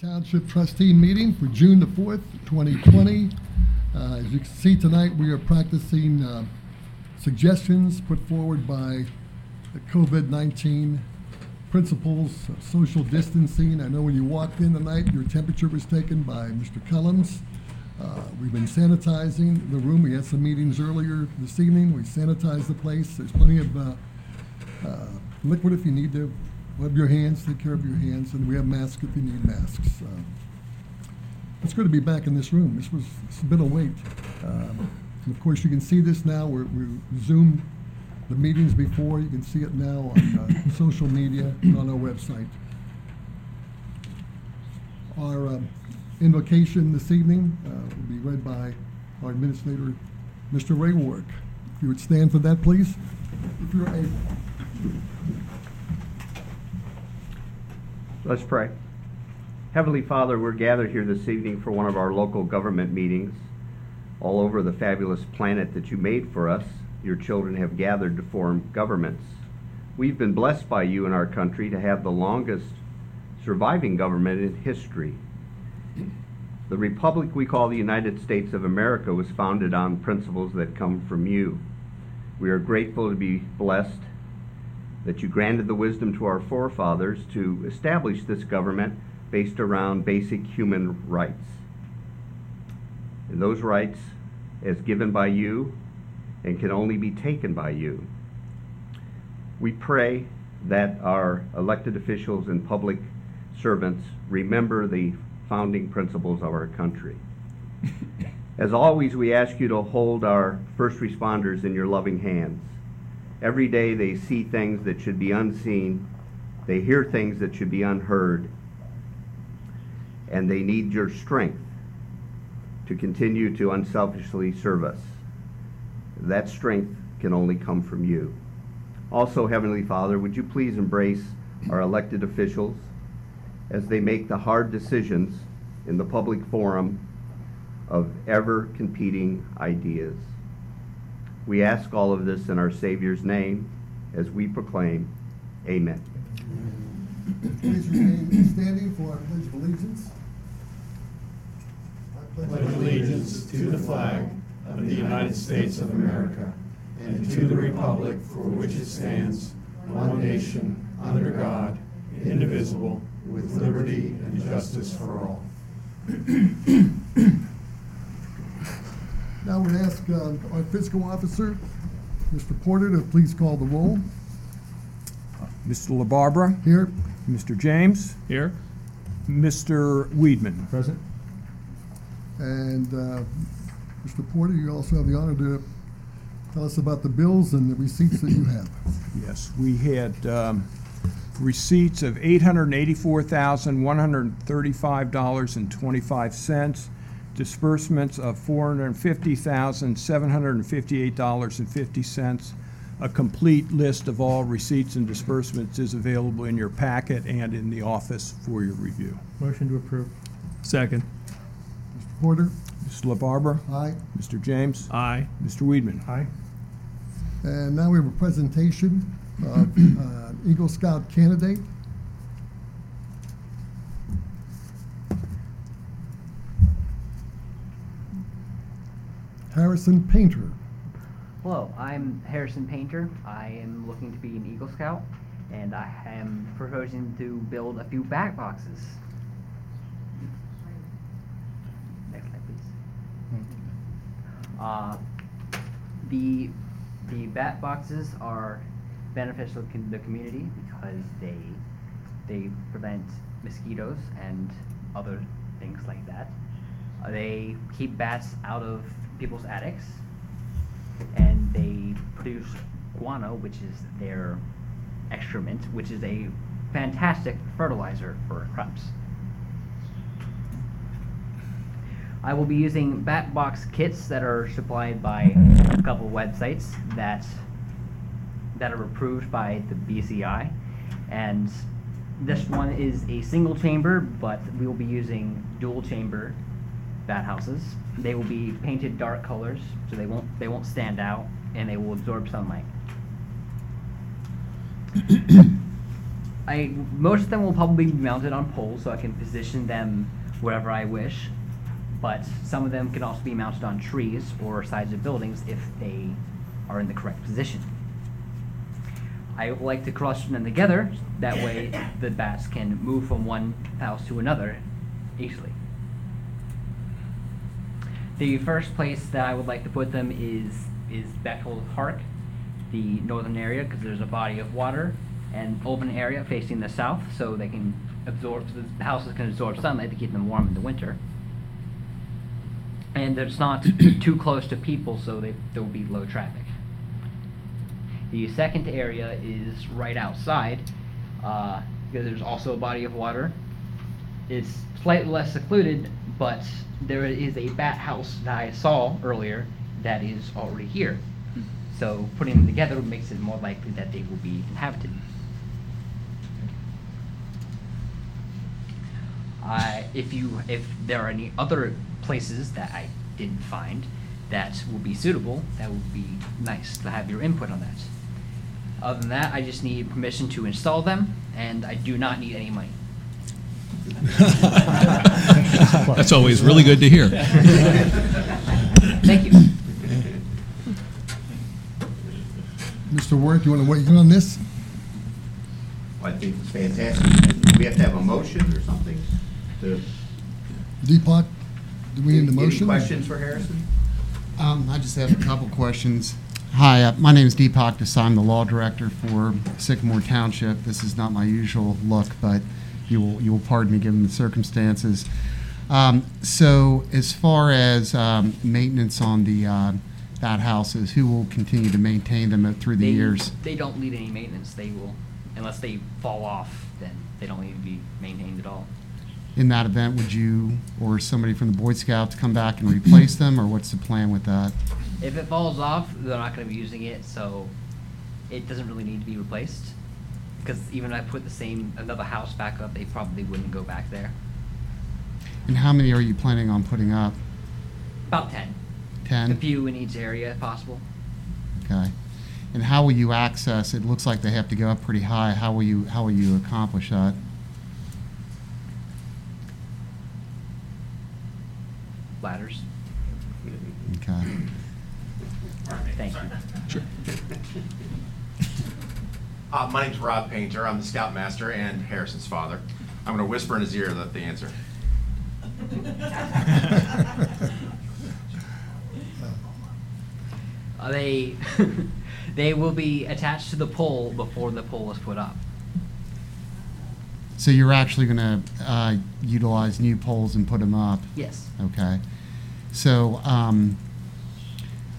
Township trustee meeting for June the 4th, 2020. Uh, As you can see tonight, we are practicing uh, suggestions put forward by the COVID-19 principles, of social distancing. I know when you walked in tonight, your temperature was taken by Mr. Kellums. Uh, We've been sanitizing the room. We had some meetings earlier this evening. We sanitized the place. There's plenty of uh, uh, liquid if you need to rub your hands, take care of your hands, and we have masks if you need masks. Uh, It's good to be back in this room. This was, it's been a wait. Um, And of course, you can see this now. We're, we Zoomed the meetings before. You can see it now on uh, social media and on our website. Our um, invocation this evening uh, will be read by our administrator, Mr. Ray Warrick. If you would stand for that, please, if you're able. Let's pray. Heavenly Father, we're gathered here this evening for one of our local government meetings. All over the fabulous planet that you made for us, your children have gathered to form governments. We've been blessed by you in our country to have the longest surviving government in history. The republic we call the United States of America was founded on principles that come from you. We are grateful to be blessed that you granted the wisdom to our forefathers to establish this government based around basic human rights. And those rights, as given by you, and can only be taken by you. We pray that our elected officials and public servants remember the founding principles of our country. As always, we ask you to hold our first responders in your loving hands. Every day they see things that should be unseen, they hear things that should be unheard, and they need your strength to continue to unselfishly serve us. That strength can only come from you. Also, Heavenly Father, would you please embrace our elected officials as they make the hard decisions in the public forum of ever competing ideas? We ask all of this in our Savior's name as we proclaim, Amen. Please remain standing for our pledge of allegiance. I pledge allegiance to the flag of the United States of America and to the republic for which it stands, one nation, under God, indivisible, with liberty and justice for all. Now we'd ask uh, our fiscal officer, Mr. Porter, to please call the roll. Mr. LaBarbera, Here, Mr. James, Here. Mr. Weidman. Present. and uh, Mr. Porter, you also have the honor to tell us about the bills and the receipts that you have. Yes, we had um, receipts of $884,135.25, disbursements of $450,758.50. A complete list of all receipts and disbursements is available in your packet and in the office for your review. Motion to approve. Second. Mr. Porter? Mr. LaBarbera, Aye. Mr. James, Aye. Mr. Weidman. Aye. And now we have a presentation of uh, Eagle Scout candidate. Harrison Painter. Hello, I'm Harrison Painter. I am looking to be an Eagle Scout, and I am proposing to build a few bat boxes. Next slide, please. Uh, the the bat boxes are beneficial to the community because they they prevent mosquitoes and other things like that. Uh, they keep bats out of people's attics, and they produce guano, which is their excrement, which is a fantastic fertilizer for crops. I will be using bat box kits that are supplied by a couple websites that that are approved by the BCI, and this one is a single chamber, but we will be using dual chamber bat houses. They will be painted dark colors, so they won't they won't stand out, and they will absorb sunlight. I most of them will probably be mounted on poles, so I can position them wherever I wish. But some of them can also be mounted on trees or sides of buildings if they are in the correct position. I like to cluster them together. That way, the bats can move from one house to another easily. The first place that I would like to put them is is Bechtold Park, the northern area, because there's a body of water and open area facing the south, so they can absorb. The houses can absorb sunlight to keep them warm in the winter. And it's not too close to people, so they, there will be low traffic. The second area is right outside, uh, because there's also a body of water. It's slightly less secluded, but there is a bat house that I saw earlier that is already here. So putting them together makes it more likely that they will be inhabited. If you, if there are any other places that I didn't find that will be suitable, that would be nice to have your input on that. Other than that, I just need permission to install them, and I do not need any money. That's always really good to hear. Thank you. Mr. Worth, you want to weigh in on this? I think it's fantastic. We have to have a motion or something to? Deepak, do we need a Any motion? questions for Harrison? Um, I just have a couple questions. Hi, uh, my name is Deepak Desai. I'm the law director for Sycamore Township. This is not my usual look, but you will, you will pardon me given the circumstances. Um, so as far as, um, maintenance on the, uh, bat houses, who will continue to maintain them through the They- years? They don't need any maintenance. They will, unless they fall off, then they don't need to be maintained at all. In that event, would you or somebody from the Boy Scouts come back and replace them, or what's the plan with that? If it falls off, they're not going to be using it, so it doesn't really need to be replaced. Because even if I put the same another house back up, they probably wouldn't go back there. And how many are you planning on putting up? About ten. Ten? A few in each area, if possible. Okay. And how will you access, it looks like they have to go up pretty high, how will you, how will you accomplish that? Ladders. Okay. Thank you. Uh, my name's Rob Painter. I'm the scoutmaster and Harrison's father. I'm going to whisper in his ear that the answer. Uh, they they will be attached to the pole before the pole is put up. So you're actually going to uh, utilize new poles and put them up? Yes. Okay. So, um,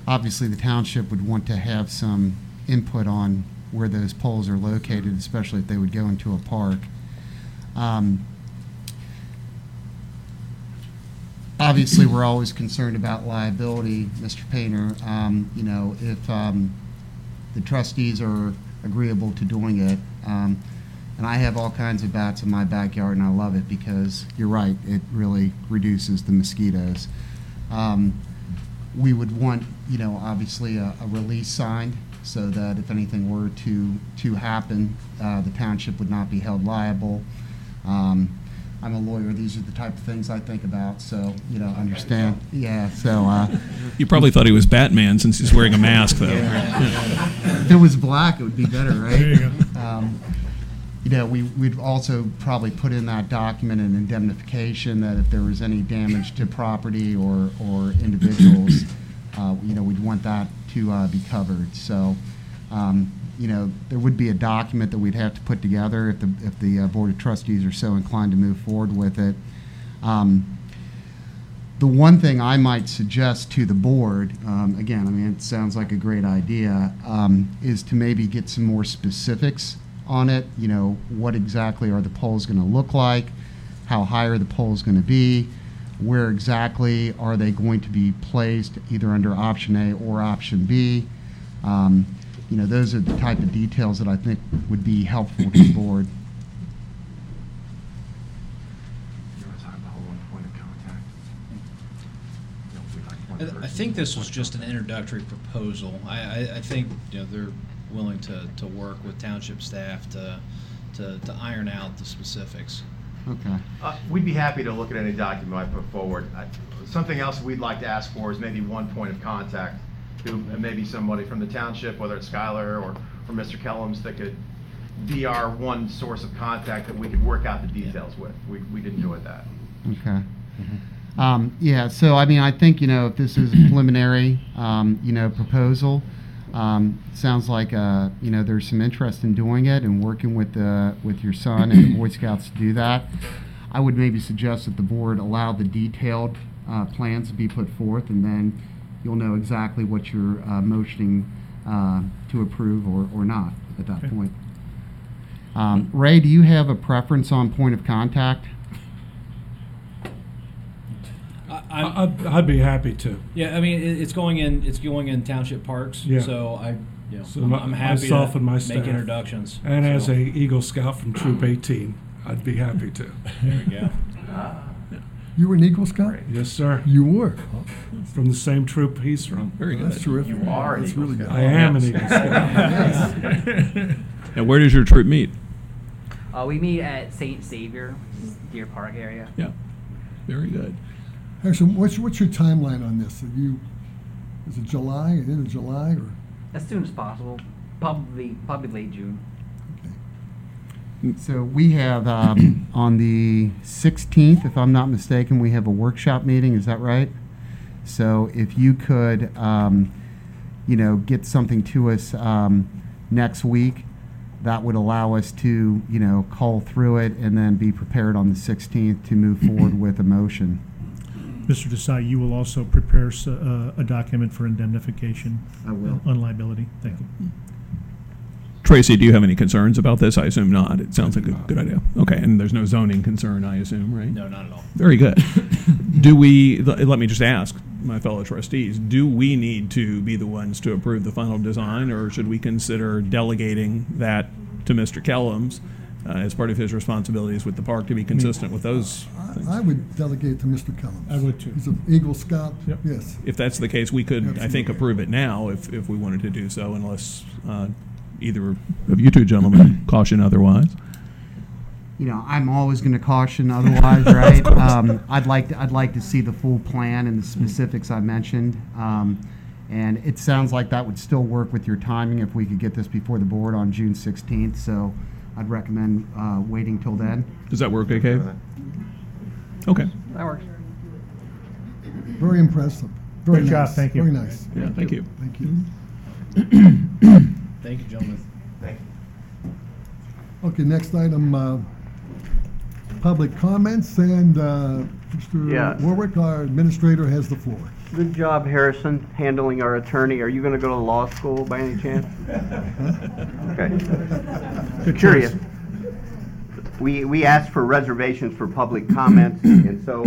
obviously, the township would want to have some input on where those poles are located, especially if they would go into a park. Um, obviously, we're always concerned about liability, Mr. Painter. Um, you know, if um, the trustees are agreeable to doing it, um, and I have all kinds of bats in my backyard, and I love it because you're right, it really reduces the mosquitoes. Um, we would want, you know, obviously a, a release sign so that if anything were to to happen, uh, the township would not be held liable. Um, I'm a lawyer; these are the type of things I think about. So, you know, understand? Yeah. So. Uh, You probably thought he was Batman since he's wearing a mask, though. if it was black, it would be better, right? There you go. Um, you know, we, we'd also probably put in that document an indemnification that if there was any damage to property or, or individuals, uh, you know, we'd want that to uh, be covered. So, um, you know, there would be a document that we'd have to put together if the, if the uh, Board of Trustees are so inclined to move forward with it. Um, the one thing I might suggest to the board, um, again, I mean, it sounds like a great idea, um, is to maybe get some more specifics on it. You know, what exactly are the poles going to look like? How high are the poles going to be? Where exactly are they going to be placed, either under option A or option B? Um, you know, those are the type of details that I think would be helpful to the board. You want to talk about one point of contact? No, we'd like one I I think this was just an introductory proposal. I, I, I think, you know, they're willing to, to work with township staff to, to, to iron out the specifics. Okay. Uh, We'd be happy to look at any document I put forward. I- Something else we'd like to ask for is maybe one point of contact, who, maybe somebody from the township, whether it's Skylar or, or Mr. Kellums, that could be our one source of contact that we could work out the details with. We, we'd enjoy that. Okay. Um, yeah, so I mean, I think, you know, if this is a preliminary, um, you know, proposal, um, sounds like, uh, you know, there's some interest in doing it and working with, uh, with your son and the Boy Scouts to do that. I would maybe suggest that the board allow the detailed, uh, plans to be put forth and then you'll know exactly what you're, uh, motioning, uh, to approve or, or not at that point. Um, Ray, do you have a preference on point of contact? I, I'm- I'd, I'd be happy to. yeah, I mean, it's going in, it's going in township parks, Yeah. so I, you know, So I'm, my- I'm happy myself to and my make staff. introductions. And as a Eagle Scout from Troop 18, I'd be happy to. There we go. You were an Eagle Scout? Yes, sir. You were. From the same troop he's from. Very good. That's terrific. You are an That's Eagle really Scout. good. I am an Eagle Scout. and where does your troop meet? Uh, we meet at Saint Savior, Deer Park area. Yeah. Very good. Harrison, what's, what's your timeline on this? Are you, is it July, end of July, or? As soon as possible, probably probably late June. Okay. So we have, um, on the 16th, if I'm not mistaken, we have a workshop meeting, is that right? So if you could, um, you know, get something to us um, next week, that would allow us to, you know, call through it and then be prepared on the 16th to move forward with a motion. Mr. Desai, you will also prepare s- uh, a document for indemnification I will. on liability. Thank you. Tracy, do you have any concerns about this? I assume not. It sounds like a good idea. Okay, and there's no zoning concern, I assume, right? No, not at all. Very good. do we, l- let me just ask my fellow trustees, do we need to be the ones to approve the final design, or should we consider delegating that to Mr. Kellums uh, as part of his responsibilities with the park to be consistent with those things? I, I would delegate to Mr. Kellums. I would too. He's an Eagle Scout, Yep. yes. If that's the case, we could, I think, Absolutely. approve it now if, if we wanted to do so, unless uh, either of you two gentlemen caution otherwise. You know, I'm always going to caution otherwise, right? Um, I'd like, to- I'd like to see the full plan and the specifics I mentioned. Um, And it sounds like that would still work with your timing if we could get this before the board on June 16th. So I'd recommend uh, waiting till then. Does that work, okay? Okay. That works. Very impressive. Very Good job, nice. thank you. Very nice. Yeah, thank you. Thank you. Thank you, gentlemen. Thank you. Okay, next item, uh, public comments, and uh, Yeah. Mr. Warrick, our administrator, has the floor. Good job, Harrison, handling our attorney. Are you going to go to law school by any chance? Okay. Curious. We, we asked for reservations for public comments, and so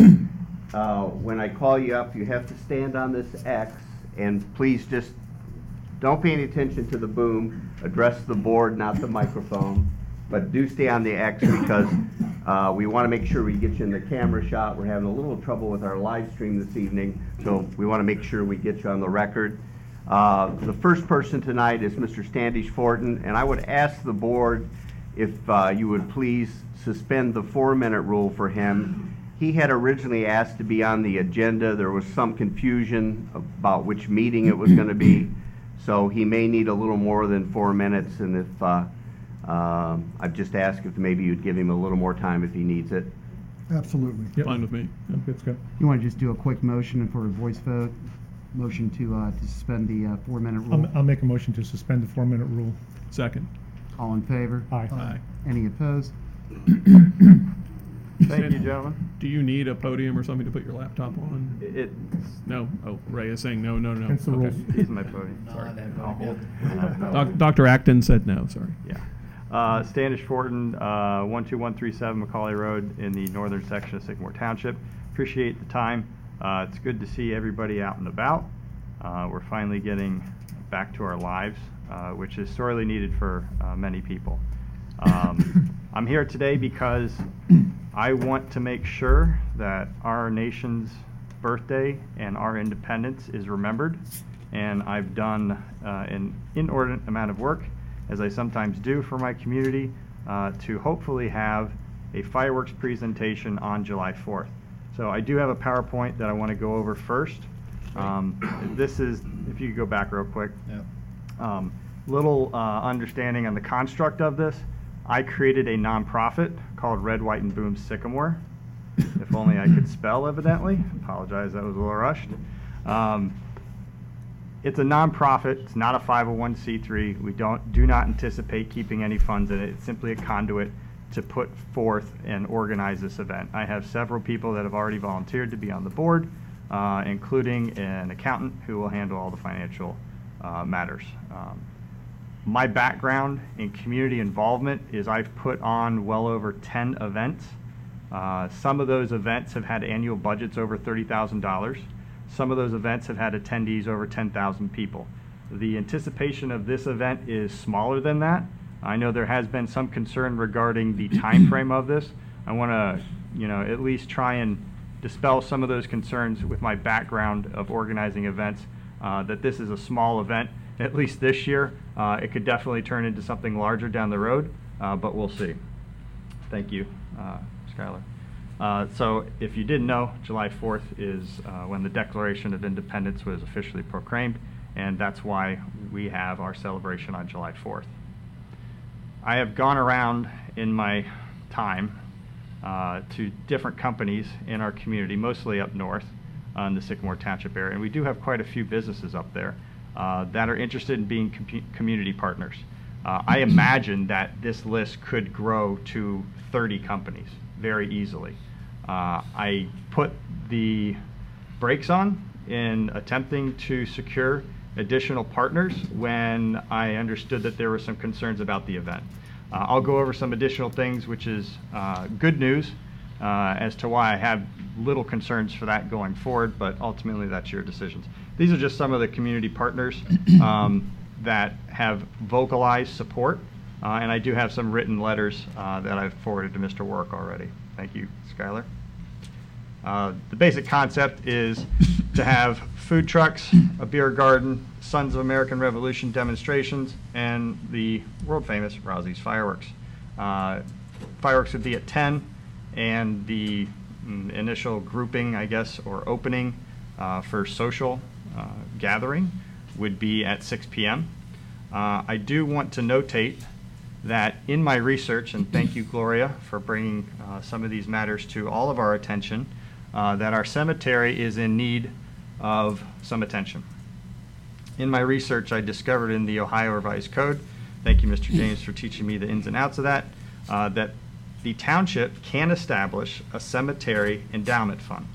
uh, when I call you up, you have to stand on this X, and please just, don't pay any attention to the boom, address the board, not the microphone, but do stay on the X because uh, we want to make sure we get you in the camera shot. We're having a little trouble with our live stream this evening, so we want to make sure we get you on the record. Uh, The first person tonight is Mr. Standish Fortin, and I would ask the board if uh, you would please suspend the four-minute rule for him. He had originally asked to be on the agenda. There was some confusion about which meeting it was going to be, so he may need a little more than four minutes, and if, uh, um, I've just asked if maybe you'd give him a little more time if he needs it. Absolutely. Yep. Fine with me. That's good. You want to just do a quick motion for a voice vote? Motion to, uh, to suspend the uh, four-minute rule? I'll, I'll make a motion to suspend the four-minute rule. Second. All in favor? Aye. Aye. Any opposed? Thank you, gentlemen. Do you need a podium or something to put your laptop on? It, No? Oh, Ray is saying no, no, no. Against the Okay. rules. he's my podium. No, that vote, yeah. Doc- Dr. Acton said no, sorry. Yeah. Uh, Standish Fortin, uh, 12137 Macaulay Road in the northern section of Sycamore Township. Appreciate the time. Uh, It's good to see everybody out and about. Uh, We're finally getting back to our lives, uh, which is sorely needed for uh, many people. Um, I'm here today because I want to make sure that our nation's birthday and our independence is remembered. And I've done uh, an inordinate amount of work, as I sometimes do for my community, uh, to hopefully have a fireworks presentation on July 4th. So I do have a PowerPoint that I want to go over first. Um, This is, if you could go back real quick. Yep. Um, Little uh, understanding on the construct of this. I created a nonprofit called Red, White, and Boom Sycamore. If only I could spell evidently. Apologize, that was a little rushed. Um, It's a nonprofit, it's not a 501c3. We don't, do not anticipate keeping any funds in it. It's simply a conduit to put forth and organize this event. I have several people that have already volunteered to be on the board, uh, including an accountant who will handle all the financial uh, matters. Um, my background in community involvement is I've put on well over 10 events. Uh, some of those events have had annual budgets over $30,000. Some of those events have had attendees over 10,000 people. The anticipation of this event is smaller than that. I know there has been some concern regarding the time frame of this. I want to, you know, at least try and dispel some of those concerns with my background of organizing events, uh, that this is a small event, at least this year. Uh, It could definitely turn into something larger down the road, uh, but we'll see. Thank you, uh, Skylar. Uh, So if you didn't know, July 4th is uh, when the Declaration of Independence was officially proclaimed, and that's why we have our celebration on July 4th. I have gone around in my time uh, to different companies in our community, mostly up north uh, in the Sycamore Township area. And we do have quite a few businesses up there uh, that are interested in being com- community partners. Uh, I imagine that this list could grow to 30 companies very easily. Uh, I put the brakes on in attempting to secure additional partners when I understood that there were some concerns about the event. Uh, I'll go over some additional things, which is uh, good news uh, as to why I have little concerns for that going forward, but ultimately that's your decisions. These are just some of the community partners um, that have vocalized support, uh, and I do have some written letters uh, that I've forwarded to Mr. Work already. Thank you, Skylar. Uh, The basic concept is to have food trucks, a beer garden, Sons of American Revolution demonstrations, and the world-famous Rozzi's fireworks. Uh, Fireworks would be at 10, and the mm, initial grouping, I guess, or opening uh, for social uh, gathering would be at 6 p.m. I do want to notate that in my research, and thank you, Gloria, for bringing uh, some of these matters to all of our attention, uh, that our cemetery is in need of some attention. In my research, I discovered in the Ohio Revised Code, thank you, Mr. James, for teaching me the ins and outs of that, uh, that the township can establish a cemetery endowment fund.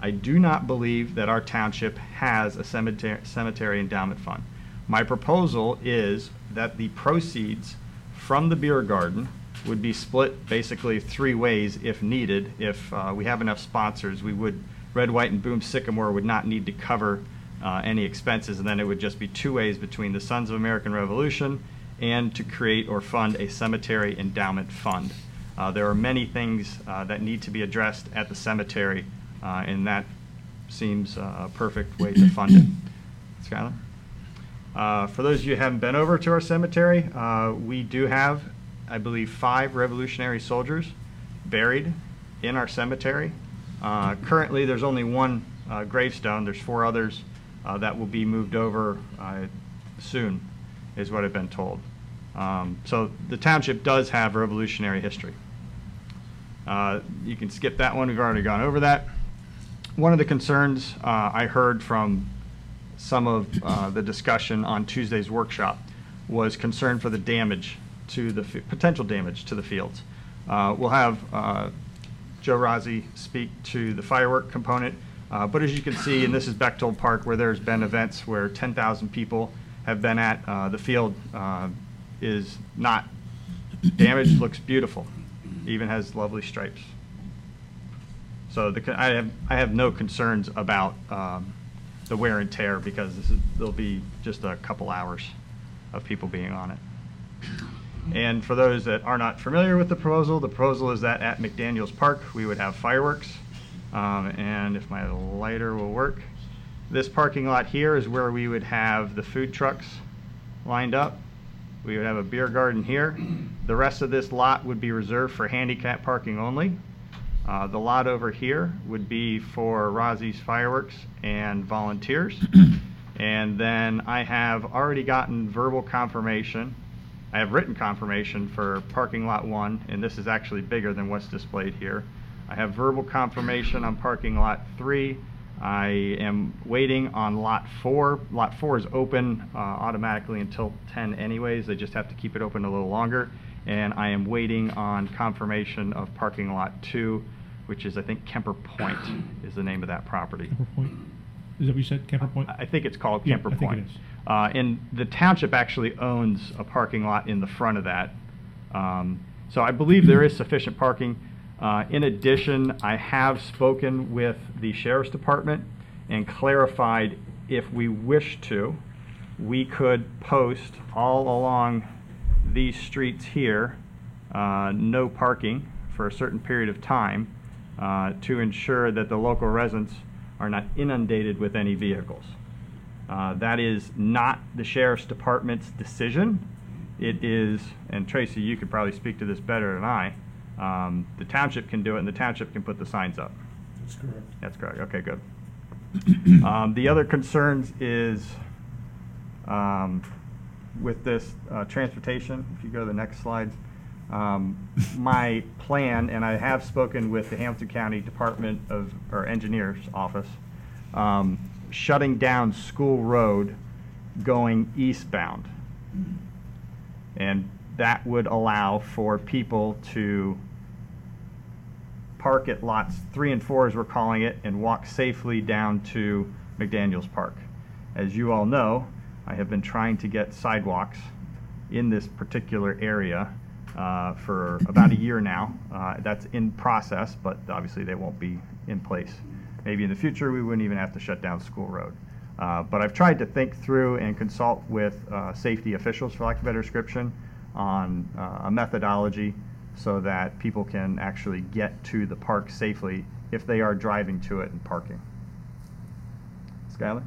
I do not believe that our township has a cemetery, cemetery endowment fund. My proposal is that the proceeds from the beer garden would be split basically three ways if needed. If uh, we have enough sponsors, we would, Red, White, and Boom Sycamore would not need to cover uh, any expenses, and then it would just be two ways between the Sons of American Revolution and to create or fund a cemetery endowment fund. Uh, There are many things uh, that need to be addressed at the cemetery, uh, and that seems uh, a perfect way to fund it. Skylar? Uh, For those of you who haven't been over to our cemetery, uh, we do have, I believe, five Revolutionary soldiers buried in our cemetery. Uh, Currently, there's only one uh, gravestone. There's four others uh, that will be moved over uh, soon, is what I've been told. Um, So the township does have Revolutionary history. You can skip that one, we've already gone over that. One of the concerns I heard from some of uh, the discussion on Tuesday's workshop was concern for the damage to the, potential damage to the fields. Uh, We'll have uh, Joe Rozzi speak to the firework component, uh, but as you can see, and this is Bechtold Park, where there's been events where 10,000 people have been at, uh, the field uh, is not damaged, looks beautiful, even has lovely stripes. So the, I have, I have no concerns about um, the wear and tear because this is, there'll be just a couple hours of people being on it. And for those that are not familiar with the proposal, the proposal is that at McDaniels Park, we would have fireworks. Um, And if my lighter will work, this parking lot here is where we would have the food trucks lined up. We would have a beer garden here. The rest of this lot would be reserved for handicap parking only. Uh, The lot over here would be for Rozzi's Fireworks and volunteers. And then I have already gotten verbal confirmation. I have written confirmation for parking lot one, and this is actually bigger than what's displayed here. I have verbal confirmation on parking lot three. I am waiting on lot four. Lot four is open uh, automatically until 10 anyways. They just have to keep it open a little longer. And I am waiting on confirmation of parking lot two, which is, I think, Kemper Point is the name of that property. Kemper Point? Is that what you said, Kemper Point? I think it's called Yeah, Kemper I think it Point. is. Uh, and the township actually owns a parking lot in the front of that. Um, so I believe there is sufficient parking. Uh, in addition, I have spoken with the sheriff's department and clarified if we wish to, we could post all along these streets here, uh, no parking for a certain period of time uh, to ensure that the local residents are not inundated with any vehicles. Uh, That is not the sheriff's department's decision. It is, and Tracy, you could probably speak to this better than I, um, the township can do it and the township can put the signs up. That's correct. That's correct, okay, good. Um, The other concerns is um, with this uh, transportation, if you go to the next slide, um, my plan, and I have spoken with the Hamilton County Department of, or Engineers Office, um, shutting down School Road going eastbound. And that would allow for people to park at lots three and four, as we're calling it, and walk safely down to McDaniels Park. As you all know, I have been trying to get sidewalks in this particular area uh, for about a year now. Uh, That's in process, but obviously they won't be in place. Maybe in the future, we wouldn't even have to shut down School Road. Uh, But I've tried to think through and consult with uh, safety officials, for lack of a better description, on uh, a methodology so that people can actually get to the park safely if they are driving to it and parking. Skylar?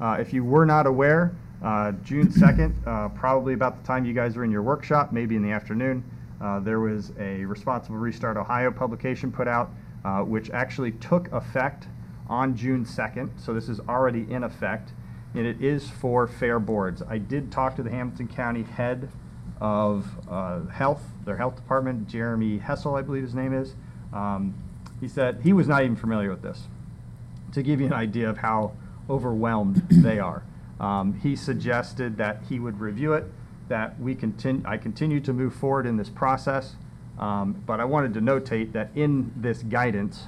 Uh, If you were not aware, uh, June 2nd, uh, probably about the time you guys were in your workshop, maybe in the afternoon, uh, there was a Responsible Restart Ohio publication put out, uh, which actually took effect on June 2nd, so this is already in effect, and it is for fair boards. I did talk to the Hamilton County head of uh, health, their health department, Jeremy Hessel, I believe his name is. Um, He said he was not even familiar with this to give you an idea of how overwhelmed they are. Um, he suggested that he would review it, that we continue, I continue to move forward in this process. Um, but I wanted to notate that in this guidance,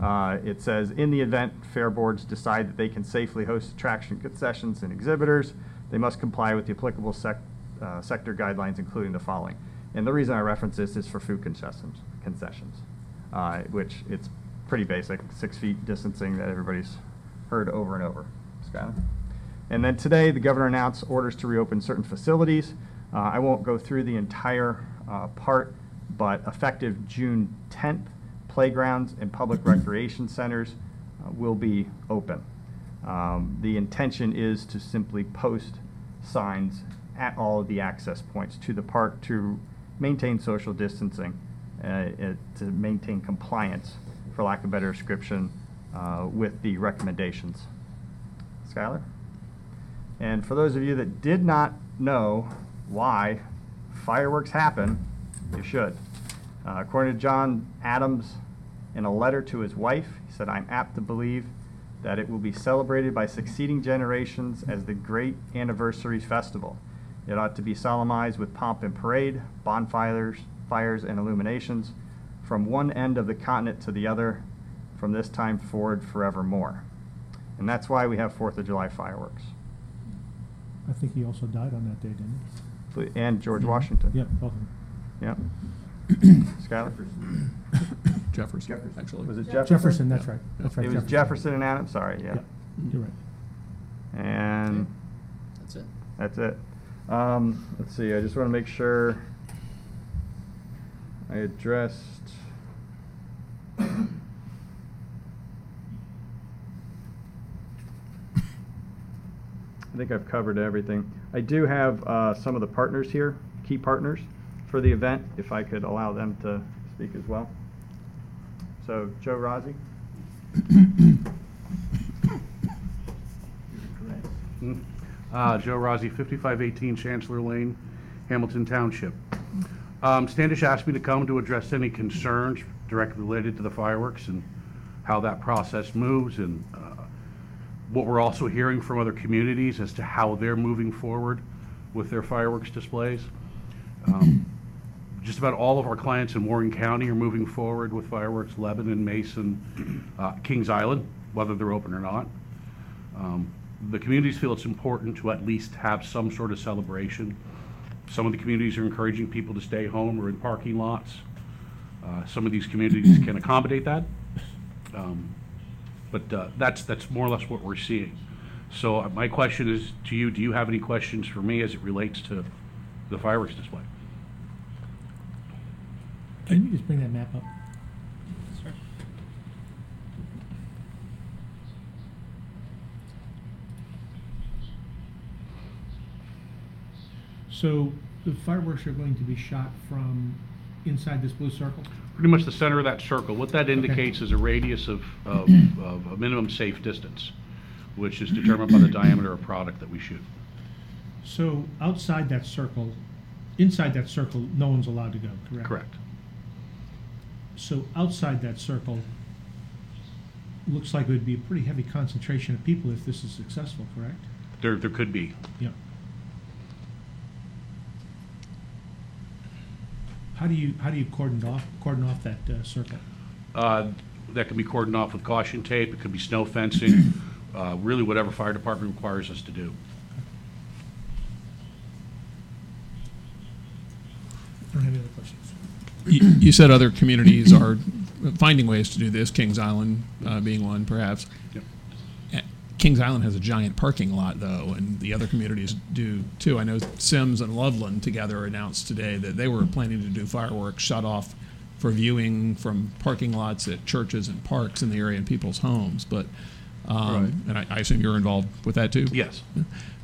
uh, it says, in the event fair boards decide that they can safely host attraction concessions and exhibitors, they must comply with the applicable sec, uh, sector guidelines, including the following. And the reason I reference this is for food concessions, concessions, uh, which it's pretty basic, six feet distancing that everybody's heard over and over. Skylar? And then today, the governor announced orders to reopen certain facilities. Uh, I won't go through the entire uh, part, but effective June 10th, playgrounds and public recreation centers uh, will be open. Um, The intention is to simply post signs at all of the access points to the park to maintain social distancing, uh, to maintain compliance, for lack of a better description, uh, with the recommendations. Skylar? And for those of you that did not know why fireworks happen, you should. Uh, according to John Adams, in a letter to his wife, he said, I'm apt to believe that it will be celebrated by succeeding generations as the great anniversary festival. It ought to be solemnized with pomp and parade, bonfires, fires, and illuminations from one end of the continent to the other, from this time forward forevermore. And that's why we have Fourth of July fireworks. I think he also died on that day, didn't he? And George Washington. Yeah, both of them. Yep. Skylar? Jefferson, actually. Was it Jefferson? Jefferson, that's right. That's right. It was Jefferson and Adams, sorry, yeah. Yeah, you're right. And That's it. that's it. Um, let's see, I just want to make sure I addressed. I think I've covered everything. I do have uh, some of the partners here, key partners for the event, if I could allow them to speak as well. So Joe Rozzi. Uh, Joe Rozzi, 5518 Chancellor Lane, Hamilton Township. Um, Standish asked me to come to address any concerns directly related to the fireworks and how that process moves and uh, what we're also hearing from other communities as to how they're moving forward with their fireworks displays. Um, Just about all of our clients in Warren County are moving forward with fireworks, Lebanon, Mason, uh, Kings Island, whether they're open or not. Um, The communities feel it's important to at least have some sort of celebration. Some of the communities are encouraging people to stay home or in parking lots. Uh, Some of these communities can accommodate that. Um, But uh, that's, that's more or less what we're seeing. So uh, my question is to you, do you have any questions for me as it relates to the fireworks display? Can you just bring that map up? So the fireworks are going to be shot from inside this blue circle? Pretty much the center of that circle. What that indicates is a radius of, of, of a minimum safe distance, which is determined by the diameter of product that we shoot. So outside that circle, inside that circle, no one's allowed to go, correct? Correct. So outside that circle, looks like it would be a pretty heavy concentration of people if this is successful, correct? There, there could be. Yeah. How do you, how do you cordon off, cordon off that uh, circle? Uh, That can be cordoned off with caution tape, it could be snow fencing, uh, really whatever fire department requires us to do. I don't have any other questions. You you said other communities are finding ways to do this, Kings Island uh, being one, perhaps. Yep. Kings Island has a giant parking lot, though, and the other communities do too. I know Symmes and Loveland together announced today that they were planning to do fireworks shut off for viewing from parking lots at churches and parks in the area and people's homes. But um, and I, I assume you're involved with that too. Yes.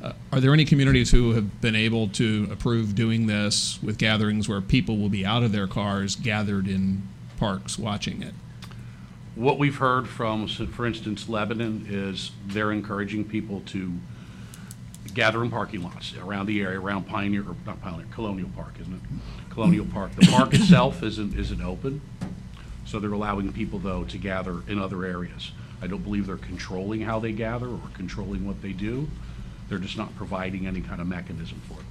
Uh, are there any communities who have been able to approve doing this with gatherings where people will be out of their cars gathered in parks watching it? What we've heard from, for instance, Lebanon, is they're encouraging people to gather in parking lots around the area, around Pioneer, or not Pioneer, Colonial Park, isn't it? Colonial Park. The park itself isn't, isn't open, so they're allowing people, though, to gather in other areas. I don't believe they're controlling how they gather or controlling what they do. They're just not providing any kind of mechanism for it.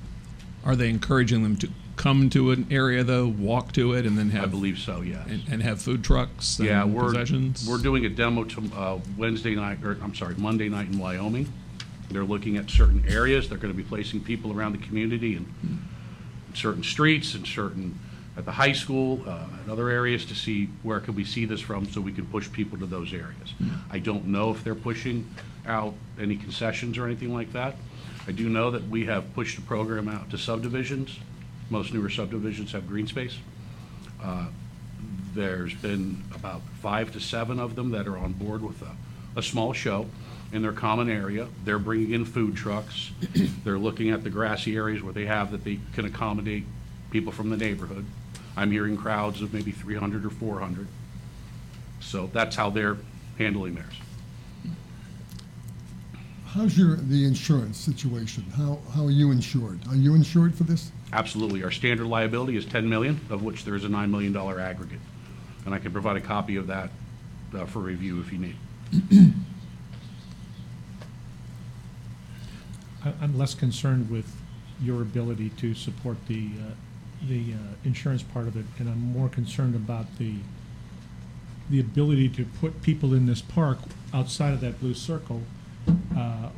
Are they encouraging them to come to an area though, walk to it, and then have? I believe so, yes. And, and have food trucks and Yeah, we're, possessions? we're doing a demo to, uh, Wednesday night, or, I'm sorry, Monday night in Wyoming. They're looking at certain areas, they're gonna be placing people around the community and certain streets and certain, at the high school, uh, and other areas to see where can we see this from, so we can push people to those areas. I don't know if they're pushing out any concessions or anything like that. I do know that we have pushed the program out to subdivisions. Most newer subdivisions have green space. Uh, There's been about five to seven of them that are on board with a, a small show in their common area. They're bringing in food trucks. They're looking at the grassy areas where they have that they can accommodate people from the neighborhood. I'm hearing crowds of maybe 300 or 400. So that's how they're handling theirs. How's your, the insurance situation? How, how are you insured? Are you insured for this? Absolutely. Our standard liability is 10 million, of which there is a $9 million aggregate. And I can provide a copy of that uh, for review if you need. I, I'm less concerned with your ability to support the, uh, the uh, insurance part of it, and I'm more concerned about the, the ability to put people in this park outside of that blue circle uh,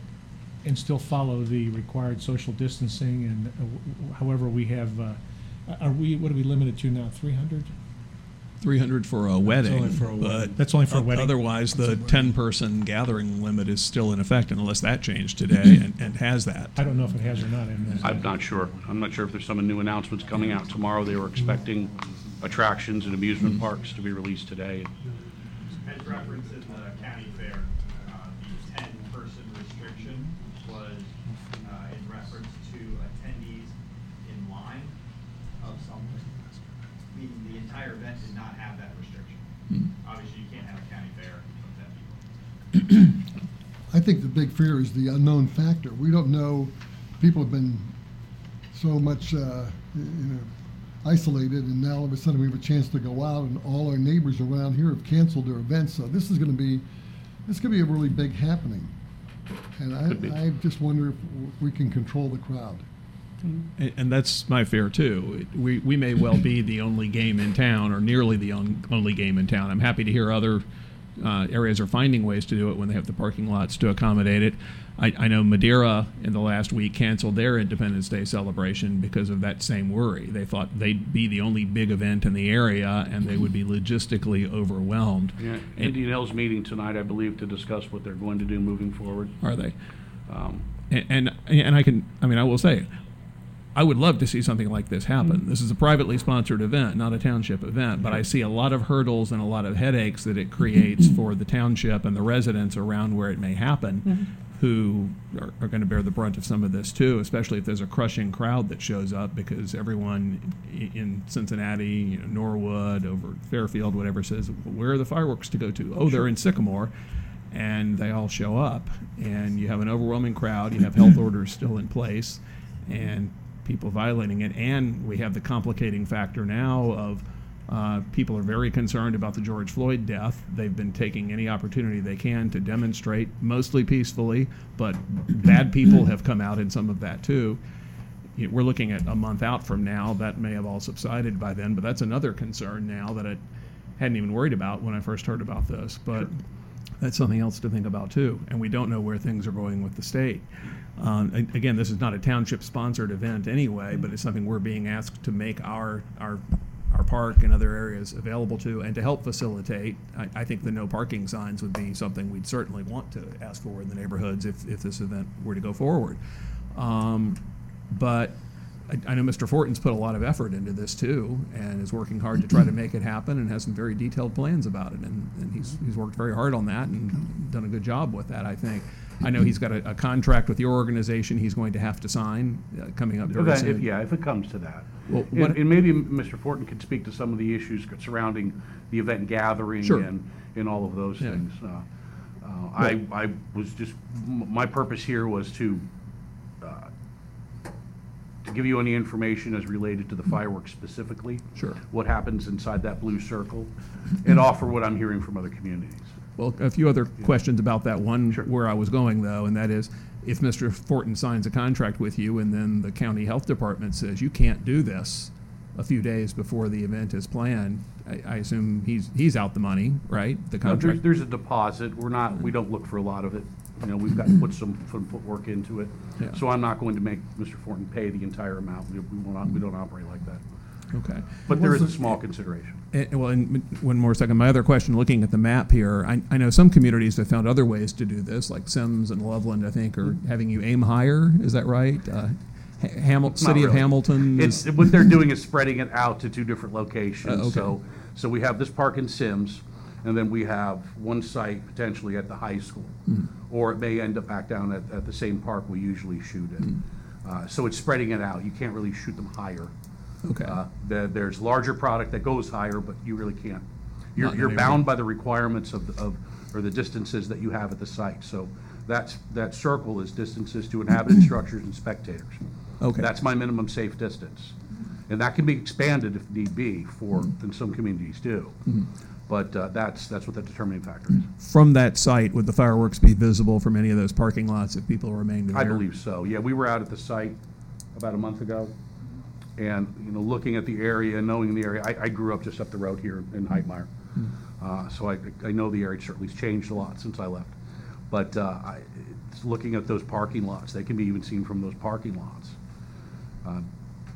and still follow the required social distancing and uh, w- w- however we have, uh, are we, what are we limited to now, 300? Three hundred for a wedding, only for a but. That's only for a o- wedding? Otherwise, the That's a wedding. ten-person gathering limit is still in effect unless that changed today and, and has that. I don't know if it has or not. in there. I'm not sure. I'm not sure if there's some new announcements coming out tomorrow. They were expecting attractions and amusement parks to be released today. As referenced I think the big fear is the unknown factor. We don't know, people have been so much, uh, you know, isolated, and now all of a sudden we have a chance to go out, and all our neighbors around here have canceled their events, so this is gonna be, this could be a really big happening. And I, I just wonder if we can control the crowd. And, and that's my fear too. We, we may well be the only game in town, or nearly the on, only game in town. I'm happy to hear other uh, areas are finding ways to do it when they have the parking lots to accommodate it. I, I know Madeira in the last week canceled their Independence Day celebration because of that same worry. They thought they'd be the only big event in the area, and they would be logistically overwhelmed. Yeah, Indian Hills meeting tonight, I believe, to discuss what they're going to do moving forward. Are they? Um, And, and and I can I mean I will say I would love to see something like this happen. Mm-hmm. This is a privately sponsored event, not a township event, but I see a lot of hurdles and a lot of headaches that it creates for the township and the residents around where it may happen mm-hmm. who are, are going to bear the brunt of some of this too, especially if there's a crushing crowd that shows up because everyone in Cincinnati, you know, Norwood, over Fairfield, whatever says, where are the fireworks to go to? Oh, they're in Sycamore. And they all show up and you have an overwhelming crowd you have health orders still in place and people violating it and we have the complicating factor now of uh, people are very concerned about the George Floyd death. They've been taking any opportunity they can to demonstrate, mostly peacefully, but bad people have come out in some of that too. We're looking at a month out from now. That may have all subsided by then, but that's another concern now that I hadn't even worried about when I first heard about this. But that's something else to think about too. And we don't know where things are going with the state. Um, again, this is not a township-sponsored event anyway, but it's something we're being asked to make our our our park and other areas available to, and to help facilitate. I, I think the no parking signs would be something we'd certainly want to ask for in the neighborhoods if, if this event were to go forward. Um, but I, I know Mr. Fortin's put a lot of effort into this too, and is working hard to try to make it happen, and has some very detailed plans about it. And, and he's he's worked very hard on that and done a good job with that. I think. I know he's got a, a contract with your organization. He's going to have to sign uh, coming up very If, soon. if- yeah, if it comes to that. Well, And, what- and maybe Mr. Fortin could speak to some of the issues surrounding the event gathering Sure. and, and all of those Yeah. things. Uh, uh, I, I was just, m- my purpose here was to, uh, to give you any information as related to the fireworks specifically. Sure. What happens inside that blue circle, and offer what I'm hearing from other communities. Well, a few other questions about that. One, where I was going though, and that is, if Mr. Fortin signs a contract with you and then the county health department says you can't do this a few days before the event is planned, I, I assume he's, he's out the money, right? The No, there's, contract? there's a deposit, we're not, we don't look for a lot of it, you know, we've got to put some, footwork into it. Yeah. So I'm not going to make Mr. Fortin pay the entire amount, we, we will not, we don't operate like that. Okay. But there is a small consideration. And, well, and one more second. My other question, looking at the map here, I, I know some communities have found other ways to do this, like Symmes and Loveland, I think, are having you aim higher. Is that right? Uh, Hamil- City of really. Hamilton. It's, is- what they're doing is spreading it out to two different Uh, locations. okay. So, so we have this park in Symmes, and then we have one site potentially at the high school. Hmm. Or it may end up back down at, at the same park we usually shoot in. Hmm. Uh, so it's spreading it out, you can't really shoot them higher. Okay. Uh, there- there's larger product that goes higher, but you really can't. You're, Not you're the bound by the requirements of, of, or the distances that you have at the site. So that's, that circle is distances to inhabited structures and spectators. Okay. That's my minimum safe distance. And that can be expanded if need be for, and some communities do. Mm-hmm. But uh, that's, that's what the determining factor is. From that site, would the fireworks be visible from any of those parking lots if people remained there? I believe so. Yeah, we were out at the site about a month ago. And, you know, looking at the area, and knowing the area, I, I grew up just up the road here in Heitmeyer. Uh, so I, I know the area certainly has changed a lot since I left. But, uh, I, it's looking at those parking lots, they can be even seen from those parking lots. Uh,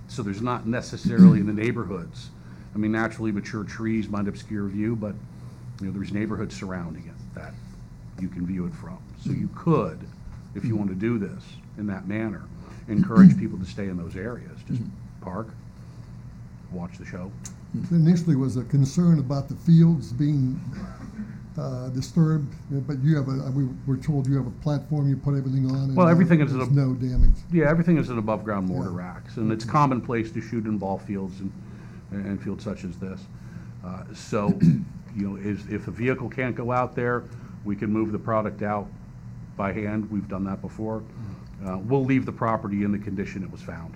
So there's not necessarily in the neighborhoods. I mean, naturally mature trees might obscure view, but, you know, there's neighborhoods surrounding it that you can view it from. So you could, if you want to do this in that manner, encourage people to stay in those areas. Just park, watch the show. Initially was a concern about the fields being uh, disturbed, but you have a, we were told you have a platform, you put everything on. and, Well, everything is there's an- no damage. Yeah, everything is in above-ground mortar Yeah. racks, and it's commonplace to shoot in ball fields and, and fields such as this. Uh, So, you know, is, if a vehicle can't go out there, we can move the product out by hand. We've done that before. Uh, We'll leave the property in the condition it was found.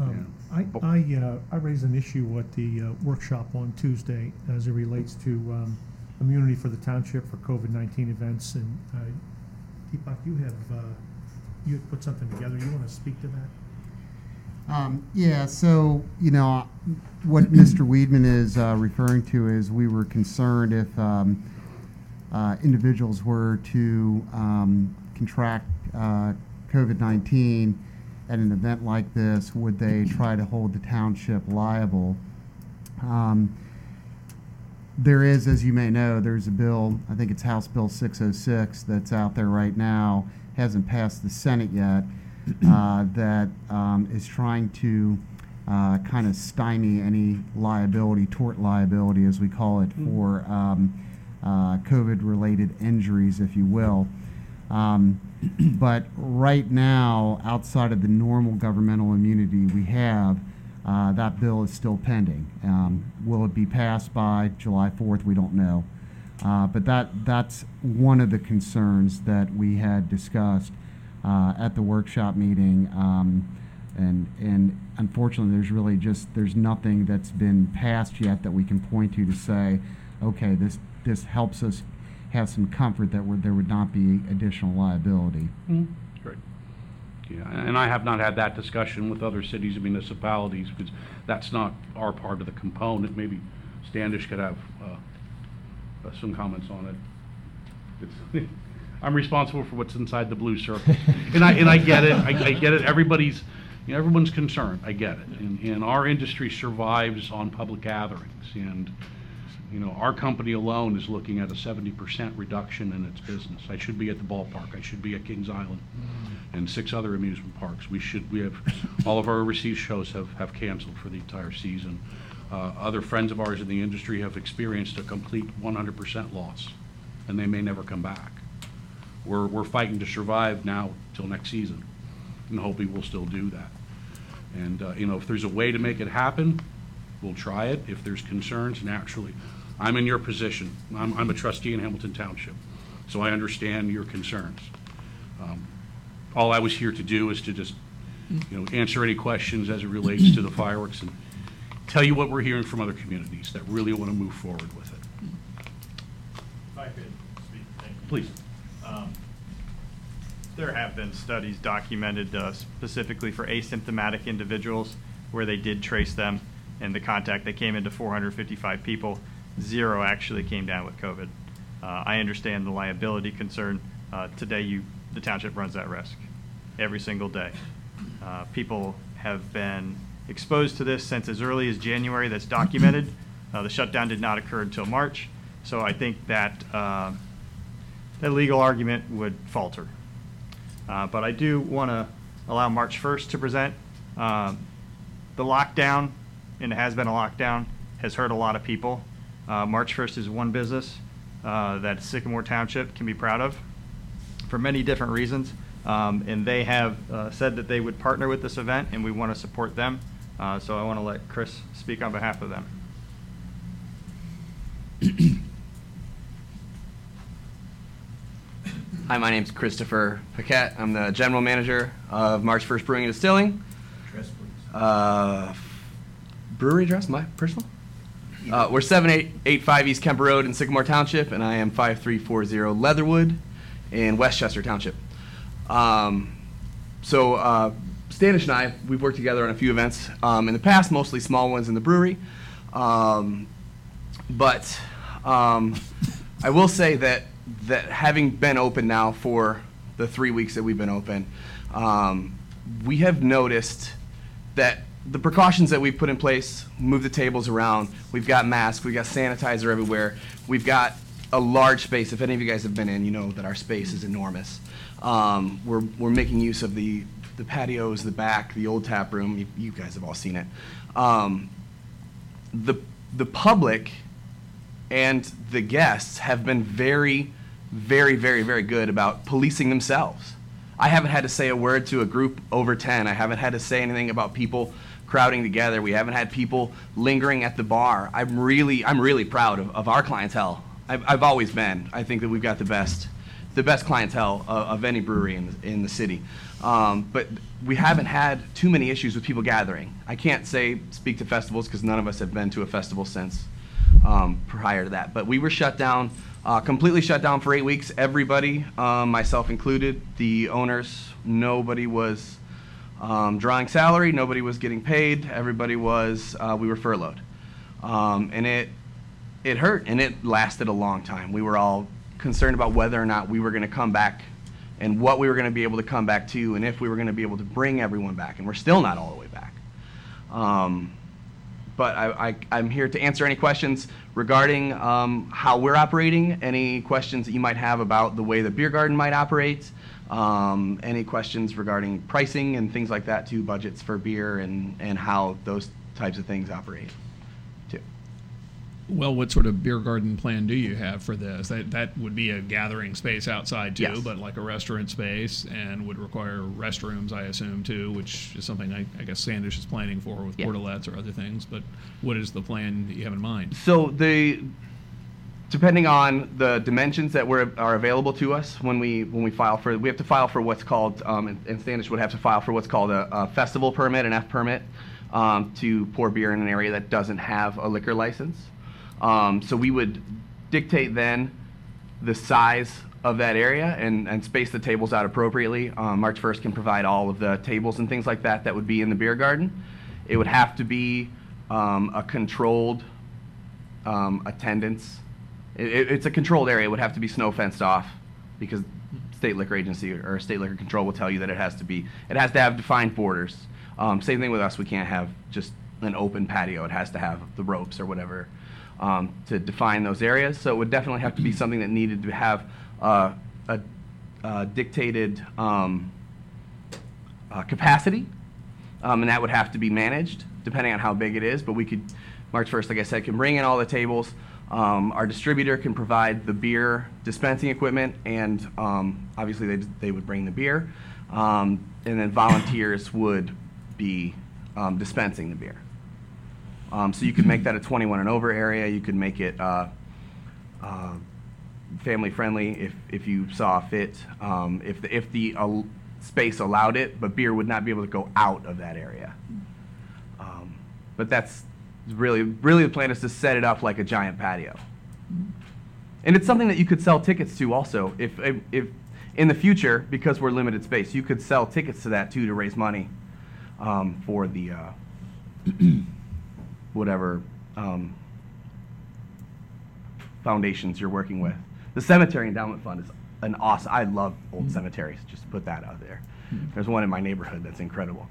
Um, I, I, uh, I raised an issue at the uh, workshop on Tuesday as it relates to um, immunity for the township for COVID-19 events. And uh, Deepak, you have, uh, you had put something together. You want to speak to that? Um, yeah, so, you know, what Mr. Weidman is uh, referring to is we were concerned if um, uh, individuals were to um, contract uh, COVID-19 at an event like this, would they try to hold the township liable? Um, there is, as you may know, there's a bill, I think it's House Bill 606, that's out there right now, hasn't passed the Senate yet, uh, that um, is trying to uh, kind of stymie any liability, tort liability, as we call it, for um, uh, COVID-related injuries, if you will. Um, but right now, outside of the normal governmental immunity we have, uh, that bill is still pending. Um, will it be passed by July 4th? We don't know. Uh, but that that's one of the concerns that we had discussed uh, at the workshop meeting. Um, and and unfortunately, there's really just there's nothing that's been passed yet that we can point to to say, okay, this this helps us have some comfort that would, there would not be additional liability. Great. Yeah, and I have not had that discussion with other cities and municipalities, because that's not our part of the component. Maybe Standish could have uh, uh, some comments on it. It's- I'm responsible for what's inside the blue circle. And I, and I get it, I, I get it, everybody's, you know, everyone's concerned, I get it. And, and our industry survives on public gatherings, and, you know, our company alone is looking at a seventy percent reduction in its business. I should be at the ballpark, I should be at Kings Island, and six other amusement parks. We should, we have, all of our overseas shows have, have canceled for the entire season. Uh, other friends of ours in the industry have experienced a complete one hundred percent loss, and they may never come back. We're, we're fighting to survive now till next season, and hoping we'll still do that. And, uh, you know, if there's a way to make it happen, we'll try it. If there's concerns, naturally, I'm in your position. I'm, I'm a trustee in Hamilton Township, so I understand your concerns. Um, All I was here to do is to just, you know, answer any questions as it relates to the fireworks and tell you what we're hearing from other communities that really want to move forward with it. If I could speak, thank you. Please. Um, There have been studies documented uh, specifically for asymptomatic individuals where they did trace them and the contact, they came into 455 people, zero actually came down with COVID. Uh, I understand the liability concern. Uh, Today, you, the township runs that risk every single day. Uh, People have been exposed to this since as early as January, that's documented. Uh, The shutdown did not occur until March, so I think that uh, that legal argument would falter. Uh, But I do want to allow March 1st to present. The lockdown, and it has been a lockdown, has hurt a lot of people. Uh, March 1st is one business uh, that Sycamore Township can be proud of for many different reasons. Um, And they have uh, said that they would partner with this event, and we want to support them. Uh, So I want to let Chris speak on behalf of them. Hi, my name's Christopher Paquette. I'm the general manager of March 1st Brewing and Distilling. Uh, brewery address, my personal? Uh, we're 7885 East Kemper Road in Sycamore Township, and I am 5340 Leatherwood in West Chester Township. Um, so, uh, Standish and I, we've worked together on a few events um, in the past, mostly small ones in the brewery. Um, but um, I will say that that having been open now for the three weeks that we've been open, um, we have noticed that the precautions that we've put in place, move the tables around, we've got masks, we've got sanitizer everywhere, we've got a large space. If any of you guys have been in, you know that our space is enormous. Um, we're, we're making use of the, the patios, the back, the old tap room. You, you guys have all seen it. Um, the, the public and the guests have been very, very, very, very good about policing themselves. I haven't had to say a word to a group over 10. I haven't had to say anything about people crowding together. We haven't had people lingering at the bar. I'm really, I'm really proud of, of our clientele. I've, I've always been. I think that we've got the best, the best clientele of, of any brewery in, in the city. Um, but we haven't had too many issues with people gathering. I can't say, speak to festivals because none of us have been to a festival since um, prior to that. But we were shut down, uh, completely shut down for eight weeks. Everybody, um, myself included, the owners, nobody was um, drawing salary, nobody was getting paid, everybody was, uh, we were furloughed. Um, and it, it hurt and it lasted a long time. We were all concerned about whether or not we were going to come back and what we were going to be able to come back to and if we were going to be able to bring everyone back. And we're still not all the way back. Um, but I, am here to answer any questions regarding um, how we're operating, any questions that you might have about the way the beer garden might operate, um, any questions regarding pricing and things like that too, budgets for beer and, and how those types of things operate too. Well, what sort of beer garden plan do you have for this? That that would be a gathering space outside too, Yes. but like a restaurant space, and would require restrooms, I assume too, which is something I, I guess Standish is planning for with Yeah. portalettes or other things. But what is the plan that you have in mind? So the depending on the dimensions that were, are available to us when we when we file for we have to file for what's called um, and, and Standish would have to file for what's called a, a festival permit an F permit um, to pour beer in an area that doesn't have a liquor license. Um, so we would dictate then the size of that area and, and space the tables out appropriately. Um, March 1st can provide all of the tables and things like that that would be in the beer garden. It would have to be um, a controlled um, attendance. It, it- it's a controlled area. It would have to be snow fenced off because state liquor agency or state liquor control will tell you that it has to be. It has to have defined borders. Um, same thing with us. We can't have just an open patio. It has to have the ropes or whatever um, to define those areas. So it would definitely have to be something that needed to have uh, a, a dictated um, uh, capacity um, and that would have to be managed depending on how big it is. But we could, March 1st, like I said, can bring in all the tables. Um, our distributor can provide the beer dispensing equipment, and um, obviously they, they would bring the beer. Um, and then volunteers would be um, dispensing the beer. Um, so you could make that a 21 and over area. You could make it uh, uh, family friendly if, if you saw fit. Um, if the, if the uh, space allowed it, but beer would not be able to go out of that area. But that's really really the plan is to set it up like a giant patio. And it's something that you could sell tickets to also if, if, if in the future because we're limited space you could sell tickets to that too to raise money um, for the uh, whatever um, foundations you're working with. The cemetery endowment fund is an awesome. I love old cemeteries. Just to put that out there. There's one in my neighborhood that's incredible.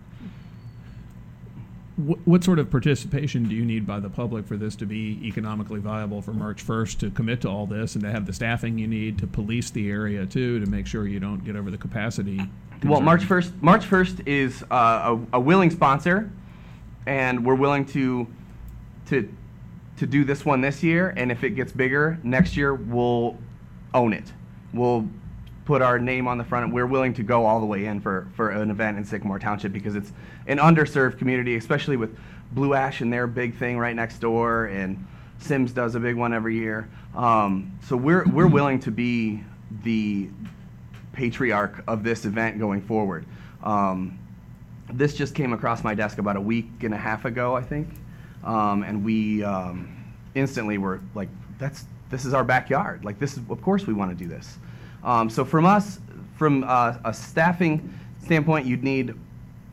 What, what sort of participation do you need by the public for this to be economically viable for March 1st to commit to all this and to have the staffing you need to police the area too to make sure you don't get over the capacity? Well, March 1st, March 1st is uh, a, a willing sponsor, and we're willing to to to do this one this year. And if it gets bigger next year, we'll own it. We'll put our name on the front. We're willing to go all the way in for for an event in Sycamore Township because it's an underserved community, especially with Blue Ash and their big thing right next door, and Symmes does a big one every year. Um, so we're we're willing to be the patriarch of this event going forward. Um, this just came across my desk about a week and a half ago, I think, um, and we um, instantly were like, "That's this is our backyard. Like this is, of course, we want to do this." Um, so from us, from uh, a staffing standpoint, you'd need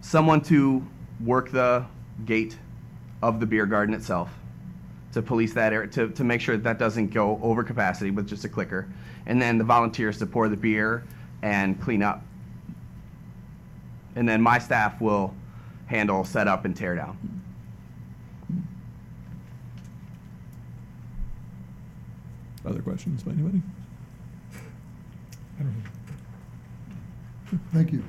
someone to work the gate of the beer garden itself to police that area to, to make sure that, that doesn't go over capacity with just a clicker. And then the volunteers to pour the beer and clean up. And then my staff will handle setup and tear down. Other questions by anybody? Thank you.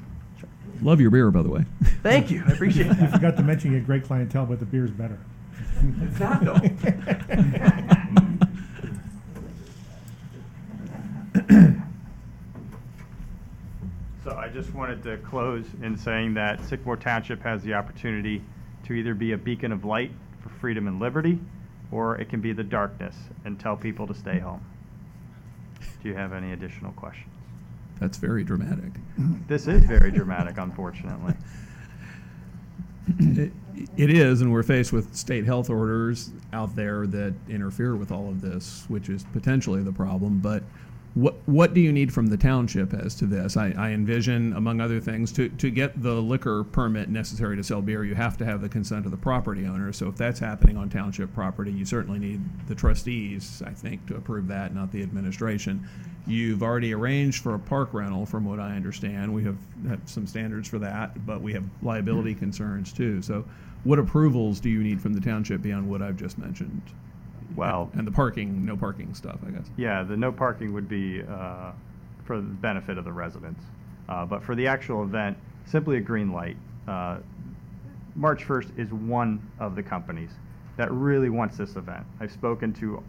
Love your beer, by the way. Thank you. I appreciate it. You forgot to mention you had great clientele, but the beer's better. It's not, though. So I just wanted to close in saying that Sycamore Township has the opportunity to either be a beacon of light for freedom and liberty, or it can be the darkness and tell people to stay home. Do you have any additional questions? That's very dramatic. This is very dramatic, unfortunately. It it is, and we're faced with state health orders out there that interfere with all of this, which is potentially the problem. But what what do you need from the township as to this? I, I envision, among other things, to, to get the liquor permit necessary to sell beer, you have to have the consent of the property owner. So if that's happening on township property, you certainly need the trustees, I think, to approve that, not the administration. You've already arranged for a park rental, from what I understand. We have, have some standards for that, but we have liability concerns too. So what approvals do you need from the township beyond what I've just mentioned? Well, And the parking, no parking stuff, I guess. Yeah, the no parking would be uh, for the benefit of the residents. Uh, But for the actual event, simply a green light. Uh, March 1st is one of the companies that really wants this event. I've spoken to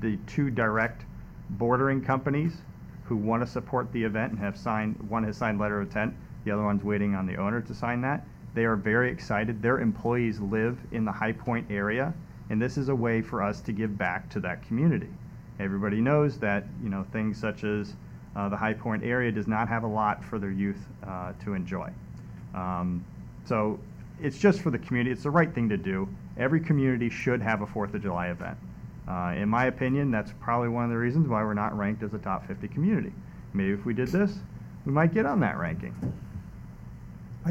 the two direct bordering companies who want to support the event and have signed, one has signed letter of intent, the other one's waiting on the owner to sign that. They are very excited. Their employees live in the High Point area, and this is a way for us to give back to that community. Everybody knows that, you know, things such as uh, the High Point area does not have a lot for their youth uh, to enjoy. Um, so it's just for the community. It's the right thing to do. Every community should have a Fourth of July event. Uh, in my opinion, that's probably one of the reasons why we're not ranked as a top 50 community. Maybe if we did this, we might get on that ranking.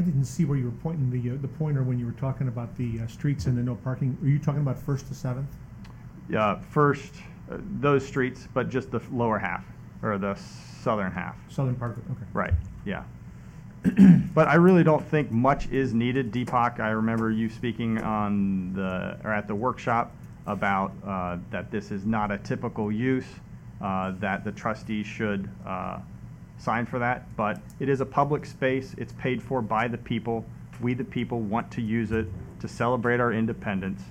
I didn't see where you were pointing the, uh, the pointer when you were talking about the uh, streets and the no parking. Are you talking about First to Seventh? Yeah, first, uh, those streets, but just the lower half or the southern half. Southern part of it, okay. Right, yeah. but I really don't think much is needed. Deepak, I remember you speaking on the, or at the workshop about uh, that this is not a typical use, uh, that the trustees should uh, sign for that. But it is a public space. It's paid for by the people. We, the people, want to use it to celebrate our independence.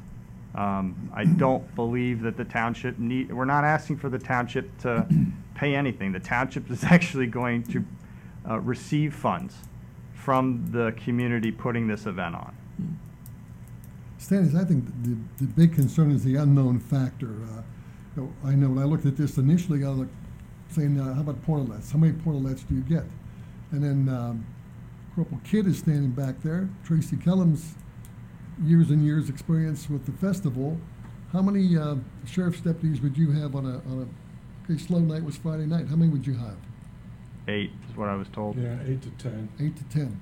Um, I don't believe that the township need, we're not asking for the township to pay anything. The township is actually going to uh, receive funds from the community putting this event on. Stanley, I think the, the big concern is the unknown factor. Uh, I know when I looked at this initially, I like saying, uh, how about portalets? How many portalets do you get? And then um, Corporal Kidd is standing back there. Tracy Kellums, years and years experience with the festival. How many uh, sheriff's deputies would you have on a, on a, okay, slow night was Friday night. How many would you have? Eight is what I was told. Yeah, eight to ten. Eight to ten.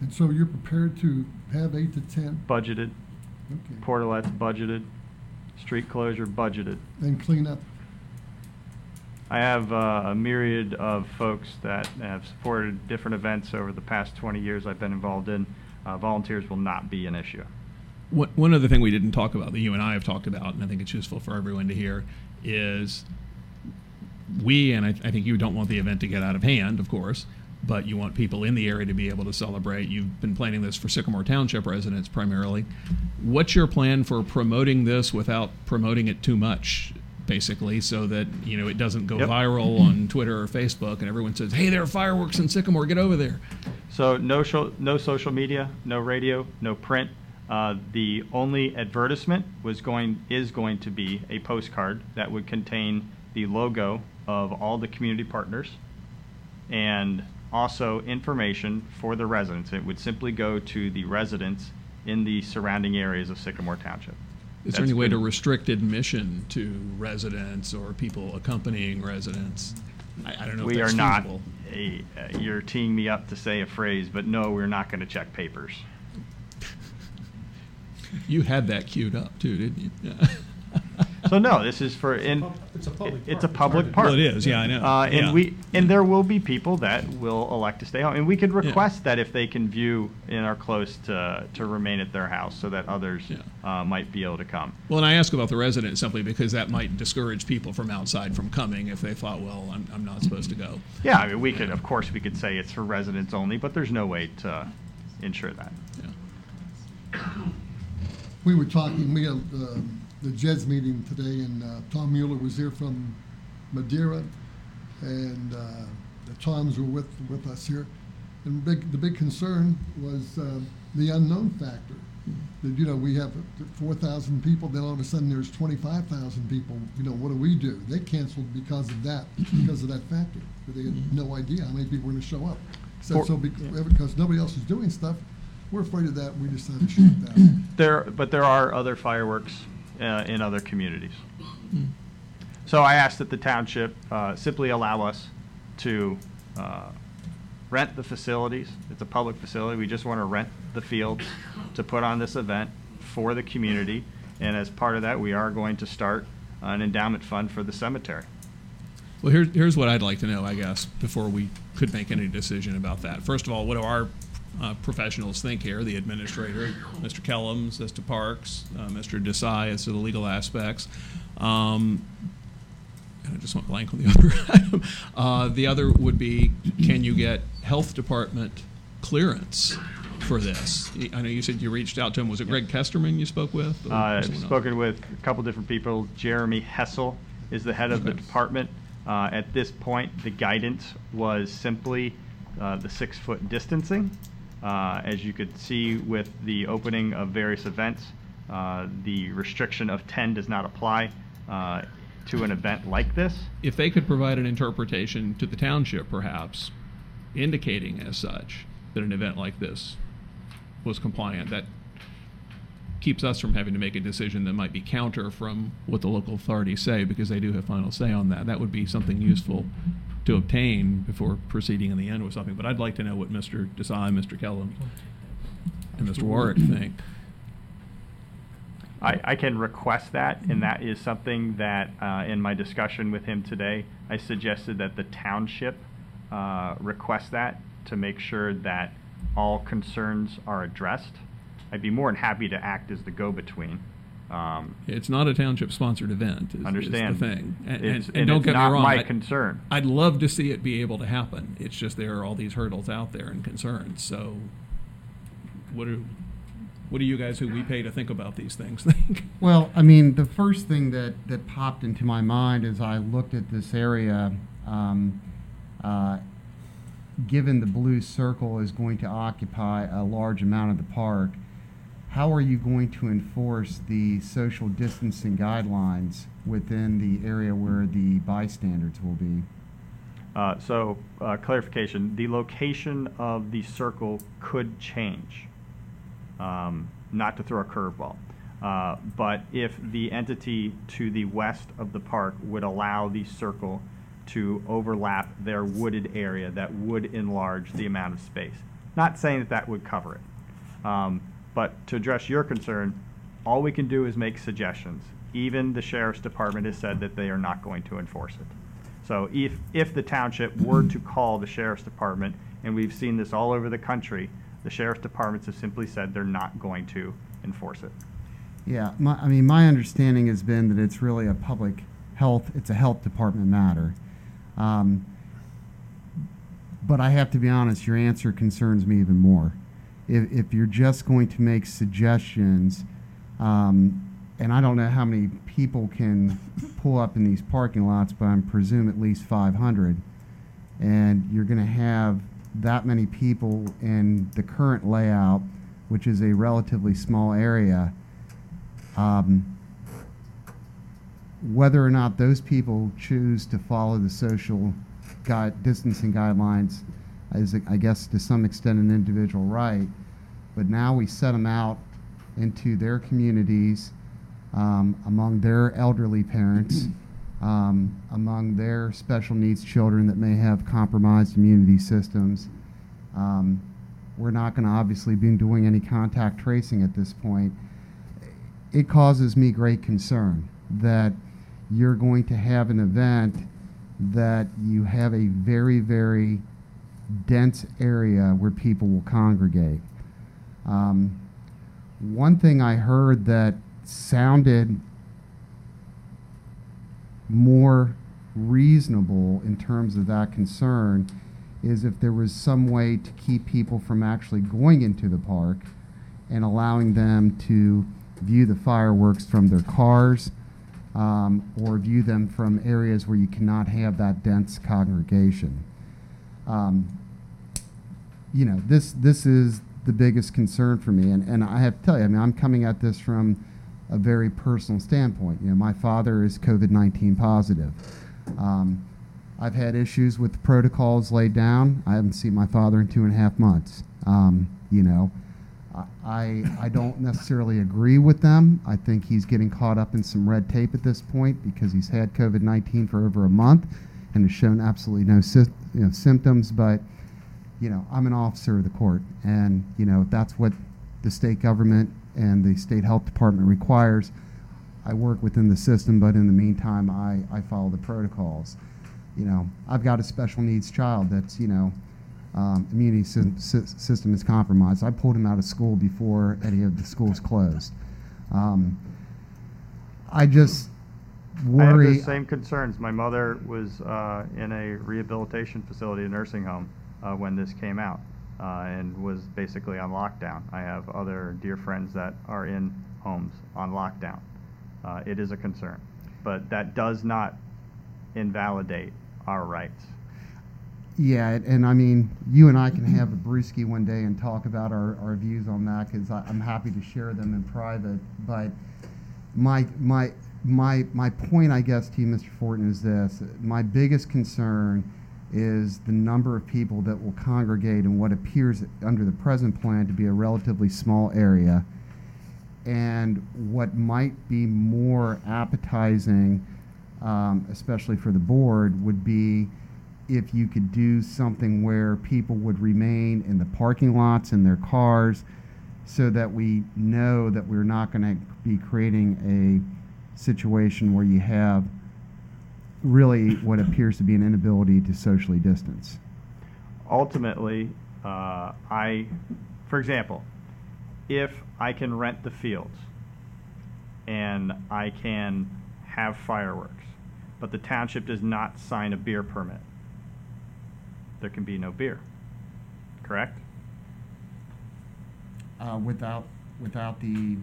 And so you're prepared to have eight to ten Budgeted, Okay. portalets budgeted, street closure budgeted. and clean up? I have uh, a myriad of folks that have supported different events over the past 20 years I've been involved in. Uh, volunteers will not be an issue. One, one other thing we didn't talk about that you and I have talked about, and I think it's useful for everyone to hear, is we, and I, I think you don't want the event to get out of hand, of course, but you want people in the area to be able to celebrate. You've been planning this for Sycamore Township residents primarily. What's your plan for promoting this without promoting it too much? Basically, so that you know it doesn't go Yep. viral on Twitter or Facebook, and everyone says, "Hey, there are fireworks in Sycamore. Get over there." So no, sho- no social media, no radio, no print. Uh, the only advertisement was going is going to be a postcard that would contain the logo of all the community partners and also information for the residents. It would simply go to the residents in the surrounding areas of Sycamore Township. Is there any way to restrict admission to residents or people accompanying residents? I, I don't know We if are that's not, feasible. a- uh, you're teeing me up to say a phrase, but no, we're not going to check papers. You had that queued up too, didn't you? Yeah. So no, this is for in. It's a public It's a park. It's hard public to- park. Well, it is, yeah, I know. Uh, and Yeah. we and there will be people that will elect to stay home, and we could request that if they can view and are close to to remain at their house, so that others uh, might be able to come. Well, and I ask about the residents simply because that might discourage people from outside from coming if they thought, well, I'm, I'm not supposed to go. Yeah, I mean, we could, of course, we could say it's for residents only, but there's no way to ensure that. Yeah. We were talking, we had uh, the JEDS meeting today, and uh, Tom Mueller was here from Madeira, and uh, the Toms were with, with us here. And big, the big concern was uh, the unknown factor. That, you know, we have four thousand people, then all of a sudden there's twenty-five thousand people, you know, what do we do? They canceled because of that, because of that factor. But They had no idea how many people were gonna show up. So, For- so bec- because nobody else is doing stuff, we're afraid of that, we decided to shut it down. There, but there are other fireworks uh, in other communities. So I asked that the township uh, simply allow us to uh, rent the facilities. It's a public facility. We just want to rent the fields to put on this event for the community. And as part of that, we are going to start an endowment fund for the cemetery. Well, here's, here's what I'd like to know, I guess, before we could make any decision about that. First of all, what do our uh, professionals think here? The administrator, Mr. Kellums as to parks, uh, Mr. Desai as to the legal aspects. Um, and I just went blank on the other item. Uh, the other would be, can you get health department clearance for this? I know you said you reached out to him. Was it Greg Kesterman you spoke with? Uh, I've spoken with a couple different people. Jeremy Hessel is the head of the department. Uh, At this point, the guidance was simply uh, the six-foot distancing. Uh, As you could see with the opening of various events, uh, the restriction of 10 does not apply uh, to an event like this. if they could provide an interpretation to the township, perhaps, indicating as such that an event like this was compliant, that keeps us from having to make a decision that might be counter from what the local authorities say, because they do have final say on that. That would be something useful to obtain before proceeding in the end with something. But I'd like to know what Mr. Desai, Mr. Kellum, and Mr. Warrick think. I, I can request that, and that is something that, uh, in my discussion with him today, I suggested that the township uh, request that to make sure that all concerns are addressed. I'd be more than happy to act as the go-between. Um, It's not a township-sponsored event, is, Understand. is the thing. And, It's- and, and don't it's get not me wrong. my I- concern. I'd love to see it be able to happen. It's just there are all these hurdles out there and concerns. So, what do what do you guys who we pay to think about these things think? Well, I mean, the first thing that, that popped into my mind as I looked at this area, um, uh, given the blue circle is going to occupy a large amount of the park, how are you going to enforce the social distancing guidelines within the area where the bystanders will be? Uh, So, uh, clarification, the location of the circle could change. Um, Not to throw a curveball. Uh, But if the entity to the west of the park would allow the circle to overlap their wooded area, that would enlarge the amount of space. Not saying that that would cover it. Um, But to address your concern, all we can do is make suggestions. Even the sheriff's department has said that they are not going to enforce it. So if, if the township were to call the sheriff's department, and we've seen this all over the country, the sheriff's departments have simply said they're not going to enforce it. Yeah, my, I mean, my understanding has been that it's really a public health, it's a health department matter. Um, but I have to be honest, your answer concerns me even more. If, if you're just going to make suggestions, um, and I don't know how many people can pull up in these parking lots, but I presume at least 500. And you're going to have that many people in the current layout, which is a relatively small area. Um, whether or not those people choose to follow the social guide, distancing guidelines is, I guess, to some extent an individual right. But now we set them out into their communities, um, among their elderly parents, um, among their special needs children that may have compromised immunity systems. Um, we're not going to obviously be doing any contact tracing at this point it causes me great concern that you're going to have an event that you have a very, very dense area where people will congregate. Um, one thing I heard that sounded more reasonable in terms of that concern is if there was some way to keep people from actually going into the park and allowing them to view the fireworks from their cars um, or view them from areas where you cannot have that dense congregation. Um, you know, this, this is the biggest concern for me. And, and I have to tell you, I mean, I'm coming at this from a very personal standpoint. You know, my father is COVID 19 positive. Um, I've had issues with the protocols laid down. I haven't seen my father in two and a half months. Um, you know, I, I don't necessarily agree with them. I think he's getting caught up in some red tape at this point because he's had COVID 19 for over a month and has shown absolutely no sy- you know, symptoms. But, you know, I'm an officer of the court. And, you know, if that's what the state government and the state health department requires, I work within the system. But in the meantime, I, I follow the protocols. You know, I've got a special needs child that's, you know, um, immunity sy- sy- system is compromised. I pulled him out of school before any of the schools closed. Um, I just I have worry. the same concerns. My mother was uh, in a rehabilitation facility, a nursing home, uh, when this came out, uh, and was basically on lockdown. I have other dear friends that are in homes on lockdown. Uh, it is a concern, but that does not invalidate our rights. Yeah, and, I mean, you and I can have a brewski one day and talk about our, our views on that because I'm happy to share them in private. But my my my my point, I guess, to you, Mr. Fortin, is this: my biggest concern is the number of people that will congregate in what appears under the present plan to be a relatively small area, and what might be more appetizing, um, especially for the board, would be if you could do something where people would remain in the parking lots in their cars so that we know that we're not going to be creating a situation where you have really what appears to be an inability to socially distance. ultimately, uh, I, for example, if I can rent the fields and I can have fireworks, but the township does not sign a beer permit, there can be no beer. Correct? Uh, without without the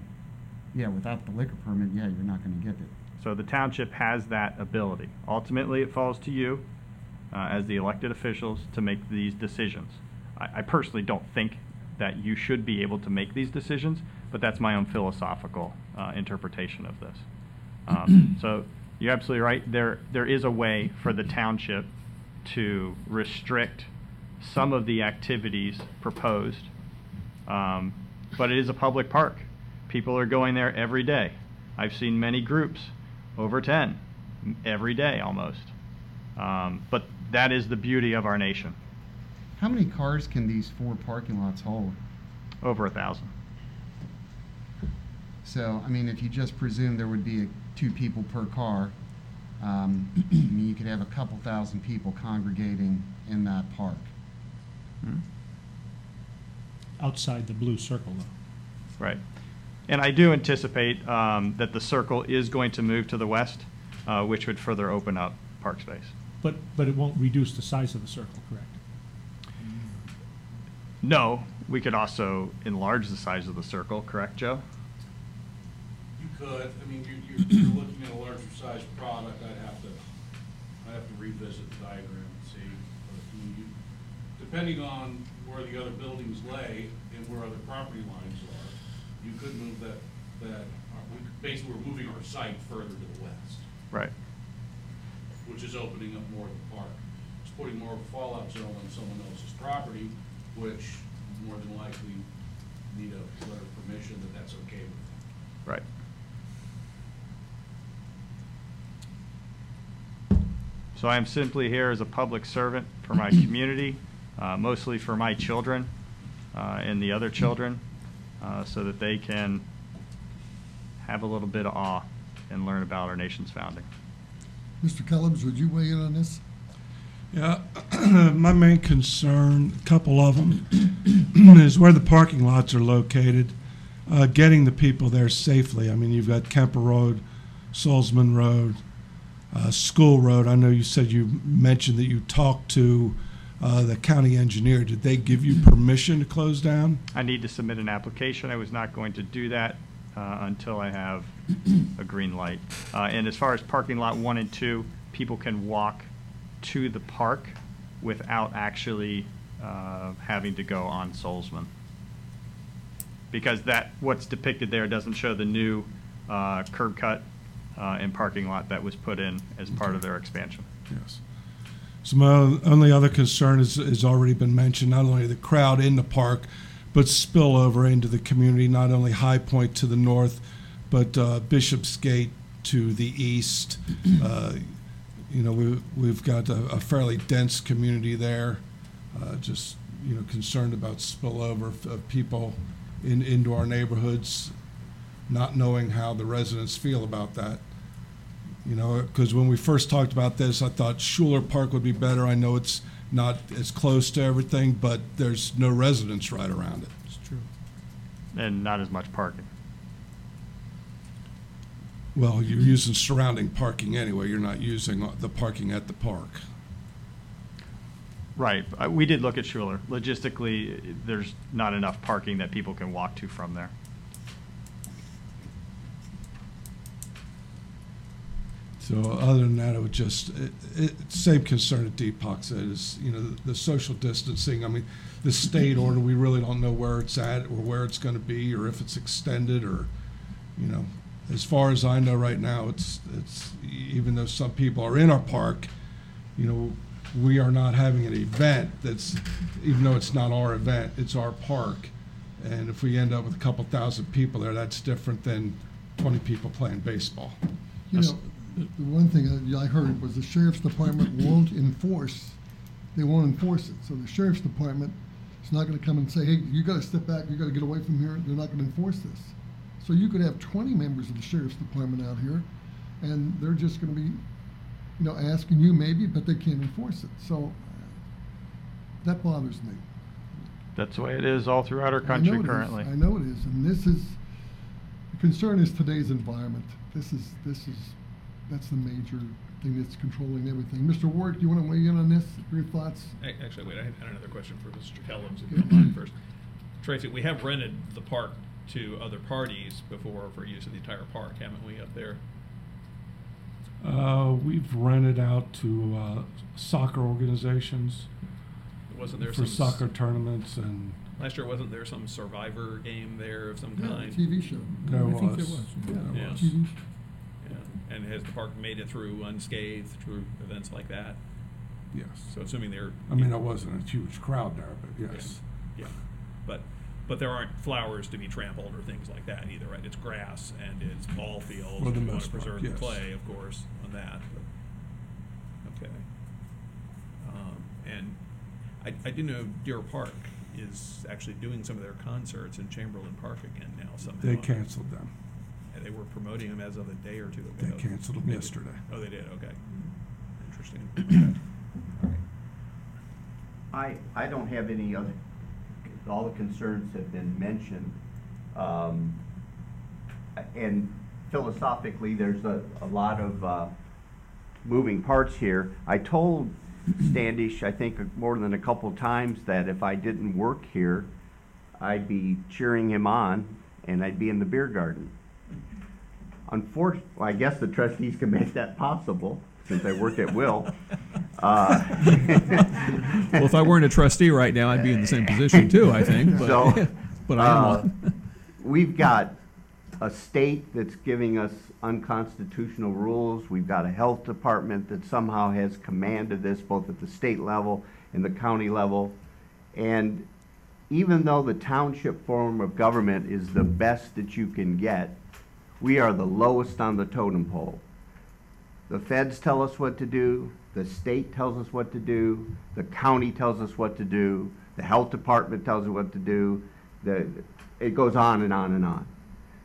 yeah without the liquor permit, yeah, you're not going to get it. So the township has that ability. Ultimately, it falls to you, uh, as the elected officials, to make these decisions. I, I personally don't think that you should be able to make these decisions, but that's my own philosophical uh, interpretation of this. Um, so you're absolutely right. There, there is a way for the township to restrict some of the activities proposed, um, but it is a public park. People are going there every day. I've seen many groups, over 10, every day almost. Um, but that is the beauty of our nation. How many cars can these four parking lots hold? Over a thousand. So, I mean, if you just presume there would be a, two people per car, um, I mean, you could have a couple thousand people congregating in that park. Outside the blue circle, though. Right. And I do anticipate um, that the circle is going to move to the west, uh, which would further open up park space. But, but it won't reduce the size of the circle, correct? No, we could also enlarge the size of the circle, correct, Joe? You could, I mean, you're, you're, you're looking at a larger size product, I'd have to, I'd have to revisit the diagram and see. But, I mean, you- Depending on where the other buildings lay and where other property lines are, you could move that, that, uh, we, basically, we're moving our site further to the west, Right. which is opening up more of the park. It's putting more of a fallout zone on someone else's property, which more than likely need a letter of permission that that's okay with them. Right. So I am simply here as a public servant for my community, uh, mostly for my children uh, and the other children, uh, so that they can have a little bit of awe and learn about our nation's founding. Mr. Kellums, would you weigh in on this? Yeah, my main concern, a couple of them, is where the parking lots are located, uh, getting the people there safely. I mean, you've got Kemper Road, Solzman Road, uh, School Road. I know you said you mentioned that you talked to uh, the county engineer. Did they give you permission to close down? I need to submit an application. I was not going to do that uh, until I have a green light. Uh, And as far as parking lot one and two, people can walk to the park without actually uh, having to go on Solzman. Because that, what's depicted there doesn't show the new uh, curb cut uh, and parking lot that was put in as part of their expansion. Yes. So my only other concern is, has already been mentioned, not only the crowd in the park, but spillover into the community, not only High Point to the north, but uh, Bishopsgate to the east. Uh, You know, we, we've got a a fairly dense community there, uh, just, you know, concerned about spillover of- of people in, into our neighborhoods, not knowing how the residents feel about that. You know, because when we first talked about this, I thought Schuler Park would be better. I know it's not as close to everything, but there's no residents right around it. It's true. And not as much parking. Well, you're using surrounding parking anyway. You're not using the parking at the park. Right. Uh, We did look at Schuler. Logistically, there's not enough parking that people can walk to from there. So other than that, it would just, it, it, same concern that Deepak said is, you know, the, the social distancing. I mean, the state order, we really don't know where it's at or where it's going to be or if it's extended or, you know, as far as I know right now, it's, it's, even though some people are in our park, you know, we are not having an event that's, even though it's not our event, it's our park. And if we end up with a couple thousand people there, that's different than 20 people playing baseball. You know, the one thing that I heard was the sheriff's department won't enforce, they won't enforce it. So the sheriff's department is not gonna come and say, hey, you gotta step back, you gotta get away from here, they're not gonna enforce this. So you could have twenty members of the sheriff's department out here, and they're just gonna be, you know, asking you maybe, but they can't enforce it. So uh, that bothers me. That's the way it is all throughout our I know country it is. currently. I know it is, and this is, the concern is today's environment. This is, this is, that's the major thing that's controlling everything. Mr. Ward, do you want to weigh in on this, your thoughts? Ac- Actually, wait, I had I had another question for Mr. Kellums, if you don't mind first. Tracy, we have rented the park to other parties before for use of the entire park, haven't we, up there? Uh, we've rented out to uh, soccer organizations Wasn't there for some s- soccer tournaments, and Last year, wasn't there some survivor game there of some Yeah, kind? TV show. There I think there was. was. Yeah, there Yeah. was. TV Yeah. And has the park made it through unscathed through events like that? yes. So assuming they're. I mean, it wasn't a huge crowd there, but yes. Yeah, but, but there aren't flowers to be trampled or things like that either, right? It's grass and it's ball fields. For the you most want to part, preserve the yes. clay, of course, on that, but, okay. Um, and I, I do know Deer Park is actually doing some of their concerts in Chamberlain Park again now somehow. They canceled them. And they were promoting him as of a day or two ago. They canceled them They did. yesterday. Oh, they did, okay. Interesting. I, I don't have any other, all the concerns have been mentioned. Um, And philosophically, there's a, a lot of, uh, moving parts here. I told Standish, I think more than a couple times, that if I didn't work here, I'd be cheering him on and I'd be in the beer garden. Unfortunately, I guess the trustees can make that possible since I work at Will. Uh, Well, if I weren't a trustee right now, I'd be in the same position too, I think, but, So, but I am uh, one. We've got a state that's giving us unconstitutional rules. We've got a health department that somehow has command of this, both at the state level and the county level. And even though the township form of government is the best that you can get, we are the lowest on the totem pole. The feds tell us what to do, the state tells us what to do, the county tells us what to do, the health department tells us what to do, the, it goes on and on and on.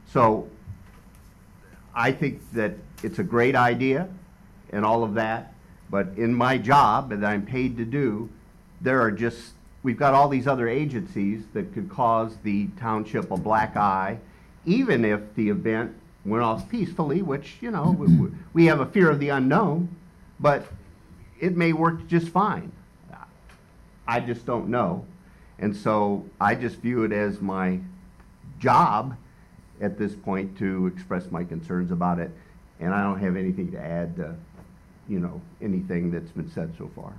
So I think that it's a great idea and all of that, but in my job that I'm paid to do, there are just, we've got all these other agencies that could cause the township a black eye, even if the event went off peacefully, which, you know, we- we- have a fear of the unknown, but it may work just fine. I just don't know. And so I just view it as my job at this point to express my concerns about it. And I don't have anything to add to you know, anything that's been said so far.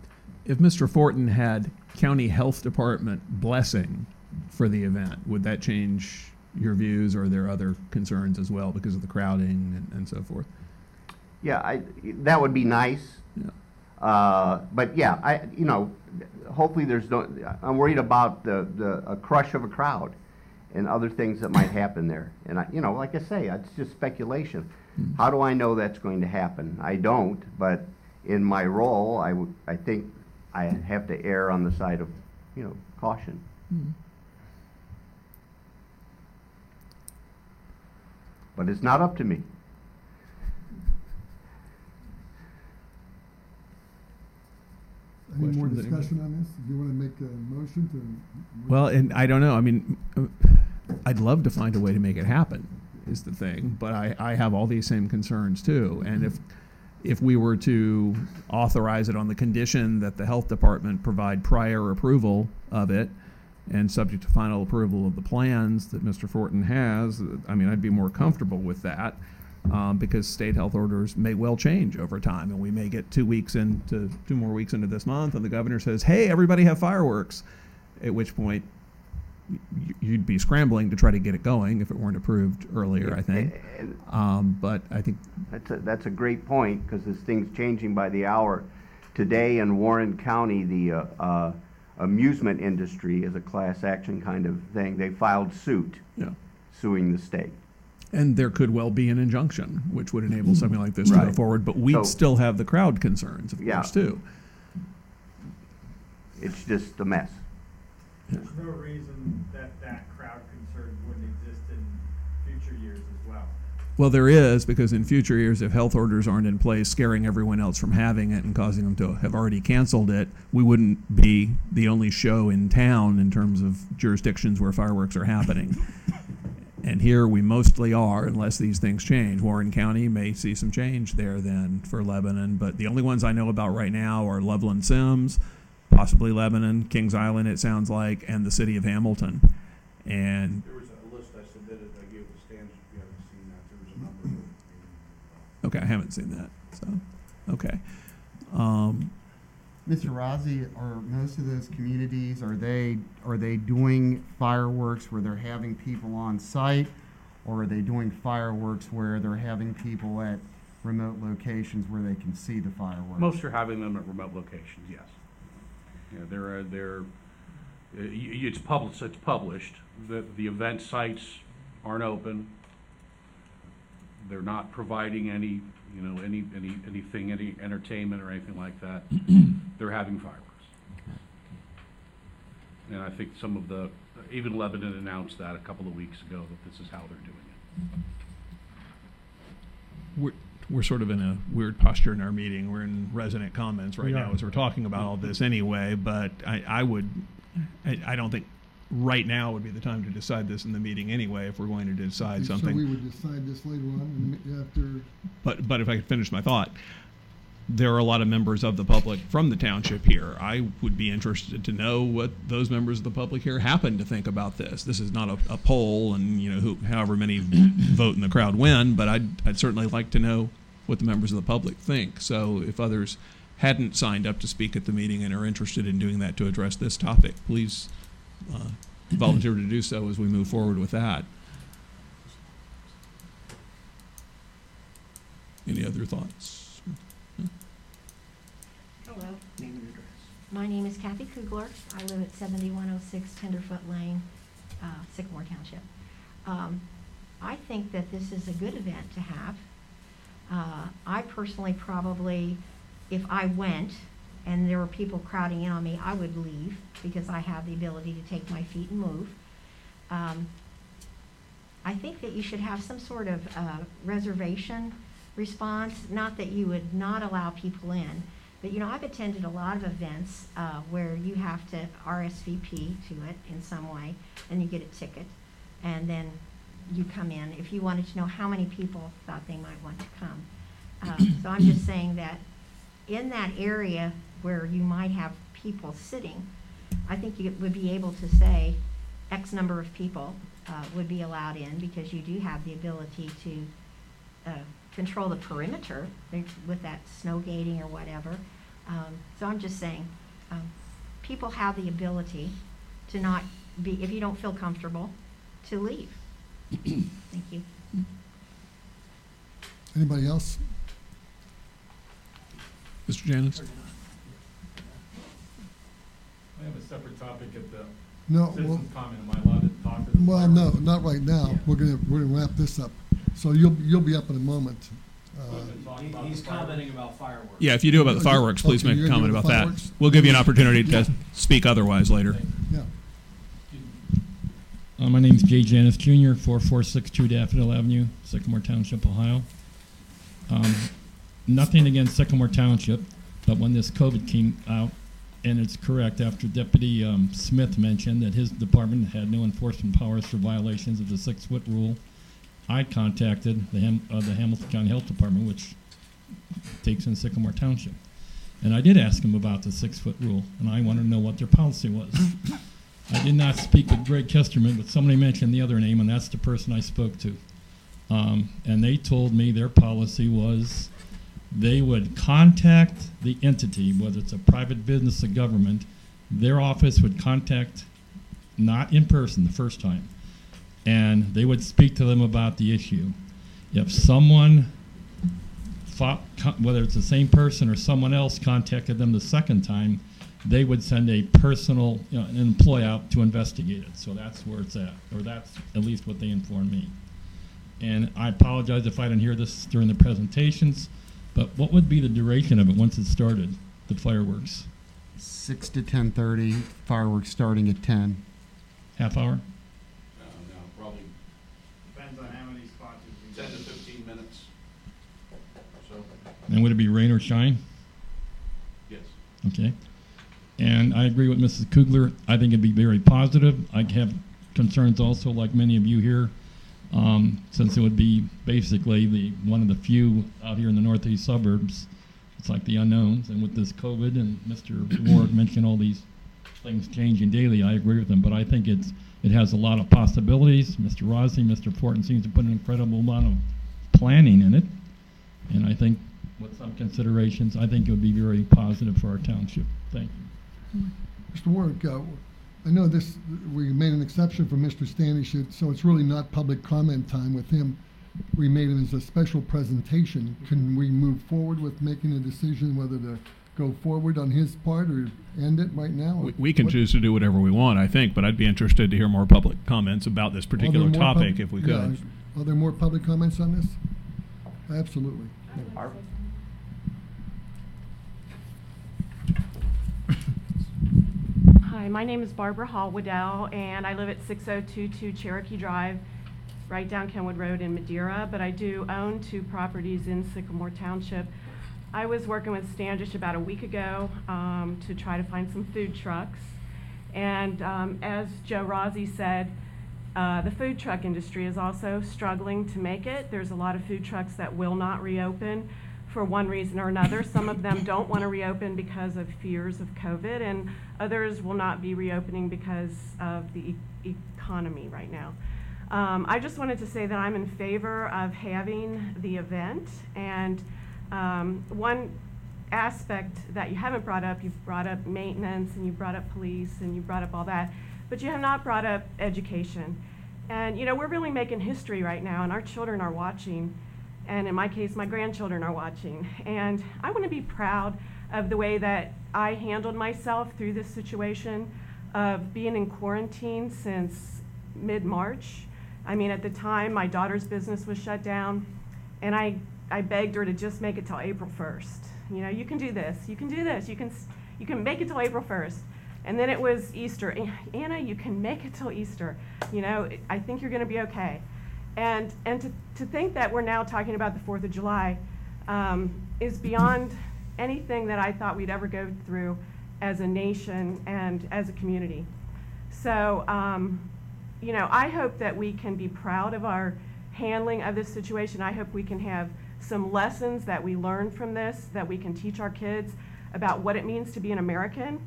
If Mr. Fortin had county health department blessing for the event, would that change your views, or are there other concerns as well because of the crowding and, and so forth? Yeah, I, that would be nice. Uh, but yeah, I, you know, hopefully there's no, I'm worried about the, the, a crush of a crowd and other things that might happen there. And I, you know, like I say, it's just speculation. How do I know that's going to happen? I don't, but in my role, I I think I have to err on the side of, you know, caution. But it's not up to me. Any more Questions, anybody? discussion on this? Do you want to make a motion to? Well, and I don't know. I mean, uh, I'd love to find a way to make it happen, is the thing. But I, I have all these same concerns too. And if if we were to authorize it on the condition that the health department provide prior approval of it, and subject to final approval of the plans that Mr. Fortin has, I mean, I'd be more comfortable with that. Um, because state health orders may well change over time, and we may get two weeks into two more weeks into this month, and the governor says, "Hey, everybody have fireworks," at which point you'd be scrambling to try to get it going if it weren't approved earlier. I think, um, but I think That's a, that's a great point, because this thing's changing by the hour. Today in Warren County, the uh, uh, amusement industry as a class action kind of thing. They filed suit Yeah. suing the state. And there could well be an injunction, which would enable something like this to go forward, but we'd So- still have the crowd concerns, of Yeah. course, too. It's just a mess. There's no reason that that crowd concern wouldn't exist in future years as well. There is, because in future years, if health orders aren't in place, scaring everyone else from having it and causing them to have already canceled it, we wouldn't be the only show in town in terms of jurisdictions where fireworks are happening. And here we mostly are, unless these things change. Warren County may see some change there then for Lebanon, but the only ones I know about right now are Loveland Symmes, possibly Lebanon, Kings Island, it sounds like, and the city of Hamilton. And There was a list I submitted, I gave the stands, if you haven't seen that, there was a number of Okay, I haven't seen that. So, okay. Um, Mr. Rozzi, are most of those communities, are they, are they doing fireworks where they're having people on site? Or are they doing fireworks where they're having people at remote locations where they can see the fireworks? Most are having them at remote locations, yes. Yeah, they're, uh, they're, uh, y- y- it's published, it's published, the, the event sites aren't open. They're not providing any, you know, any, any, anything, any entertainment or anything like that. They're having fireworks. And I think some of the, even Lebanon announced that a couple of weeks ago, that this is how they're doing it. we're, we're sort of in a weird posture in our meeting. We're in resonant comments right We now are. as we're talking about all this anyway, but I, I would, I, I don't think right now would be the time to decide this in the meeting anyway, if we're going to decide something. So we something. would decide this later on and after, But, but if I could finish my thought, there are a lot of members of the public from the township here. I would be interested to know what those members of the public here happen to think about this. This is not a, a poll, and you know, who, however many vote in the crowd win. But I'd, I'd certainly like to know what the members of the public think. So if others hadn't signed up to speak at the meeting and are interested in doing that to address this topic, please uh, volunteer to do so as we move forward with that. Any other thoughts? Hello. Name and address. My name is Kathy Kugler. I live at 7106 Tenderfoot Lane, uh, Sycamore Township. Um, I think that this is a good event to have. Uh, I personally probably, if I went and there were people crowding in on me, I would leave because I have the ability to take my feet and move. Um, I think that you should have some sort of uh, reservation response, not that you would not allow people in, but you know, I've attended a lot of events uh, where you have to RSVP to it in some way, and you get a ticket, and then you come in if you wanted to know how many people thought they might want to come. Uh, so I'm just saying that in that area where you might have people sitting, I think you would be able to say X number of people uh, would be allowed in because you do have the ability to uh, control the perimeter with that snow gating or whatever. Um, so I'm just saying, um, people have the ability to not be, if you don't feel comfortable, to leave. Thank you. Anybody else? Mr. Janice? I have a separate topic at the No, well- citizen comment. Am I allowed to talk to the? Well, no, not right now. We're gonna, we're gonna wrap this up. So you'll, you'll be up in a moment. Uh, He- He's commenting about fireworks. Yeah, if you do about the fireworks, please Okay, make a you're gonna comment do about the that. fireworks? We'll give you an opportunity Yeah. to speak otherwise later. Yeah. Uh, my name's Jay Janis Jr., 4462 Daffodil Avenue, Sycamore Township, Ohio. Um, nothing against Sycamore Township, but when this COVID came out, and it's correct, after Deputy um, Smith mentioned that his department had no enforcement powers for violations of the six-foot rule, I contacted the, Ham- uh, the Hamilton County Health Department, which takes in Sycamore Township. And I did ask them about the six-foot rule, and I wanted to know what their policy was. I did not speak with Greg Kesterman, but somebody mentioned the other name, and that's the person I spoke to. Um, and they told me their policy was they would contact the entity, whether it's a private business or government, their office would contact, not in person the first time, and they would speak to them about the issue. If someone fought, whether it's the same person or someone else contacted them the second time, they would send a personal, you know, an employee out to investigate it. So that's where it's at, or that's at least what they informed me. And I apologize if I didn't hear this during the presentations, but what would be the duration of it once it started, the fireworks? Six to ten thirty, fireworks starting at ten. Half hour? No, no, probably Depends on how many spots. ten to fifteen minutes. So, And would it be rain or shine? yes. Okay. And I agree with Mrs. Kugler. I think it'd be very positive. I have concerns also, like many of you here, um, since it would be basically the one of the few out here in the northeast suburbs. It's like the unknowns, and with this COVID, and Mr. Ward mentioned all these things changing daily. I agree with him, but I think it's it has a lot of possibilities. Mr. Rozzi, Mr. Fortin seems to put an incredible amount of planning in it, and I think with some considerations, I think it would be very positive for our township. Thank you. Mr. Warrick, uh, I know this, we made an exception for Mr. Standish, it- so it's really not public comment time with him. We made it as a special presentation. Can we move forward with making a decision whether to go forward on his part or end it right now? We- We can What- choose to do whatever we want, I think, but I'd be interested to hear more public comments about this Are there particular more pub- topic if we yeah, could. Are there more public comments on this? Absolutely. Hi, my name is Barbara Hall Waddell, and I live at 6022 Cherokee Drive, right down Kenwood Road in Madeira, but I do own two properties in Sycamore Township. I was working with Standish about a week ago um, to try to find some food trucks. And um, as Joe Rozzi said, uh, the food truck industry is also struggling to make it. There's a lot of food trucks that will not reopen for one reason or another. Some of them don't want to reopen because of fears of COVID, and others will not be reopening because of the e- economy right now. Um, I just wanted to say that I'm in favor of having the event, and um, one aspect that you haven't brought up, you've brought up maintenance, and you brought up police, and you brought up all that, but you have not brought up education. And you know, we're really making history right now, and our children are watching and in my case, my grandchildren are watching. And I want to be proud of the way that I handled myself through this situation of being in quarantine since mid March. I mean, at the time, my daughter's business was shut down, and I, I begged her to just make it till April 1st. You know, you can do this, you can do this, you can, you can make it till April 1st. And then it was Easter. Anna, you can make it till Easter. You know, I think you're going to be okay. And, and to, to think that we're now talking about the 4th of July um, is beyond anything that I thought we'd ever go through as a nation and as a community. So, um, you know, I hope that we can be proud of our handling of this situation. I hope we can have some lessons that we learn from this, that we can teach our kids about what it means to be an American.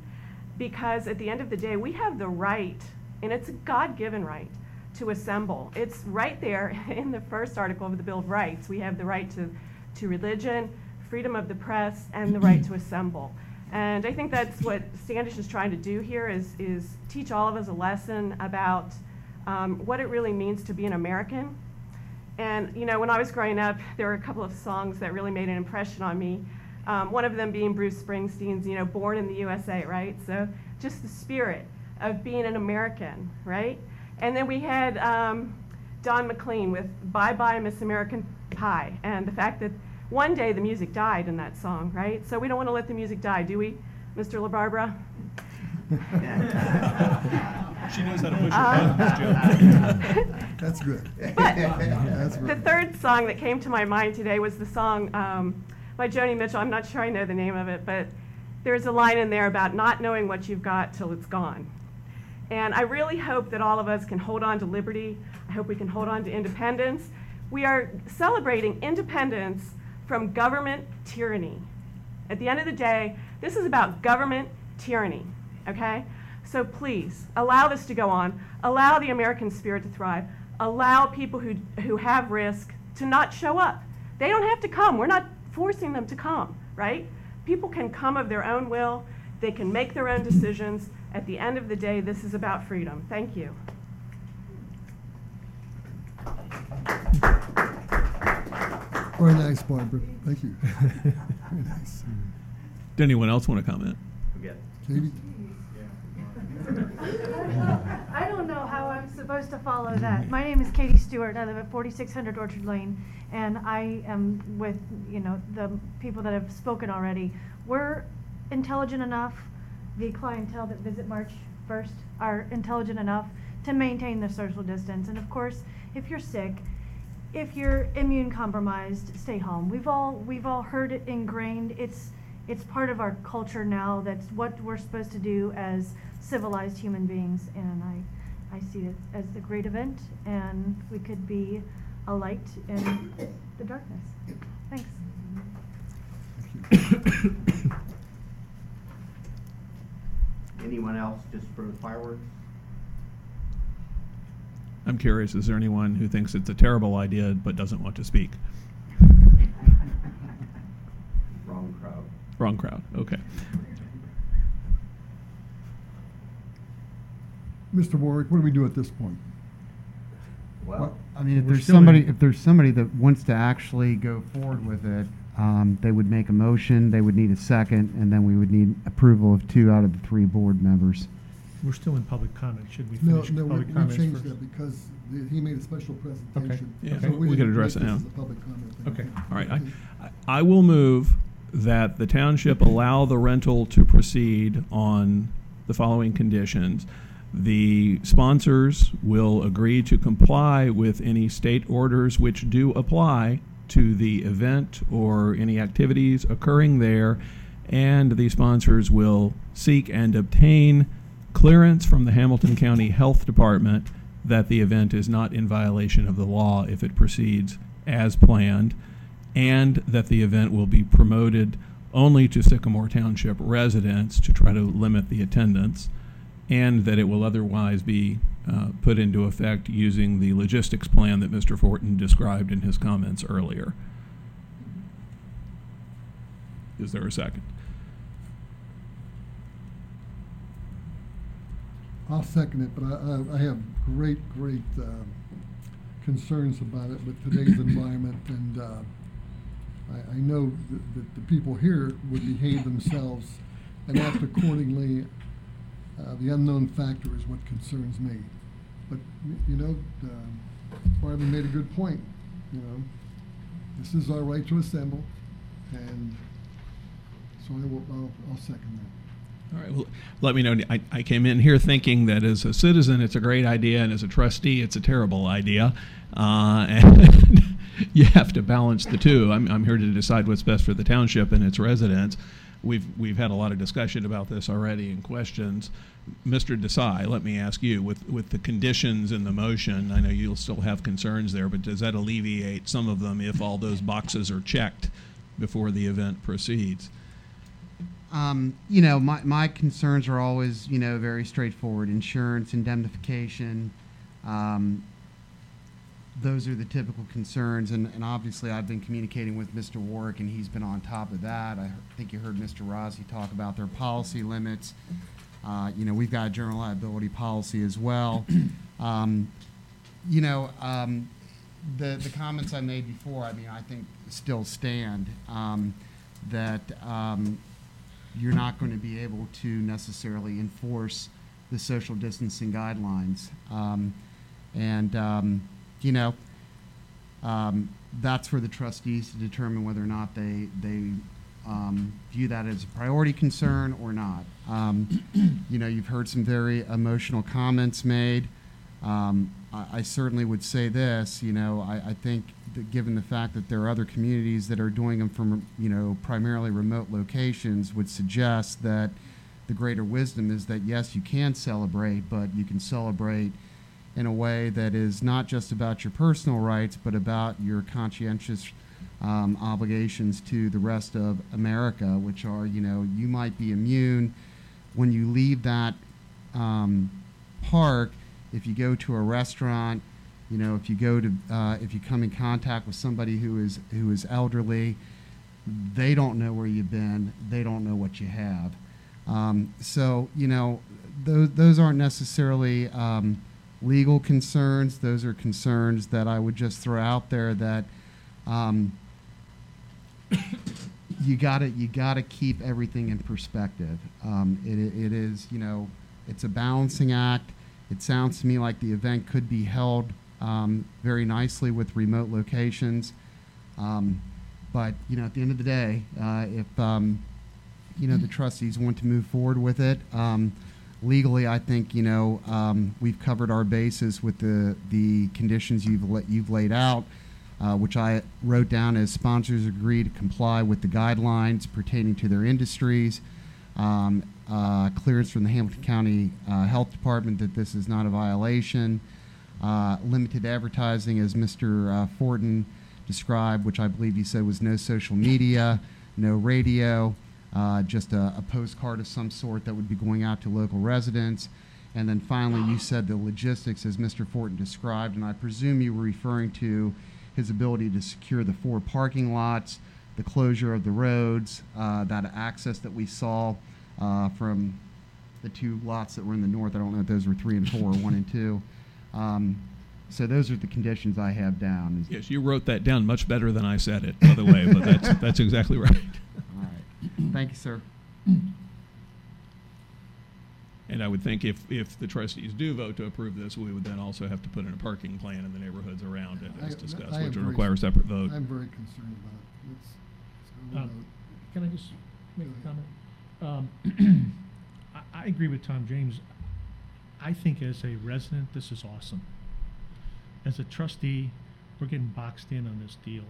Because at the end of the day, we have the right, and it's a God given right, to assemble. It's right there in the first article of the Bill of Rights. We have the right to, to religion, freedom of the press, and the right to assemble. And I think that's what Standish is trying to do here is, is teach all of us a lesson about um, what it really means to be an American. And, you know, when I was growing up, there were a couple of songs that really made an impression on me. Um, one of them being Bruce Springsteen's, you know, Born in the USA, right? So just the spirit of being an American, right? And then we had um, Don McLean with Bye Bye Miss American Pie, and the fact that one day the music died in that song, right? So we don't want to let the music die, do we, Mr. LaBarbara? She knows how to push Uh, her buttons, Joe. That's good. But That's the third song that came to my mind today was the song um, by Joni Mitchell. I'm not sure I know the name of it, but there's a line in there about not knowing what you've got till it's gone. And I really hope that all of us can hold on to liberty. I hope we can hold on to independence. We are celebrating independence from government tyranny. At the end of the day, this is about government tyranny, okay? So please, allow this to go on. Allow the American spirit to thrive. Allow people who, who have risk to not show up. They don't have to come. We're not forcing them to come, right? People can come of their own will. They can make their own decisions. At the end of the day, this is about freedom. Thank you. Very nice, Barbara. Thank you. Very nice. Did anyone else want to comment? Katie? I don't know how I'm supposed to follow that. My name is Katie Stewart. I live at 4600 Orchard Lane, and I am with, you know, the people that have spoken already. We're intelligent enough, the clientele that visit March First are intelligent enough to maintain the social distance. And of course, if you're sick, if you're immune compromised, stay home. We've all we've all heard it ingrained. It's it's part of our culture now. That's what we're supposed to do as civilized human beings. And I I see it as a great event, and we could be a light in the darkness. Thanks. Anyone else just for the fireworks? I'm curious, is there anyone who thinks it's a terrible idea but doesn't want to speak? Wrong crowd. Wrong crowd, okay. Mr. Warrick, what do we do at this point? Well, I mean, if We're there's still somebody, if there's somebody that wants to actually go forward with it, um, they would make a motion, they would need a second, and then we would need approval of two out of the three board members. We're still in public comment. Should we No, finish no, we public we comments changed first? that because the- he made a special presentation. Yeah, So we could didn't address make it this now. as a public comment thing. Okay. All right, I, I will move that the township allow the rental to proceed on the following conditions. The sponsors will agree to comply with any state orders which do apply to the event or any activities occurring there, and the sponsors will seek and obtain clearance from the Hamilton County Health Department that the event is not in violation of the law if it proceeds as planned, and that the event will be promoted only to Sycamore Township residents to try to limit the attendance, and that it will otherwise be uh, put into effect using the logistics plan that Mr. Fortin described in his comments earlier. Is there a second? I'll second it, but I, I, I have great, great, um, concerns about it with today's environment, and, uh, I, I know that, that the people here would behave themselves and act accordingly. Uh, the unknown factor is what concerns me. But, you know, Barbara made a good point, you know. This is our right to assemble, and so I will, I'll, I'll second that. All right, well, let me know. I, I came in here thinking that as a citizen, it's a great idea, and as a trustee, it's a terrible idea. Uh, and you have to balance the two. I'm, I'm here to decide what's best for the township and its residents. We've, we've had a lot of discussion about this already and questions. Mr. Desai, let me ask you, with, with the conditions in the motion, I know you'll still have concerns there, but does that alleviate some of them if all those boxes are checked before the event proceeds? Um, you know, my, my concerns are always, you know, very straightforward. Insurance, indemnification, Um, those are the typical concerns, and, and obviously I've been communicating with Mr. Warrick, and he's been on top of that. I think you heard Mr. Rozzi talk about their policy limits. Uh, you know, we've got a general liability policy as well. Um, you know, um, the the comments I made before, I mean, I think still stand. Um, that um, you're not going to be able to necessarily enforce the social distancing guidelines. Um, and, um, you know, um, that's for the trustees to determine whether or not they, they um, view that as a priority concern or not. Um, you know, you've heard some very emotional comments made. Um, I, I certainly would say this, you know, I, I think that given the fact that there are other communities that are doing them from, you know, primarily remote locations, would suggest that the greater wisdom is that yes, you can celebrate, but you can celebrate in a way that is not just about your personal rights, but about your conscientious um, obligations to the rest of America, which are, you know, you might be immune when you leave that um, park. If you go to a restaurant, you know, if you go to, uh, if you come in contact with somebody who is who is elderly, they don't know where you've been. They don't know what you have. Um, so, you know, those those aren't necessarily um, legal concerns. Those are concerns that I would just throw out there that um, you got to you got to keep everything in perspective. Um, it, it is you know it's a balancing act. It sounds to me like the event could be held um, very nicely with remote locations, um, but you know at the end of the day, uh, if um, you know the trustees want to move forward with it. Um, legally, I think you know um, we've covered our bases with the the conditions you've la- you've laid out, uh, which I wrote down as sponsors agree to comply with the guidelines pertaining to their industries. Um, uh, clearance from the Hamilton County uh, Health Department that this is not a violation. Uh, limited advertising, as Mr. Uh, Fortin described, which I believe he said was no social media, no radio uh, just a, a, postcard of some sort that would be going out to local residents. And then finally, you said the logistics, as Mr. Fortin described, and I presume you were referring to his ability to secure the four parking lots, the closure of the roads, uh, that access that we saw uh, from the two lots that were in the north. I don't know if those were three and four or one and two. Um, so those are the conditions I have down. Yes, you wrote that down much better than I said it, by the way, but that's, that's exactly right. Thank you, sir. And I would think if, if the trustees do vote to approve this, we would then also have to put in a parking plan in the neighborhoods around it as I- discussed, I am which would very- require a separate vote. I'm very concerned about it. Let's- let's Um, vote. Can I just make a comment? Um, I, I agree with Tom James. I think as a resident, this is awesome. As a trustee, we're getting boxed in on this deal.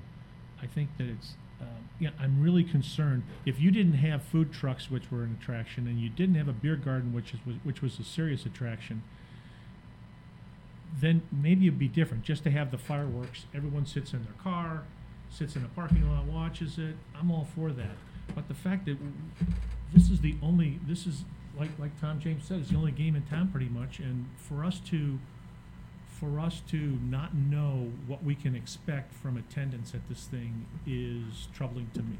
I think that it's, um, yeah, I'm really concerned. If you didn't have food trucks, which were an attraction, and you didn't have a beer garden, which is, which was a serious attraction, then maybe it'd be different. Just to have the fireworks, everyone sits in their car, sits in a parking lot, watches it. I'm all for that. But the fact that this is the only, this is like like Tom James said, it's the only game in town pretty much. And for us to, for us to not know what we can expect from attendance at this thing is troubling to me.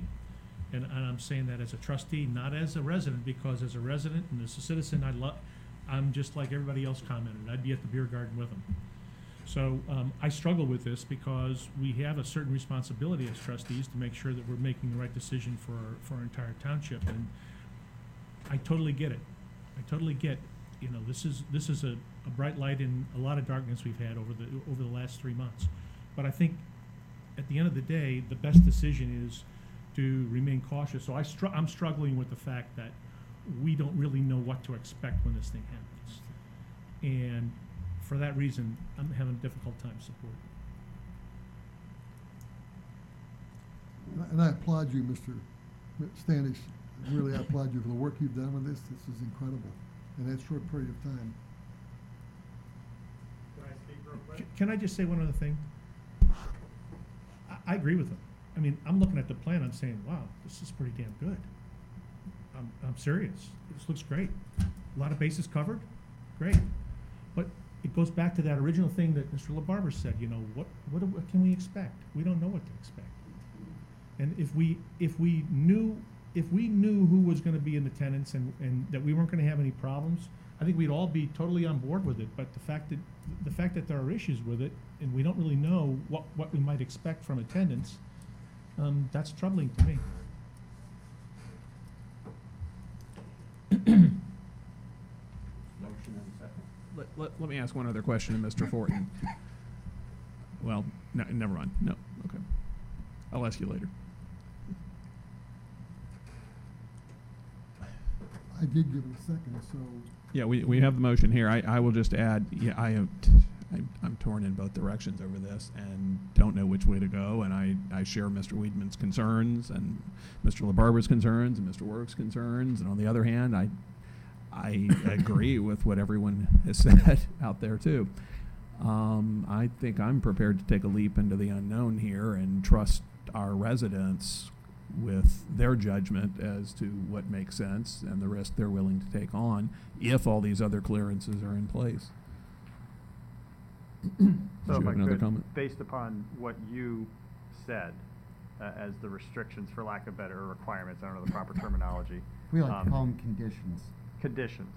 And, and I'm saying that as a trustee, not as a resident, because as a resident and as a citizen, I love, I'm just like everybody else commented. I'd be at the beer garden with them. So um, I struggle with this because we have a certain responsibility as trustees to make sure that we're making the right decision for our, for our entire township. And I totally get it. I totally get, you know, this is this is a, a bright light in a lot of darkness we've had over the over the last three months. But I think at the end of the day, the best decision is to remain cautious. So I str- I'm struggling with the fact that we don't really know what to expect when this thing happens. And for that reason, I'm having a difficult time supporting. And I- applaud you, Mr. Standish. Really, I applaud you for the work you've done with this. This is incredible in that short period of time. C- Can I just say one other thing? I, I agree with him. I mean, I'm looking at the plan, I'm saying, wow, this is pretty damn good. I'm, I'm serious. This looks great. A lot of bases covered, great. But it goes back to that original thing that Mr. LaBarber said, you know, what, what, do- what can we expect? We don't know what to expect. And if we, if we knew, if we knew who was gonna be in attendance and, and that we weren't gonna have any problems, I think we'd all be totally on board with it, but the fact that, the fact that there are issues with it, and we don't really know what, what we might expect from attendance, um, that's troubling to me. Motion and second. Let, let, let me ask one other question to Mr. Fortin. Well, no, never mind. No, okay. I'll ask you later. I did give it a second, so Yeah, we, we have the motion here. I, I will just add, yeah, I am, I'm- I'm torn in both directions over this and don't know which way to go. And I, I share Mr. Weidman's concerns and Mr. LaBarber's concerns and Mr. Work's concerns. And on the other hand, I, I agree with what everyone has said out there too. Um, I think I'm prepared to take a leap into the unknown here and trust our residents with their judgment as to what makes sense and the risk they're willing to take on if all these other clearances are in place. So if I could, comment? based upon what you said uh, as the restrictions, for lack of better, requirements, I don't know the proper terminology. We like um, to call them conditions. Conditions.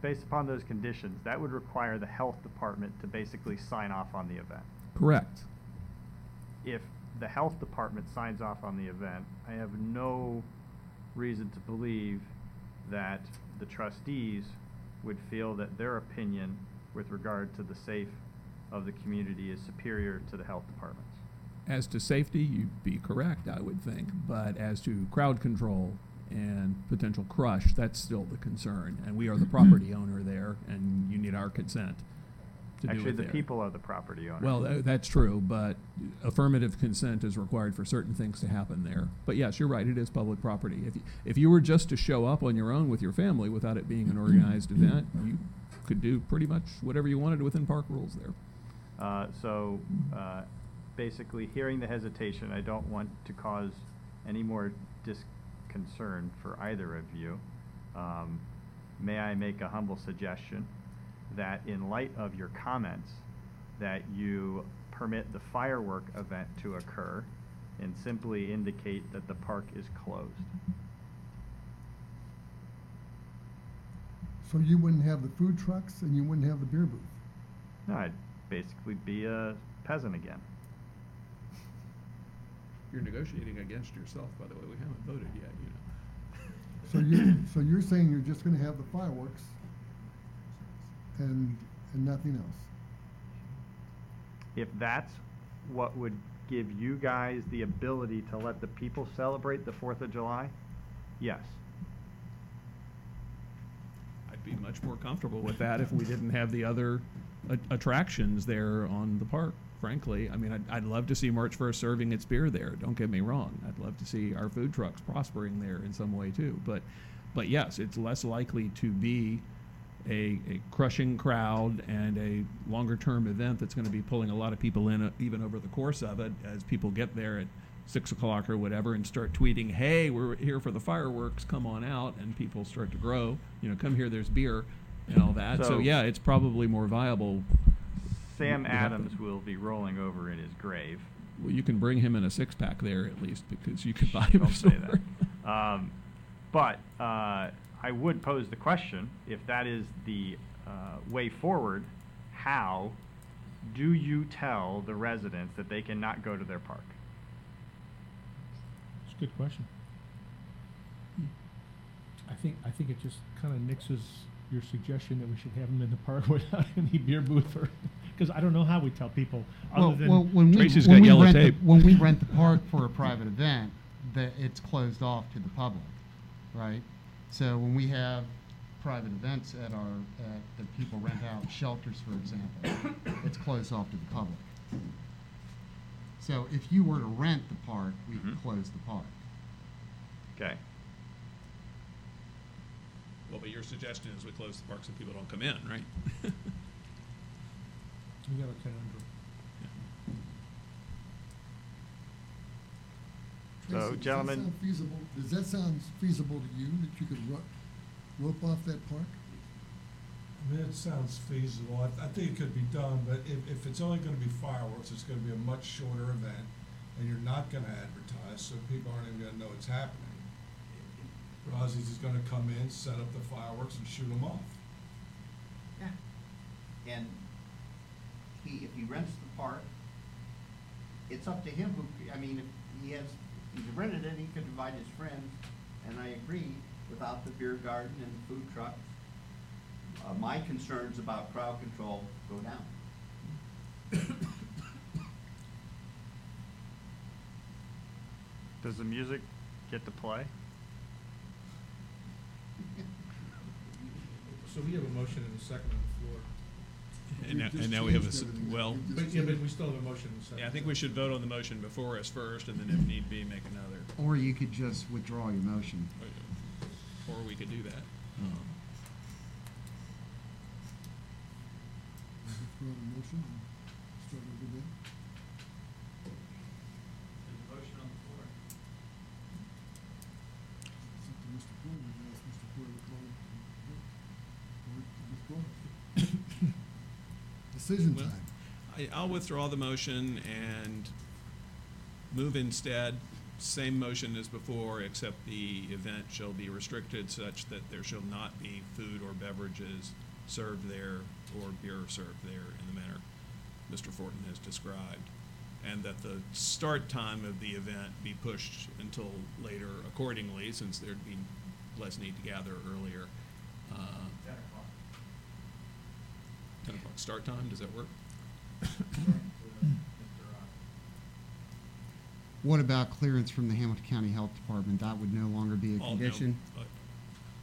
Based upon those conditions, that would require the health department to basically sign off on the event. Correct. If the health department signs off on the event, I have no reason to believe that the trustees would feel that their opinion with regard to the safe of the community is superior to the health department's. As to safety, you'd be correct, I would think. But as to crowd control and potential crush, that's still the concern. And we are the property owner there, and you need our consent to do Actually, it the there. people are the property owners. Well, tha- that's true, but affirmative consent is required for certain things to happen there. But yes, you're right, it is public property. If, you- if you were just to show up on your own with your family without it being an organized event, you could do pretty much whatever you wanted within park rules there. Uh, So, uh, basically, hearing the hesitation, I don't want to cause any more disconcern for either of you. Um, May I make a humble suggestion that in light of your comments, that you permit the firework event to occur and simply indicate that the park is closed? So you wouldn't have the food trucks and you wouldn't have the beer booth? No, I'd basically be a peasant again. You're negotiating against yourself, by the way. We haven't voted yet, you know. So you, so you're saying you're just gonna have the fireworks and, and nothing else? if that's what would give you guys the ability to let the people celebrate the Fourth of July, yes. I'd be much more comfortable with that if we didn't have the other a- attractions there on the park, frankly. I mean, I'd, I'd love to see March First serving its beer there, don't get me wrong. I'd love to see our food trucks prospering there in some way too. But, but yes, it's less likely to be a, a crushing crowd and a longer term event that's going to be pulling a lot of people in uh, even over the course of it as people get there at six o'clock or whatever and start tweeting, hey, we're here for the fireworks, come on out, and people start to grow. You know, come here, there's beer and all that. So, So- yeah, it's probably more viable. Sam We have to- Adams will be rolling over in his grave. Well, you can bring him in a six pack there at least because you could buy him a Don't say that. Um, but uh, I would pose the question, if that is the uh, way forward, how do you tell the residents that they cannot go to their park? It's a good question. I think, I think it just kind of nixes your suggestion that we should have them in the park without any beer booth or, because I don't know how we tell people, Well, than. well, when we, Tracy's when got we yellow rent the- When we rent the park for a private event, that it's closed off to the public, right? So when we have private events at our, at, that people rent out shelters, for example, it's closed off to the public. So if you were to rent the park, we could Mhm. close the park. Okay. Well, but your suggestion is we close the park so people don't come in, right? We got a conundrum. So, Tracy, gentlemen- Does that sound feasible, does that sound feasible to you, that you could ro- rope off that park? I mean, it sounds feasible. I, I think it could be done, but if, if it's only gonna be fireworks, it's gonna be a much shorter event, and you're not gonna advertise, so people aren't even gonna know it's happening. Rozzi's is gonna come in, set up the fireworks, and shoot them off. Yeah. And he, if he rents the park, it's up to him who, I mean, if he has, he's rented it, he could invite his friends, and I agree, without the beer garden and the food trucks, uh, my concerns about crowd control go down. Does the music get to play? So we have a motion and a second on the floor. And now, and now we have a, s- well. But, yeah, but we still have a motion and a second. Yeah, I think we should vote on the motion before us first, and then if need be, make another. Or you could just withdraw your motion. Or we could do that. Oh. Withdraw the motion and start over again. motion on the floor. It's up to Mr. Porter, we can ask Mr. Porter to call. Or to withdraw. Decision Well, time. I, I'll withdraw the motion and move instead, same motion as before, except the event shall be restricted such that there shall not be food or beverages served there or beer served there in the manner Mr. Fortin has described. And that the start time of the event be pushed until later accordingly, since there'd be less need to gather earlier. Uh, Ten o'clock. Ten o'clock start time, does that work? What about clearance from the Hamilton County Health Department? That would no longer be a Oh, no. condition? Uh,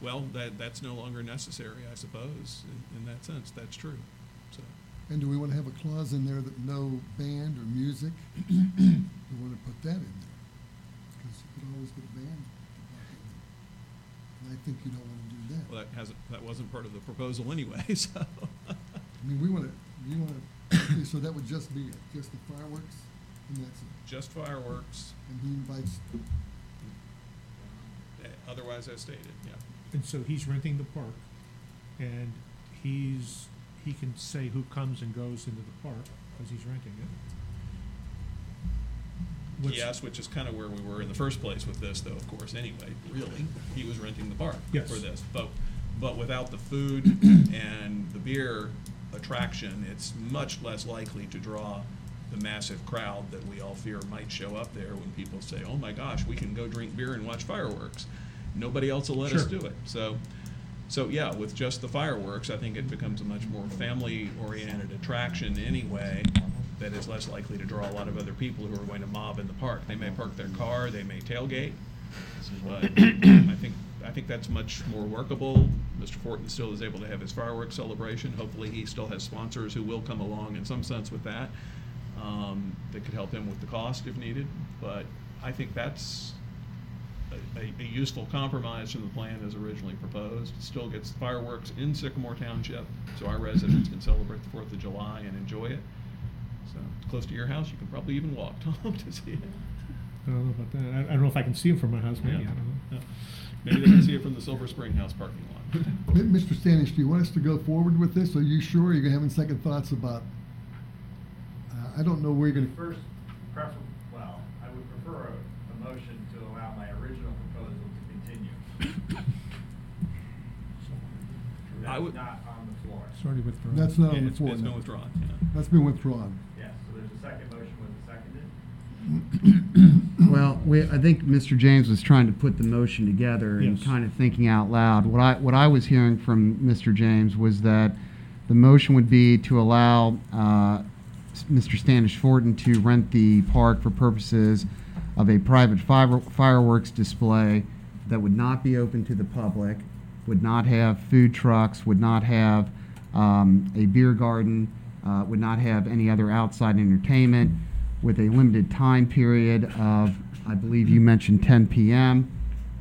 Well, that, that's no longer necessary, I suppose, in, in that sense, that's true, so. And do we want to have a clause in there that no band or music? We want to put that in there. Because you could always get a band. And I think you don't want to do that. Well, that hasn't, that wasn't part of the proposal anyway, so. I mean, we want to, you want to, okay, so that would just be it, just the fireworks, and that's it. Just fireworks, And he invites, eh, otherwise as stated, yeah. And so he's renting the park, and he's, he can say who comes and goes into the park, because he's renting it. What's- Yes, which is kind of where we were in the first place with this, though, of course, anyway, really. He was renting the park Yes. for this. But, but without the food and the beer attraction, it's much less likely to draw the massive crowd that we all fear might show up there when people say, oh my gosh, we can go drink beer and watch fireworks. Nobody else will let us do it. So, so yeah, with just the fireworks, I think it becomes a much more family-oriented attraction anyway that is less likely to draw a lot of other people who are going to mob in the park. They may park their car, they may tailgate, but I think, I think that's much more workable. Mr. Fortin still is able to have his fireworks celebration. Hopefully, he still has sponsors who will come along in some sense with that, um, that could help him with the cost if needed. But I think that's a, a, a useful compromise from the plan as originally proposed. It Still gets fireworks in Sycamore Township, so our residents can celebrate the Fourth of July and enjoy it. So, close to your house, you can probably even walk, Tom, to see it. I don't know about that. I, I don't know if I can see him from my house, maybe, I don't know. Yeah. Maybe they can see it from the Silver Spring House parking lot. Mr. Standish, do you want us to go forward with this? Are you sure you're having second thoughts about, uh, I don't know where you're going to. First, prefer, well, I would prefer a, a motion to allow my original proposal to continue. I That's would- not on the floor. It's already withdrawn. That's not on the it's- floor. it's no. been withdrawn, yeah. That's been withdrawn. Yes, so there's a second motion, was it seconded? Well, we, I think Mr. James was trying to put the motion together and Yes. kind of thinking out loud. What I, what I was hearing from Mr. James was that the motion would be to allow uh, s- Mr. Standish Fortin to rent the park for purposes of a private fire- fireworks display that would not be open to the public, would not have food trucks, would not have um, a beer garden, uh, would not have any other outside entertainment, with a limited time period of, I believe you mentioned 10 p.m.,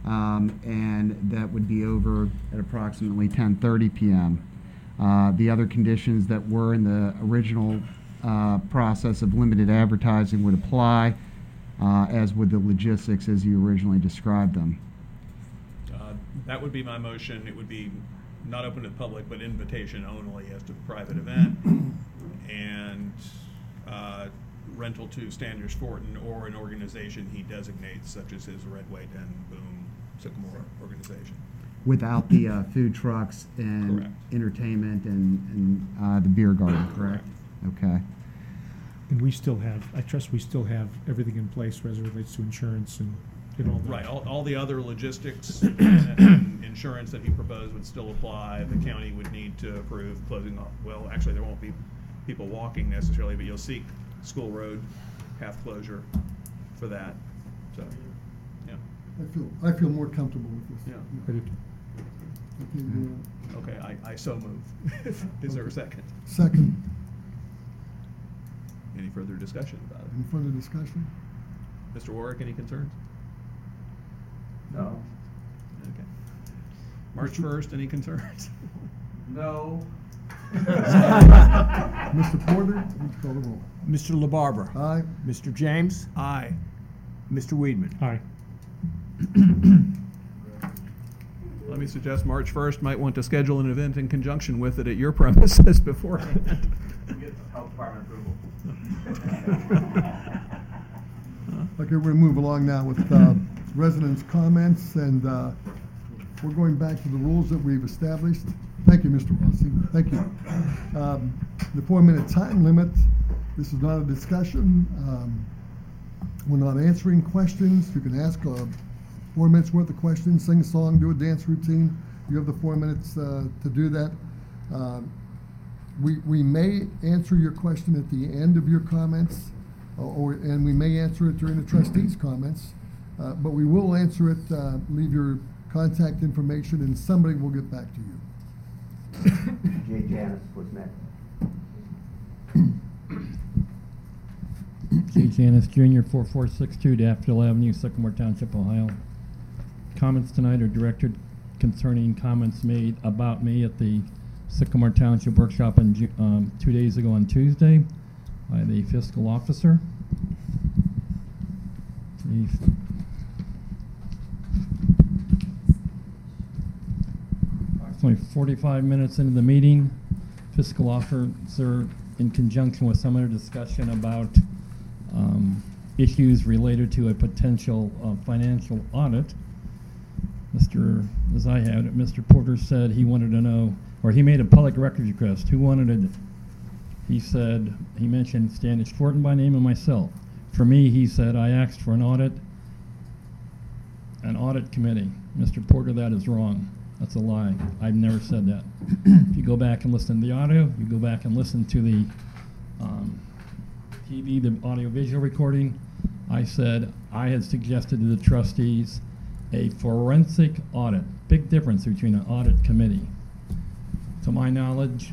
um, and that would be over at approximately 10:30 p.m. Uh, the other conditions that were in the original uh, process of limited advertising would apply, uh, as would the logistics as you originally described them. Uh, That would be my motion. It would be not open to the public, but invitation only as to private event, and uh, rental to Standish Fortin or an organization he designates, such as his Red White and Boom Sycamore organization. Without the uh, food trucks and Correct. entertainment and, and uh, the beer garden, correct? Okay. And we still have, I trust we still have everything in place as it relates to insurance and, and all that. Right, all, all the other logistics and insurance that he proposed would still apply. The county would need to approve closing off, well, actually, there won't be people walking necessarily, but you'll seek school road path closure for that, so, yeah. I feel, I feel more comfortable with this. Yeah. I do. Okay, uh, Okay, I, I so move. Is there a second? Second, Any further discussion about it? any further discussion? Mr. Warrick, any concerns? No. Okay. March First, any concerns? No. Mr. Porter, would you call the roll? Mr. LaBarbera. Aye. Mr. James. Aye. Mr. Weidman. Aye. Let me suggest March First, might want to schedule an event in conjunction with it at your premises beforehand. Get health department approval. Okay, we're gonna move along now with uh, residents' comments, and uh, we're going back to the rules that we've established. Thank you, Mr. Rozzi, thank you. Um, The four-minute time limit, this is not a discussion. Um, We're not answering questions. You can ask uh, four minutes worth of questions, sing a song, do a dance routine. You have the four minutes uh, to do that. Um, we, we may answer your question at the end of your comments, uh, or, and we may answer it during the trustees' comments, uh, but we will answer it, uh, leave your contact information, and somebody will get back to you. Jay Janis was next. Jay Jr., 4462 Daffodil Avenue, Sycamore Township, Ohio. Comments tonight are directed concerning comments made about me at the Sycamore Township Workshop in, um, two days ago on Tuesday by the fiscal officer. The f- Approximately 45 minutes into the meeting, fiscal officer, in conjunction with some other discussion about um, issues related to a potential uh, financial audit, Mr., as I had it, Mr. Porter said he wanted to know, or he made a public records request. Who wanted it? He said, he mentioned Standish Fortin by name and myself. For me, he said, I asked for an audit, an audit committee. Mr. Porter, that is wrong. That's a lie. I've never said that. if you go back and listen to the audio, you go back and listen to the um, TV, the audio-visual recording, I said I had suggested to the trustees a forensic audit. Big difference between an audit committee. To my knowledge,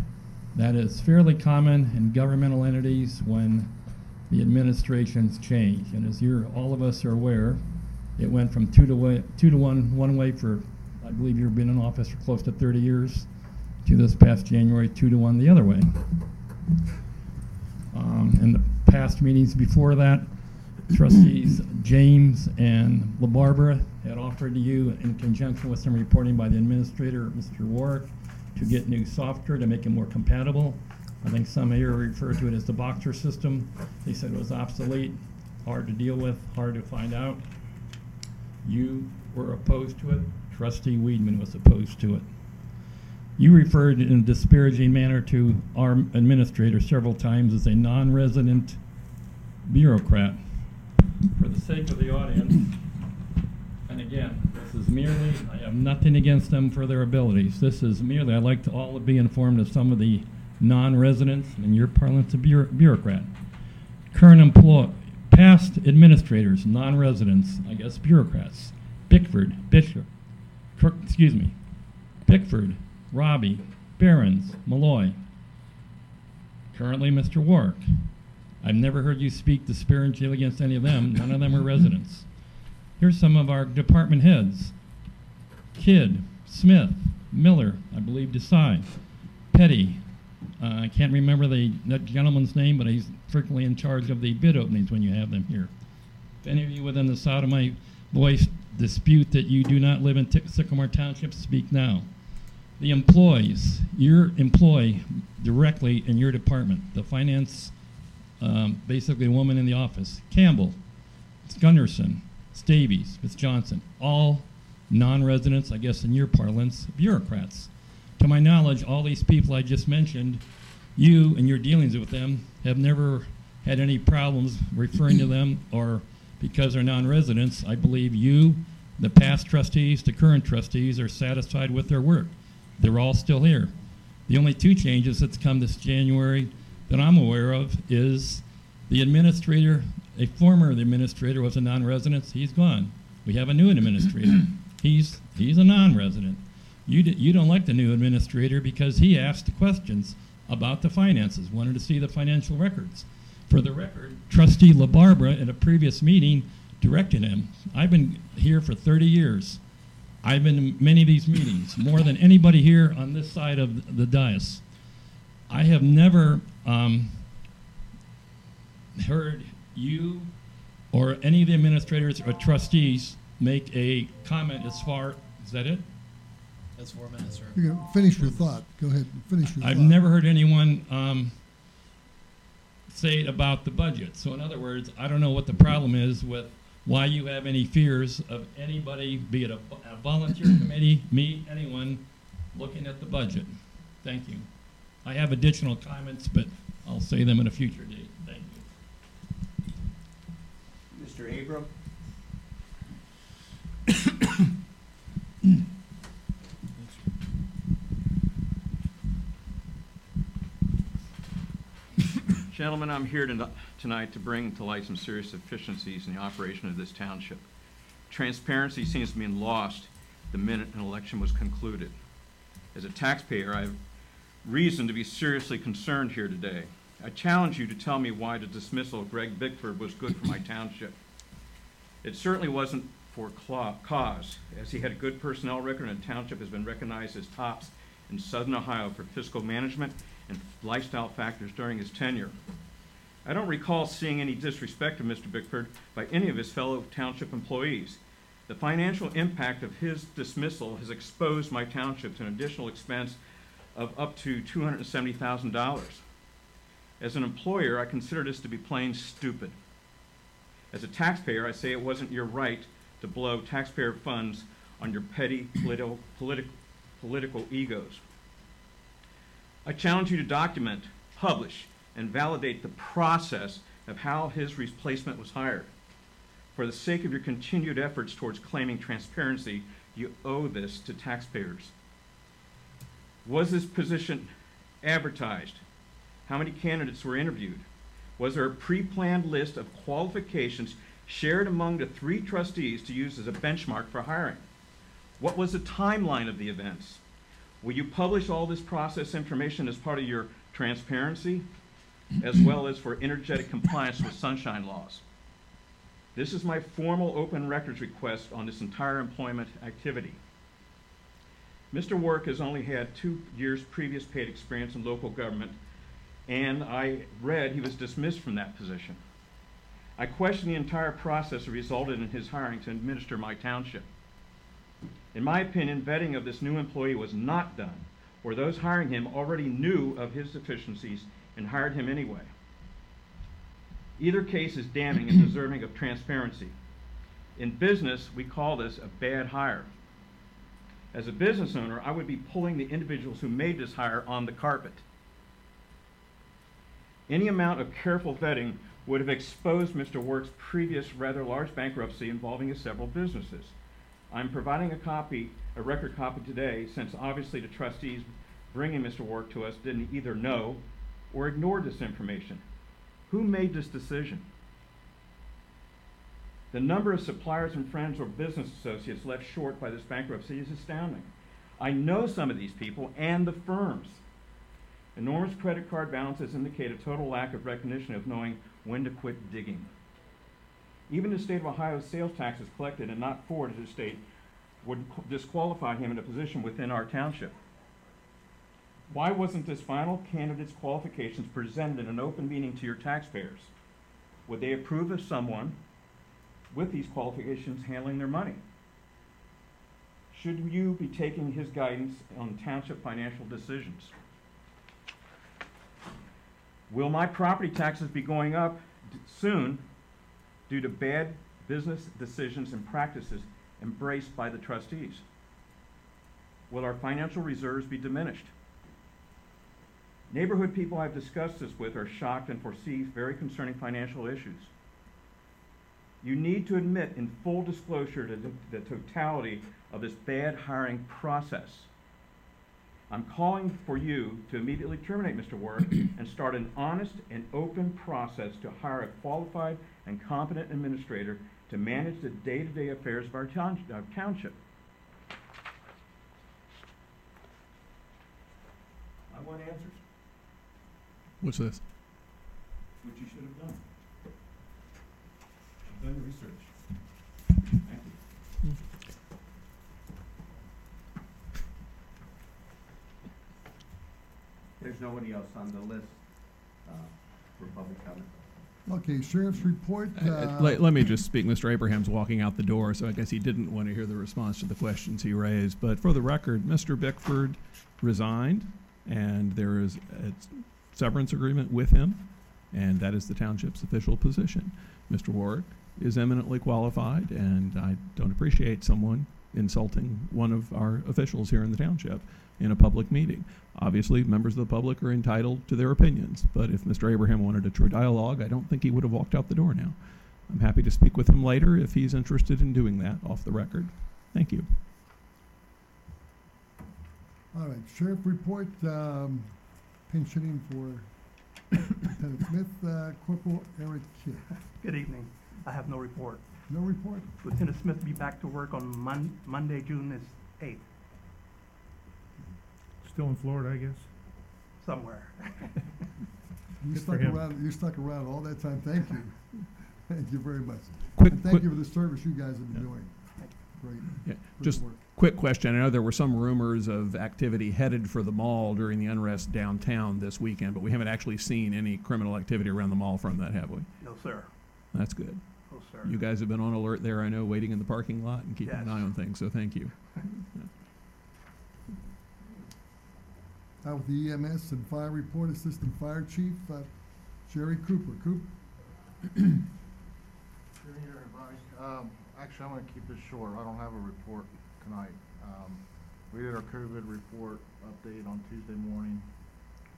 that is fairly common in governmental entities when the administrations change. And as you're, all of us are aware, it went from two to way, two to one, one way for, I believe you've been in office for close to 30 years, to this past January, two to one the other way. Um, in the past meetings before that, trustees James and LaBarbera had offered to you, in conjunction with some reporting by the administrator, Mr. Warrick, to get new software to make it more compatible. I think some here refer to it as the Boxer system. They said it was obsolete, hard to deal with, hard to find out. You were opposed to it. Trustee Weidman was opposed to it. You referred in a disparaging manner to our administrator several times as a non-resident bureaucrat. For the sake of the audience, and again, this is merely, I have nothing against them for their abilities. This is merely, I'd like to all be informed of some of the non-residents, and your parlance a bureau- bureaucrat. Current employ, past administrators, non-residents, I guess bureaucrats. Bickford, Bishop, excuse me, Bickford, Robbie, Behrens, Malloy. Currently, Mr. Warrick. I've never heard you speak disparagingly against any of them. None of them are residents. Here's some of our department heads. Kidd, Smith, Miller, I believe Desai, Petty. Uh, I can't remember the gentleman's name, but he's frequently in charge of the bid openings when you have them here. If any of you within the sound of my voice dispute that you do not live in Ti- Sycamore Township, speak now. The employees, your employee directly in your department, the finance, um, basically woman in the office, Campbell, it's Gunderson, Stavies, Ms. Johnson, all non-residents, I guess in your parlance, bureaucrats. To my knowledge, all these people I just mentioned, you and your dealings with them have never had any problems referring to them or because they're non-residents, I believe you, the past trustees, the current trustees are satisfied with their work. They're all still here. The only two changes that's come this January that I'm aware of is the administrator, a former administrator was a non-resident, he's gone. We have a new administrator. He's, he's a non-resident. You, d- you don't like the new administrator because he asked the questions about the finances, wanted to see the financial records. For the record, trustee LaBarbera at a previous meeting directed him. I've been here for 30 years. I've been in many of these meetings, more than anybody here on this side of the dais. I have never um, heard you or any of the administrators or trustees make a comment as far, is that it? That's four minutes, sir. You can finish your thought. Go ahead, finish your I've thought. never heard anyone um, say it about the budget. So in other words, I don't know what the problem is with why you have any fears of anybody, be it a, a volunteer committee, me, anyone, looking at the budget. Thank you. I have additional comments, but I'll say them at a future date. Thank you. Mr. Abram? Gentlemen, I'm here to- tonight to bring to light some serious deficiencies in the operation of this township. Transparency seems to be lost the minute an election was concluded. As a taxpayer, I have reason to be seriously concerned here today. I challenge you to tell me why the dismissal of Greg Bickford was good for my township. It certainly wasn't for cause, as he had a good personnel record and the township has been recognized as tops in southern Ohio for fiscal management and lifestyle factors during his tenure. I don't recall seeing any disrespect of Mr. Bickford by any of his fellow township employees. The financial impact of his dismissal has exposed my township to an additional expense of up to $270,000. As an employer, I consider this to be plain stupid. As a taxpayer, I say it wasn't your right to blow taxpayer funds on your petty political, political, political egos. I challenge you to document, publish, and validate the process of how his replacement was hired. For the sake of your continued efforts towards claiming transparency, you owe this to taxpayers. Was this position advertised? How many candidates were interviewed? Was there a pre-planned list of qualifications shared among the three trustees to use as a benchmark for hiring? What was the timeline of the events? Will you publish all this process information as part of your transparency, as well as for energetic compliance with sunshine laws? This is my formal open records request on this entire employment activity. Mr. Work has only had two years' previous paid experience in local government, and I read he was dismissed from that position. I question the entire process that resulted in his hiring to administer my township. In my opinion, vetting of this new employee was not done, or those hiring him already knew of his deficiencies and hired him anyway. Either case is damning and deserving of transparency. In business, we call this a bad hire. As a business owner, I would be pulling the individuals who made this hire on the carpet. Any amount of careful vetting would have exposed Mr. Work's previous rather large bankruptcy involving his several businesses. I'm providing a copy, a record copy today, since obviously the trustees bringing Mr. Work to us didn't either know or ignored this information. Who made this decision? The number of suppliers and friends or business associates left short by this bankruptcy is astounding. I know some of these people and the firms. Enormous credit card balances indicate a total lack of recognition of knowing when to quit digging. Even the state of Ohio's sales taxes collected and not forwarded to the state would disqualify him in a position within our township. Why wasn't this final candidate's qualifications presented in an open meeting to your taxpayers? Would they approve of someone with these qualifications handling their money? Should you be taking his guidance on township financial decisions? Will my property taxes be going up d- soon due to bad business decisions and practices embraced by the trustees? Will our financial reserves be diminished? Neighborhood people I've discussed this with are shocked and foresee very concerning financial issues. You need to admit in full disclosure to the- the totality of this bad hiring process. I'm calling for you to immediately terminate Mr. Warrick and start an honest and open process to hire a qualified and competent administrator to manage the day-to-day affairs of our town- uh, township. I want answers, What's this? which you should have done. I've done research. Thank you. There's nobody else on the list uh, for public comment. Okay, sheriff's report. Uh, uh, Let, let me just speak. Mr. Abraham's walking out the door, so I guess he didn't want to hear the response to the questions he raised. But for the record, Mr. Bickford resigned, and there is a severance agreement with him, and that is the township's official position. Mr. Warrick is eminently qualified, and I don't appreciate someone insulting one of our officials here in the township in a public meeting. Obviously, members of the public are entitled to their opinions, but if Mr. Abraham wanted a true dialogue, I don't think he would have walked out the door now. I'm happy to speak with him later if he's interested in doing that off the record. Thank you. All right, sheriff report, um, pensioning for Lieutenant Smith, uh, Corporal Eric Kidd. Good evening. I have no report. No report? Lieutenant Smith will be back to work on Mon- Monday, June is 8th, Still in Florida, I guess? somewhere. You Good for stuck him. around, you stuck around all that time, thank you. Thank you very much. Quick- And thank quick- you for the service you guys have been doing. Great. Yeah, Good just work. Quick question. I know there were some rumors of activity headed for the mall during the unrest downtown this weekend, but we haven't actually seen any criminal activity around the mall from that, have we? No, sir. That's good. No, sir. You guys have been on alert there, I know, waiting in the parking lot and keeping an Yes. eye on things, so thank you. Out with the EMS and fire report, Assistant Fire Chief, uh, Jerry Cooper. Coop? Good evening, everybody. Um, actually, I'm gonna keep this short. I don't have a report tonight. Um, we did our COVID report update on Tuesday morning.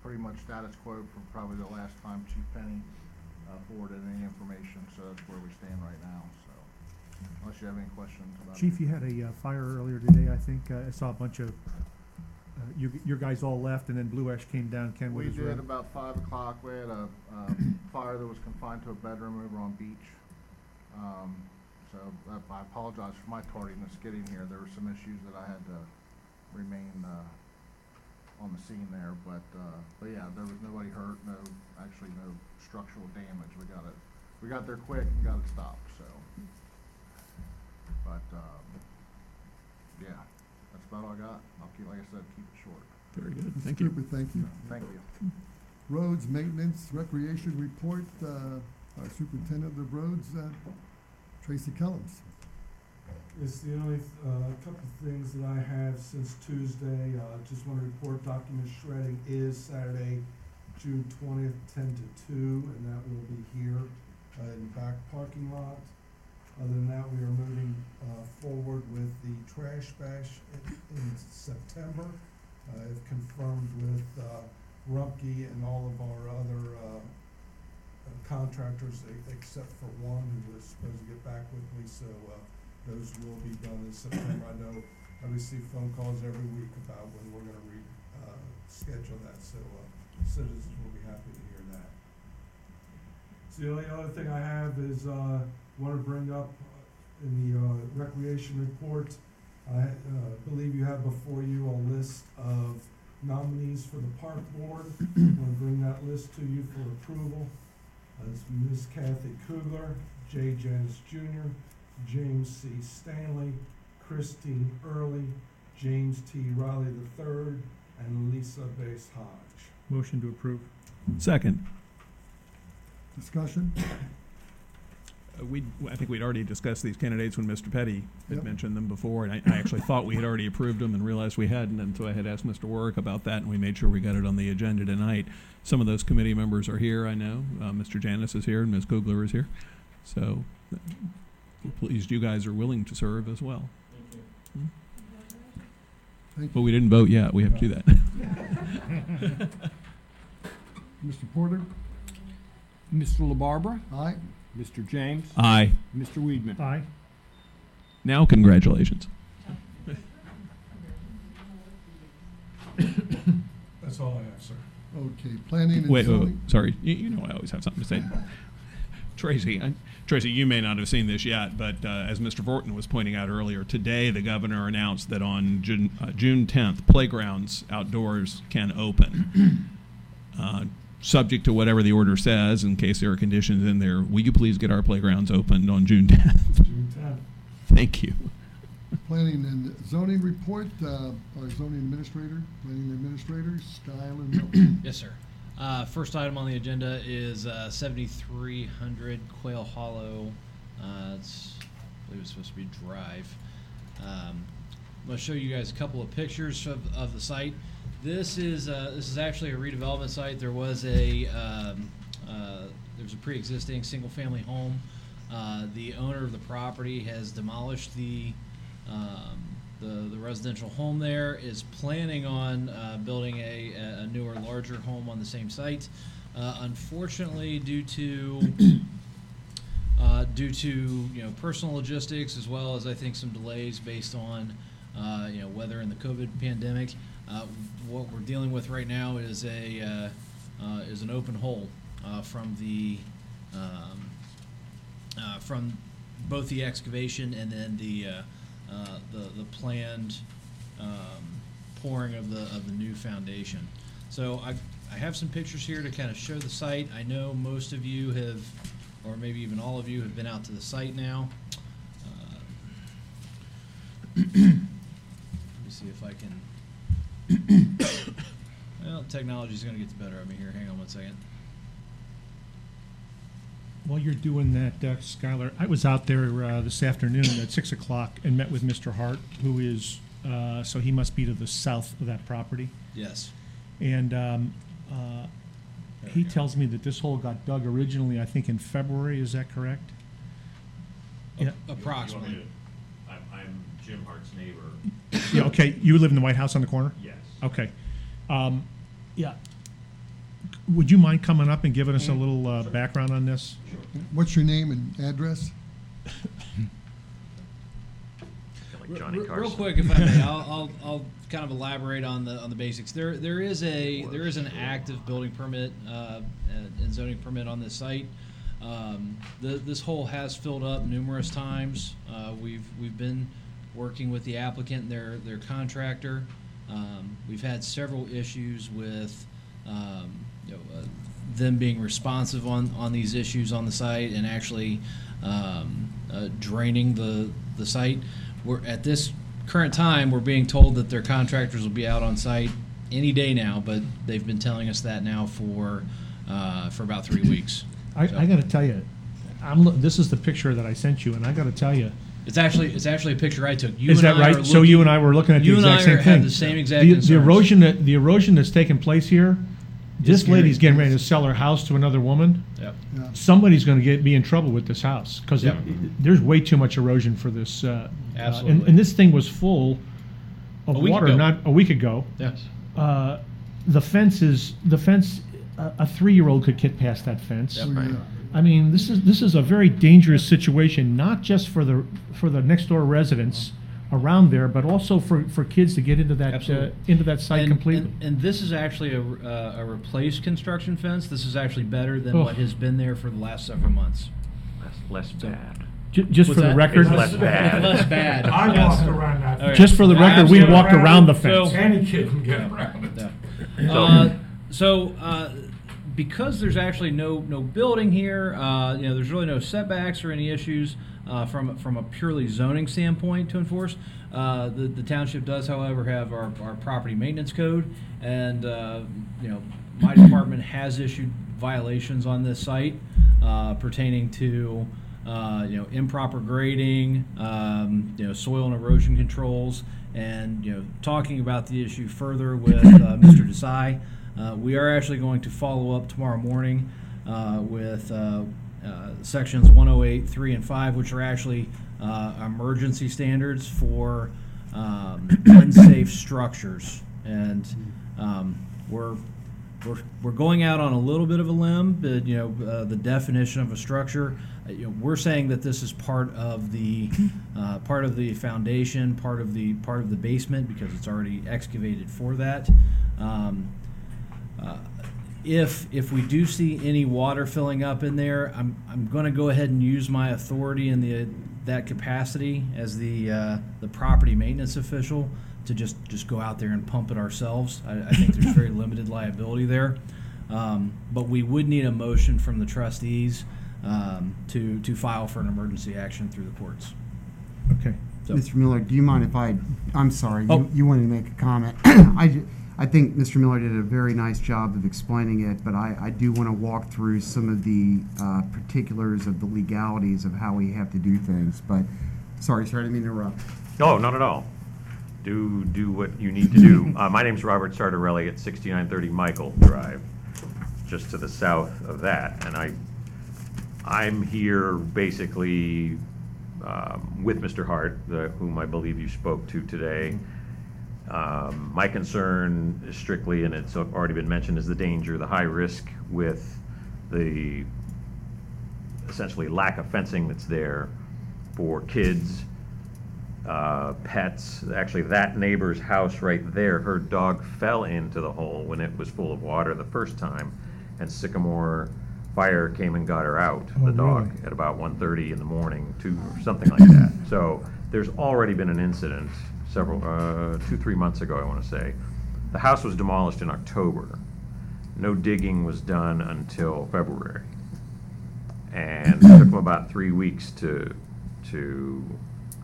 Pretty much status quo from probably the last time Chief Penny, uh, forwarded any information, so that's where we stand right now, so. Unless you have any questions about it. Chief, you had a uh, fire earlier today, I think. Uh, I saw a bunch of, uh, you, your guys all left and then Blue Ash came down Kenwood We did about five o'clock. We had a, uh fire that was confined to a bedroom over on Beach. Um, so uh, I apologize for my tardiness getting here. There were some issues that I had to remain, uh, on the scene there, but, uh, but yeah, there was nobody hurt, no, actually no structural damage. We got it, we got there quick and got it stopped, so. But, um, yeah, that's about all I got. I'll keep, like I said, keep it short. Very good, thank you. Cooper, thank you. Thank you. Roads Maintenance Recreation Report, uh, our Superintendent of Roads, uh, Tracy Kellums. It's the only, uh, couple of things that I have since Tuesday. Uh, just want to report document shredding is Saturday, June twentieth, ten to two, and that will be here, uh, in the back parking lot. Other than that, we are moving, uh, forward with the trash bash in, in September. Uh, I've confirmed with, uh, Rumpke and all of our other, uh, contractors, except for one who was supposed to get back with me, so, uh, those will be done in September. I know I receive phone calls every week about when we're gonna re, uh, that, so, uh, citizens will be happy to hear that. So the only other thing I have is, uh, wanna bring up uh, in the, uh, recreation report, I, uh, believe you have before you a list of nominees for the park board. I'm gonna bring that list to you for approval. Uh, It's Ms. Kathy Kugler, J. Janis Jr., James C. Stanley, Christine Early, James T. Riley III, and Lisa Bass Hodge. Motion to approve. Second. Discussion? We, I think we'd already discussed these candidates when Mr. Petty had Yep. mentioned them before, and I, I actually thought we had already approved them and realized we hadn't, and so I had asked Mr. Warrick about that, and we made sure we got it on the agenda tonight. Some of those committee members are here, I know. Uh, Mr. Janis is here, and Ms. Kugler is here. So, uh, pleased you guys are willing to serve as well. Hmm? But we didn't vote yet, we have to do that. Mr. Porter? Mr. LaBarbera? Aye. Mr. James? Aye. Mr. Weidman? Aye. Now, congratulations. That's all I have, sir. Okay, planning and Wait, wait, wait, zoning. sorry. You, you know I always have something to say. Tracy, I, Tracy, you may not have seen this yet, but uh, as Mr. Fortin was pointing out earlier, today the governor announced that on June, uh, June 10th, playgrounds outdoors can open. Uh, subject to whatever the order says, in case there are conditions in there, will you please get our playgrounds opened on June 10th? June tenth. Thank you. Planning and zoning report, uh, our zoning administrator, planning administrator, Skylar Milton. Yes, sir. Uh, first item on the agenda is uh, 7300 Quail Hollow. Uh, it's, I believe it's supposed to be Drive. Um, I'm going to show you guys a couple of pictures of, of the site. This is uh, this is actually a redevelopment site. There was a um, uh, there was a pre-existing single-family home. Uh, the owner of the property has demolished the um, the, the residential home there is planning on uh, building a, a newer, larger home on the same site. Uh, unfortunately, due to uh, due to you know personal logistics as well as I think some delays based on uh, you know weather and the COVID pandemic, uh, what we're dealing with right now is a uh, uh, is an open hole uh, from the um, from both the excavation and then the the the planned um, pouring of the of the new foundation. So I I have some pictures here to kind of show the site. I know most of you have, or maybe even all of you have been out to the site now. Uh, let me see if I can. Well, technology's going to get the better of me here. Hang on one second. While you're doing that, uh, Skylar, I was out there uh, this afternoon at six o'clock and met with Mr. Hart, who is, uh, so he must be to the south of that property. Yes. And um, uh, he tells me that this hole got dug originally, I think, in February. Is that correct? Yeah. Approximately. I'm, I'm Jim Hart's neighbor. Yeah. Okay. You live in the White House on the corner. Yes. Okay. Um, yeah. Would you mind coming up and giving us a little uh, background on this? What's your name and address? Real- Real quick, if I may, I'll, I'll, I'll kind of elaborate on the on the basics. There there is a there is an active building permit uh, and and zoning permit on this site. Um, the, this hole has filled up numerous times. Uh, we've we've been working with the applicant and their their contractor. Um, we've had several issues with um, you know, uh, them being responsive on, on these issues on the site and actually um, uh, draining the the site. We're at this current time, we're being told that their contractors will be out on site any day now, but they've been telling us that now for uh, for about three weeks. I, So- I got to tell you, I'm. This is the picture that I sent you, and I got to tell you. It's actually it's actually a picture I took. You Is and that I are right? So you and I were looking at the you and exact I same are- thing. Have the same exact The, the erosion that the erosion that's taking place here. This scary. lady's getting ready to sell her house to another woman. Yep. Yeah. Somebody's going to get be in trouble with this house because Yep. there's way too much erosion for this. Uh, uh, and, Absolutely. and this thing was full of water ago. not a week ago. Yes. Uh, the fence is the fence. A, a three-year-old could get past that fence. Yep. Yeah. I mean, this is this is a very dangerous situation, not just for the for the next door residents around there, but also for, for kids to get into that uh, Absolutely. into that site and, completely. And, and this is actually a, uh, a replaced construction fence. This is actually better than Oh. what has been there for the last several months. Less, less bad. Ju- just What's for the that? record, It's less bad. Less bad. I yes. walked around that. Okay. just for the record, we walked around the fence. So- Any kid can get around it. Yeah. Uh, so, uh, because there's actually no no building here, uh, you know, there's really no setbacks or any issues uh, from from a purely zoning standpoint to enforce. Uh, the the township does, however, have our, our property maintenance code, and uh, you know, my department has issued violations on this site uh, pertaining to uh, you know, improper grading, um, you know, soil and erosion controls, and you know, talking about the issue further with uh, Mr. Desai. Uh, we are actually going to follow up tomorrow morning uh, with uh, uh, sections 108, 3, and 5, which are actually uh, emergency standards for um, unsafe structures. And um, we're, we're, we're going out on a little bit of a limb, but you know, uh, the definition of a structure. uh, You know, we're saying that this is part of the uh, part of the foundation, part of the part of the basement because it's already excavated for that. Um, uh, if if we do see any water filling up in there, I'm I'm going to go ahead and use my authority in the that capacity as the uh, the property maintenance official to just just go out there and pump it ourselves. I, I think there's very limited liability there, um, but we would need a motion from the trustees um, to to file for an emergency action through the courts. Okay. So- Mr. Miller, do you mind if I, I'm sorry, Oh. you, you wanted to make a comment. I, ju- I think Mr. Miller did a very nice job of explaining it, but I, I do want to walk through some of the uh, particulars of the legalities of how we have to do things, but, sorry, sorry, I to interrupt. No, not at all. Do, do what you need to do. Uh, my name's Robert Sartorelli at 6930 Michael Drive, just to the south of that. And I, I'm here basically um, with Mr. Hart, the- whom I believe you spoke to today. Um, My concern is strictly, and it's already been mentioned, is the danger, the high risk with the essentially lack of fencing that's there for kids, uh, pets. Actually, that neighbor's house right there, her dog fell into the hole when it was full of water the first time, and Sycamore Fire came and got her out, Oh, the dog, really? at about 1:30 in the morning, two, or something like that. So there's already been an incident several, uh, two, three months ago, I want to say. The house was demolished in October. No digging was done until February. And it took them about three weeks to, to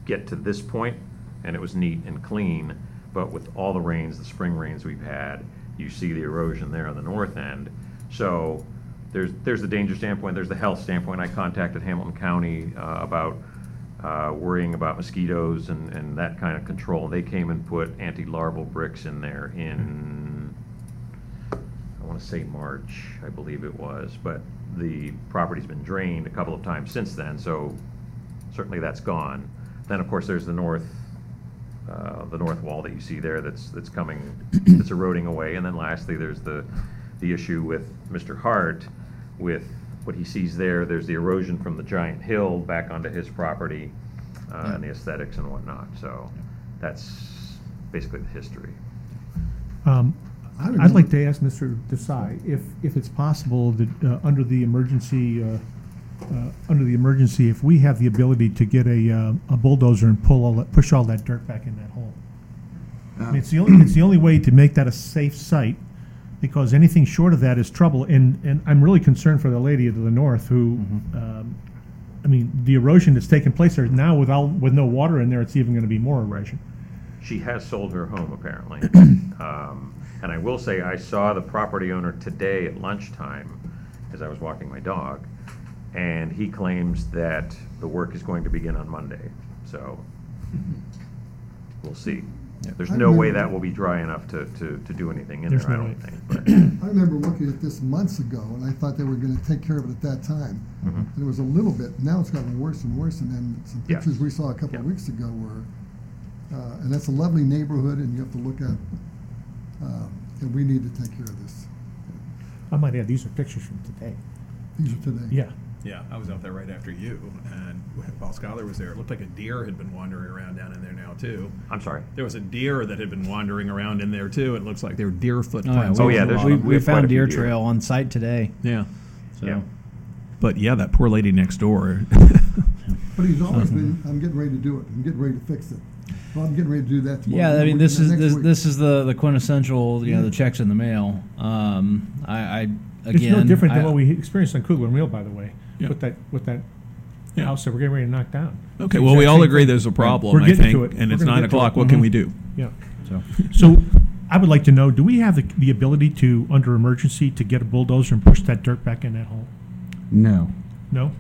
get to this point, and it was neat and clean. But with all the rains, the spring rains we've had, you see the erosion there on the north end. So there's, there's the danger standpoint, there's the health standpoint. I contacted Hamilton County uh, about uh, worrying about mosquitoes and, and that kind of control. They came and put anti-larval bricks in there in, I want to say March, I believe it was, but the property's been drained a couple of times since then, so certainly that's gone. Then, of course, there's the north, uh, the north wall that you see there that's, that's coming, that's eroding away. And then lastly, there's the, the issue with Mr. Hart, with what he sees there, there's the erosion from the giant hill back onto his property, uh, and the aesthetics and whatnot. So that's basically the history. Um, I I'd know. like to ask Mr. Desai if, if it's possible that, uh, under the emergency, uh, uh, under the emergency, if we have the ability to get a, uh, a bulldozer and pull all that, push all that dirt back in that hole. I mean, it's the only, it's the only way to make that a safe site, because anything short of that is trouble. And, and I'm really concerned for the lady to the north who, um, I mean, the erosion that's taking place there now with all, with no water in there, it's even gonna be more erosion. She has sold her home, apparently. Um, And I will say, I saw the property owner today at lunchtime as I was walking my dog, and he claims that the work is going to begin on Monday, so we'll see. There's I no way remember- that will be dry enough to, to, to do anything in There's there, I no don't way. think. but- I remember looking at this months ago, and I thought they were gonna take care of it at that time. Mhm. And it was a little bit, now it's gotten worse and worse, and then some Yes. pictures we saw a couple of weeks ago were, uh, and that's a lovely neighborhood, and you have to look at, uh, and we need to take care of this. I might add, these are pictures from today. These are today. Yeah. Yeah, I was out there right after you, and while Skylar was there, it looked like a deer had been wandering around down in there now too. I'm sorry. There was a deer that had been wandering around in there too. It looks like there were deer footprints. Oh, footprints. yeah, all we, we, we found deer trail on site today. Yeah. So. Yeah. But yeah, that poor lady next door. But he's always been, I'm getting ready to do it, I'm getting ready to fix it. Well, I'm getting ready to do that tomorrow. Yeah, I mean, this is this, this is the the quintessential, you know, the checks in the mail. Um, I, I again, It's no different than I- what we experienced on Kugler Mill, by the way, Yeah. with that, with that Yeah. house that we're getting ready to knock down. Okay, It's well, we all agree thing. there's a problem, We're I getting think, to it. and We're it's nine o'clock. it. What can Mhm. we do? Yeah. So, So I would like to know, do we have the, the ability to, under emergency, to get a bulldozer and push that dirt back in that hole? No. No?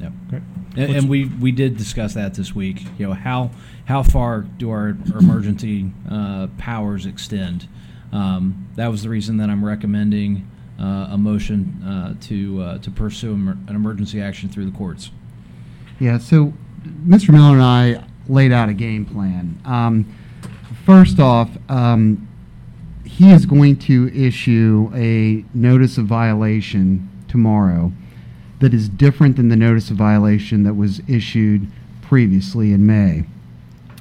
Yep. Okay. And, and we, we did discuss that this week. You know, how how far do our, our emergency uh, powers extend? Um, that was the reason that I'm recommending a motion uh, to uh, to pursue an emergency action through the courts. Yeah, so Mr. Miller and I laid out a game plan. Um, first off, um, he is going to issue a notice of violation tomorrow that is different than the notice of violation that was issued previously in May.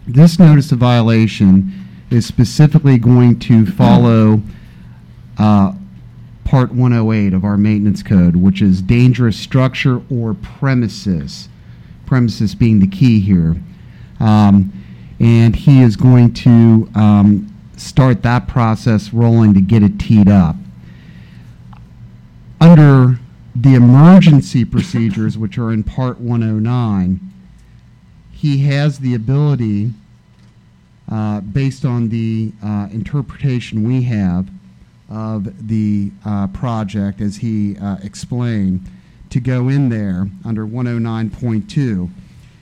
This notice of violation is specifically going to follow uh, Part 108 of our maintenance code, which is dangerous structure or premises. Premises being the key here. Um, and he is going to um, start that process rolling to get it teed up. Under the emergency procedures, which are in Part 109, he has the ability, uh, based on the uh, interpretation we have of the uh, project, as he uh, explained, to go in there under 109.2,